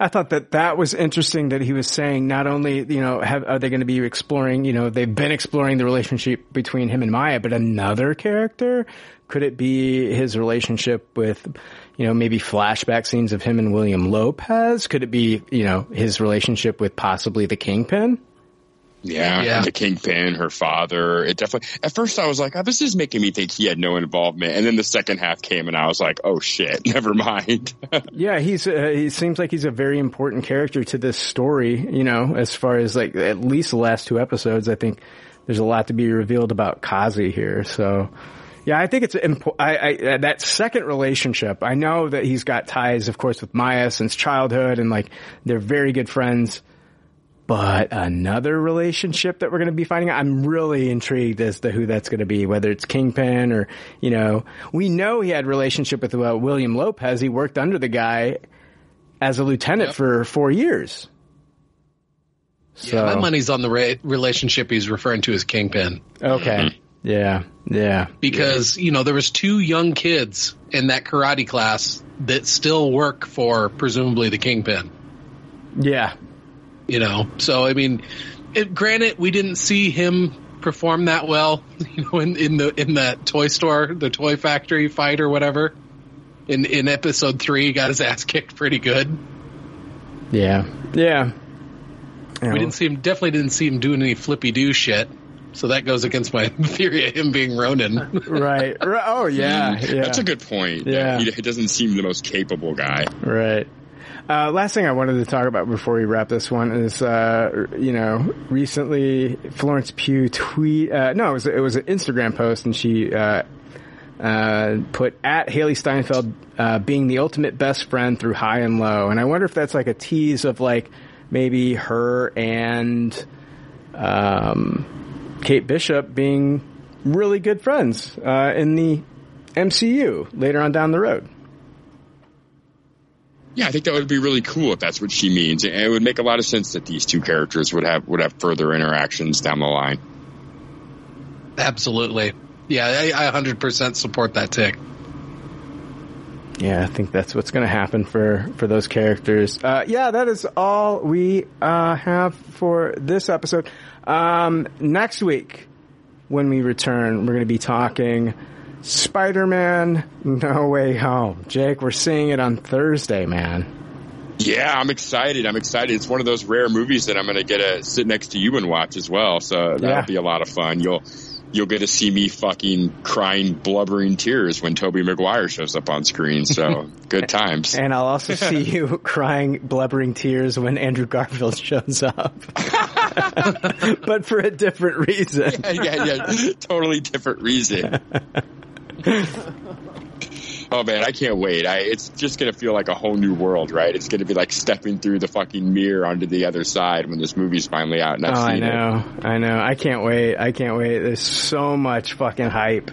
I thought that that was interesting that he was saying not only, you know, have, are they going to be exploring, you know, they've been exploring the relationship between him and Maya, but another character? Could it be his relationship with, you know, maybe flashback scenes of him and William Lopez? Could it be, you know, his relationship with possibly the Kingpin? Yeah, Yeah. the kingpin, her father. It definitely. At first, I was like, "Oh, this is making me think he had no involvement." And then the second half came, and I was like, "Oh shit, never mind." Yeah, he's uh, he seems like he's a very important character to this story. You know, as far as like at least the last two episodes, I think there's a lot to be revealed about Kazi here. So, yeah, I think it's impo- I, I uh, that second relationship. I know that he's got ties, of course, with Maya since childhood, and like they're very good friends. But another relationship that we're going to be finding out, I'm really intrigued as to who that's going to be, whether it's Kingpin or, you know, we know he had relationship with uh, William Lopez. He worked under the guy as a lieutenant for four years. So, Yeah, my money's on the ra- relationship he's referring to as Kingpin. okay. Yeah. Yeah. because you know there was two young kids in that karate class that still work for presumably the kingpin Yeah. you know so i mean it, granted we didn't see him perform that well you know in, in the in that toy store the toy factory fight or whatever in in episode three he got his ass kicked pretty good Yeah. Yeah. You we didn't see him definitely didn't see him doing any flippy do shit so that goes against my theory of him being ronin right. right. Oh, yeah. Yeah. That's a good point. Yeah. he, he doesn't seem the most capable guy. Right. Uh, last thing I wanted to talk about before we wrap this one is, uh, you know, recently Florence Pugh tweet, uh, no, it was, it was an Instagram post and she, uh, uh, put at Hailee Steinfeld, uh, being the ultimate best friend through high and low. And I wonder if that's like a tease of like maybe her and, um, Kate Bishop being really good friends, uh, in the MCU later on down the road. Yeah, I think that would be really cool if that's what she means, and it would make a lot of sense that these two characters would have would have further interactions down the line. absolutely yeah i, I 100% support that take Yeah, I think that's what's going to happen for for those characters. Uh, yeah, that is all we uh, have for this episode. Um, next week, when we return, we're going to be talking Spider-Man: No Way Home. Jake, we're seeing it on Thursday, man. Yeah, I'm excited. I'm excited. It's one of those rare movies that I'm going to get to sit next to you and watch as well. So that'll Yeah. be a lot of fun. You'll you'll get to see me fucking crying, blubbering tears when Tobey Maguire shows up on screen. So good times. And I'll also see you crying, blubbering tears when Andrew Garfield shows up, but for a different reason. yeah, yeah, yeah. Totally different reason. Oh man, I can't wait. I, it's just gonna feel like a whole new world, right? It's gonna be like stepping through the fucking mirror onto the other side when this movie's finally out and I've Oh, I seen it. know. I know. I can't wait. I can't wait. There's so much fucking hype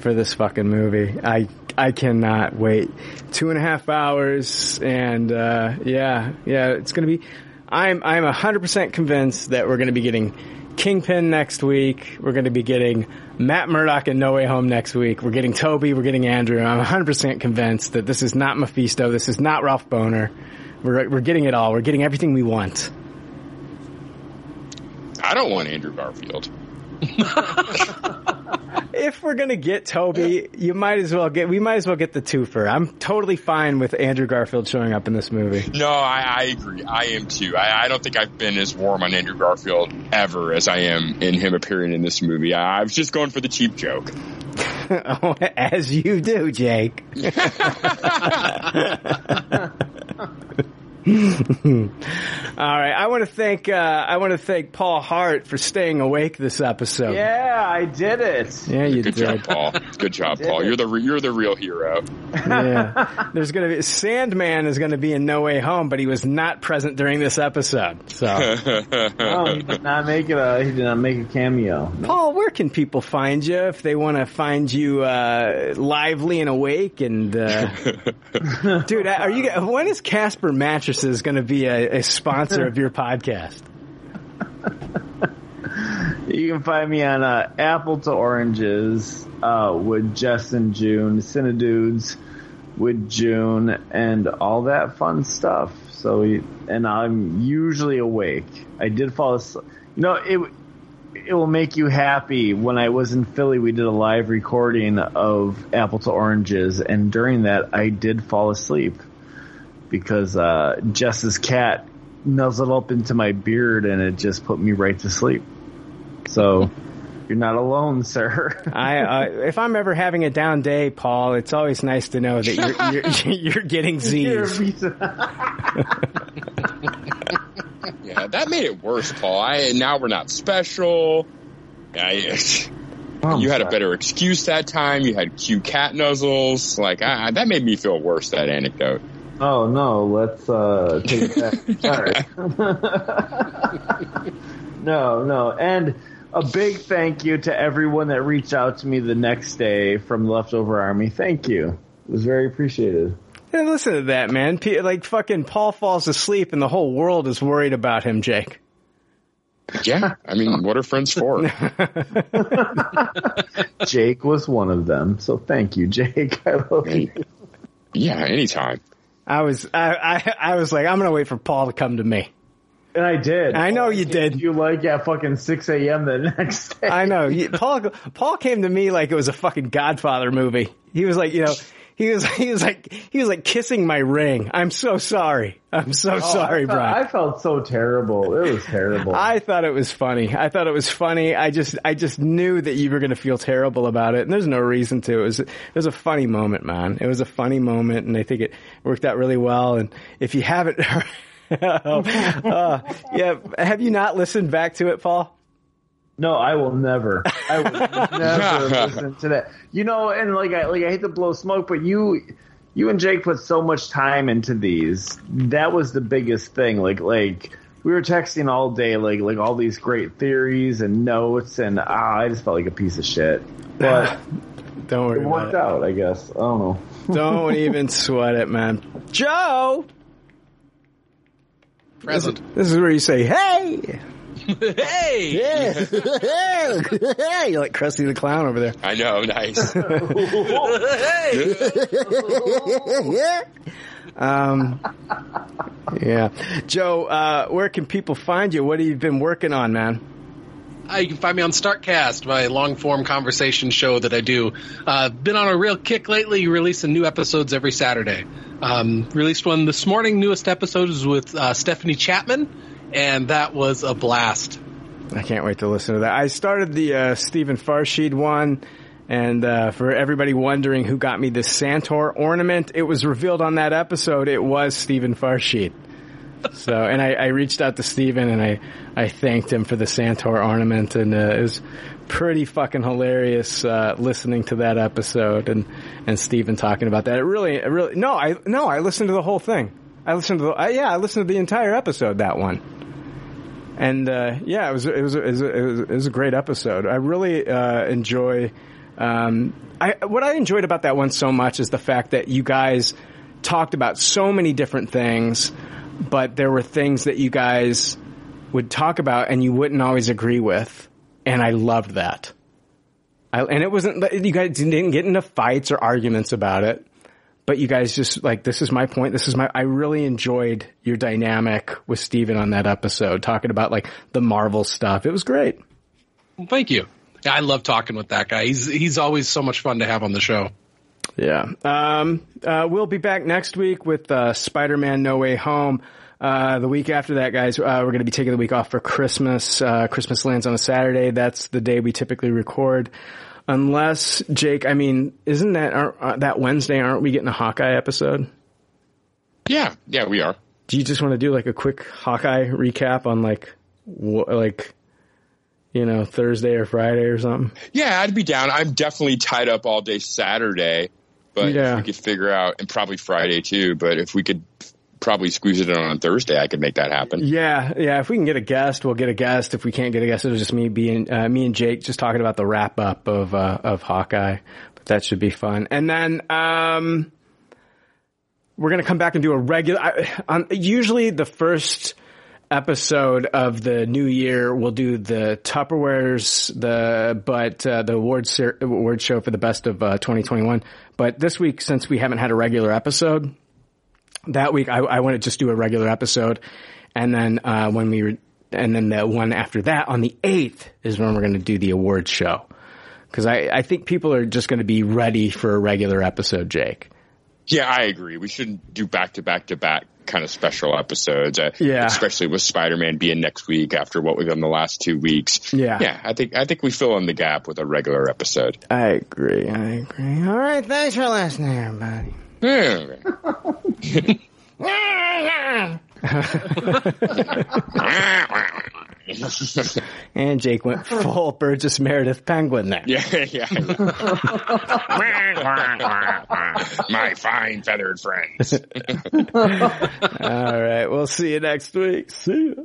for this fucking movie. I I cannot wait. Two and a half hours, and uh, yeah, yeah, it's gonna be. I'm I'm hundred percent convinced that we're gonna be getting Kingpin next week. We're gonna be getting Matt Murdock and No Way Home next week. We're getting Tobey. We're getting Andrew. I'm hundred percent convinced that this is not Mephisto. This is not Ralph Bohner. We're we're getting it all. We're getting everything we want. I don't want Andrew Garfield. if we're gonna get Tobey, you might as well get. We might as well get the twofer. I'm totally fine with Andrew Garfield showing up in this movie. No, I, I agree. I am too. I, I don't think I've been as warm on Andrew Garfield ever as I am in him appearing in this movie. I, I was just going for the cheap joke. as you do, Jake. All right, I want to thank uh, I want to thank Paul Hart for staying awake this episode. Yeah, I did it. Yeah, you Good did. job, Paul. Good job, Paul. You're the re- you're the real hero. yeah. There's gonna be Sandman is gonna be in No Way Home, but he was not present during this episode. So, No, he did not make it. A, he did not make a cameo. Paul, where can people find you if they want to find you uh, lively and awake? And uh, dude, are you? When is Casper Mattresses going to be a, a sponsor of your podcast? You can find me on uh, Apple to Oranges uh, with Jess and June, Cinedudes with June, and all that fun stuff. So, and I'm usually awake. I did fall asleep. You know, it it will make you happy. When I was in Philly, we did a live recording of Apple to Oranges, and during that, I did fall asleep because uh, Jess's cat nuzzled up into my beard, and it just put me right to sleep. So you're not alone, sir. I, uh, if I'm ever having a down day, Paul, it's always nice to know that you're you're, you're getting Z's. Yeah, that made it worse, Paul. I now we're not special. I, I'm you had a better excuse that time. You had cute cat nuzzles. Like I, that made me feel worse. That anecdote. Oh no, let's uh take it back. Sorry. no, no. And a big thank you to everyone that reached out to me the next day from the leftover army. Thank you. It was very appreciated. Hey, listen to that, man. P- Like fucking Paul falls asleep and the whole world is worried about him, Jake. Yeah, I mean, what are friends for? Jake was one of them, so thank you, Jake. I love you. Yeah, anytime. I was, I, I, I was like, I'm gonna wait for Paul to come to me. And I did. I know you did. You like at fucking six a.m. the next day. I know. Paul, Paul came to me like it was a fucking Godfather movie. He was like, you know, he was, he was like, he was like kissing my ring. I'm so sorry. I'm so Oh, sorry, I felt, Brian. I felt so terrible. It was terrible. I thought it was funny. I thought it was funny. I just, I just knew that you were going to feel terrible about it, and there's no reason to. It was, it was a funny moment, man. It was a funny moment, and I think it worked out really well. And if you haven't, uh, yeah, have you not listened back to it, Paul? No, I will never. I will never listen to that. You know, and like I like I hate to blow smoke, but you you and Jake put so much time into these. That was the biggest thing. Like like we were texting all day, like like all these great theories and notes, and ah, I just felt like a piece of shit. But Don't worry it about worked it. out, I guess. I don't know. Don't even sweat it, man. Joe! Present. This is where you say, hey! hey! Yeah! You're like Krusty the Clown over there. I know, nice. Hey. yeah! Um, yeah. Joe, uh, where can people find you? What have you been working on, man? Uh, you can find me on Startcast, my long form conversation show that I do. Uh, been on a real kick lately, releasing new episodes every Saturday. Um, released one this morning. Newest episode is with uh, Stephanie Chapman, and that was a blast. I can't wait to listen to that. I started the uh, Stephen Farshid one, and uh, for everybody wondering who got me the Santor ornament, it was revealed on that episode it was Stephen Farshid. So, and I, I reached out to Stephen and I, I thanked him for the Santor ornament, and uh, it was pretty fucking hilarious uh, listening to that episode and and Stephen talking about that. It really, it really, no, I no, I listened to the whole thing. I listened to the, uh, yeah, I listened to the entire episode. That one. And uh, yeah, it was it was, it was it was it was a great episode. I really uh, enjoy. Um, I what I enjoyed about that one so much is the fact that you guys talked about so many different things, but there were things that you guys would talk about and you wouldn't always agree with, and I loved that. I, and it wasn't you guys didn't get into fights or arguments about it but you guys just like this is my point this is my i really enjoyed your dynamic with steven on that episode talking about like the marvel stuff it was great Well, thank you. I love talking with that guy. He's he's always so much fun to have on the show. yeah um uh we'll be back next week with uh spider-man no way home uh, the week after that, guys, uh, we're going to be taking the week off for Christmas. Uh, Christmas lands on a Saturday. That's the day we typically record. Unless, Jake, I mean, isn't that, aren't- uh, that Wednesday, aren't we getting a Hawkeye episode? yeah, yeah, we are. do you just want to do like a quick Hawkeye recap on like wh- like you know Thursday or Friday or something? Yeah, I'd be down. I'm definitely tied up all day Saturday, but Yeah. if we could figure out, and probably Friday too. But if we could probably squeeze it in on Thursday, I could make that happen. Yeah, yeah. If we can get a guest, we'll get a guest. If we can't get a guest, it'll just me being uh, me and Jake just talking about the wrap up of uh, of Hawkeye. But that should be fun. And then um, we're gonna come back and do a regular. I, um, usually, the first episode of the new year, we'll do the Tupperwares, the but uh, the award ser- award show for the best of uh, 2021. But this week, since we haven't had a regular episode, that week I, I want to just do a regular episode, and then uh, when we re- and then the one after that on the eighth is when we're going to do the awards show because I, I think people are just going to be ready for a regular episode, Jake. Yeah, I agree. We shouldn't do back to back to back kind of special episodes. Uh, Yeah. especially with Spider Man being next week after what we've done the last two weeks. Yeah. yeah. I think I think we fill in the gap with a regular episode. I agree. I agree. All right, thanks for listening, everybody. Hmm. and Jake went full Burgess Meredith Penguin there. Yeah, yeah. My fine feathered friends. All right, we'll see you next week. See ya.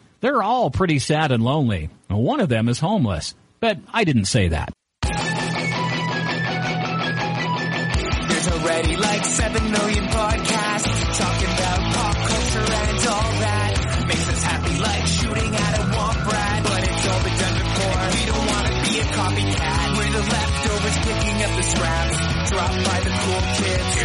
They're all pretty sad and lonely. One of them is homeless, but I didn't say that. There's already like 7 million podcasts talking about pop culture and all that. Makes us happy like shooting at a womp rat. But it's all been done before. We don't want to be a copycat. We're the leftovers picking up the scraps. Dropped by the cool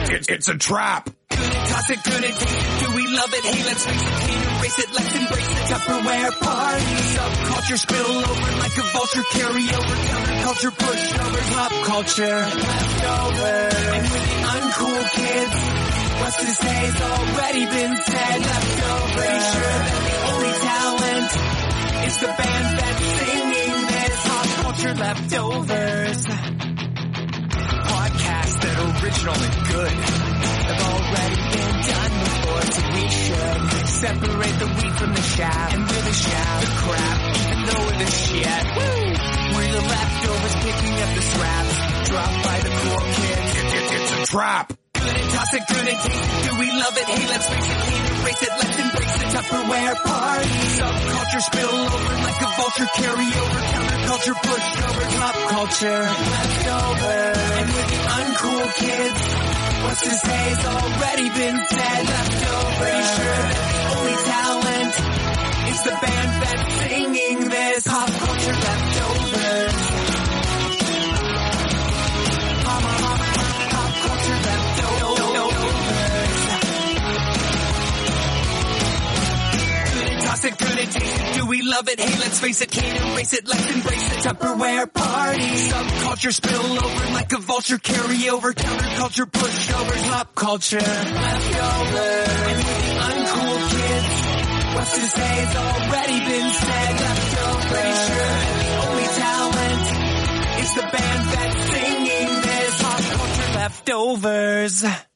kids. It's, a trap. Toss it, it. Do we love it? Hey, let's it, can't erase it. Let's embrace the Tupperware party. Subculture spill over like a vulture. Carry over counterculture, pop culture leftover. And with the uncool kids, what's to already been said. Leftover. Pretty sure that the only talent is the band that's singing this pop culture leftovers. Original and good have already been done before, so we should separate the wheat from the chaff and we're the chaff, the crap, even though we're the shit. Woo! We're the leftovers picking up the scraps dropped by the cool kids. it's a trap. Good and toss it, good and taste it. Do we love it? Hey, let's face it, can't erase it. Let's embrace the Tupperware party. Subculture spill over like a vulture. Carry over counterculture, pushover, pop culture leftover. And with the uncool kids, what's to say's already been said. Leftover. Pretty sure that the only talent is the band that's singing this pop culture leftovers. It, it. Do we love it? Hey, let's face it, can't erase it. Let's embrace the Tupperware party. Subculture spill over like a vulture. Carry over counterculture, pushovers, pop culture leftover. And with the uncool kids, what's to say's already been said. Leftover. Pretty sure the only talent is the band that's singing this pop culture leftovers.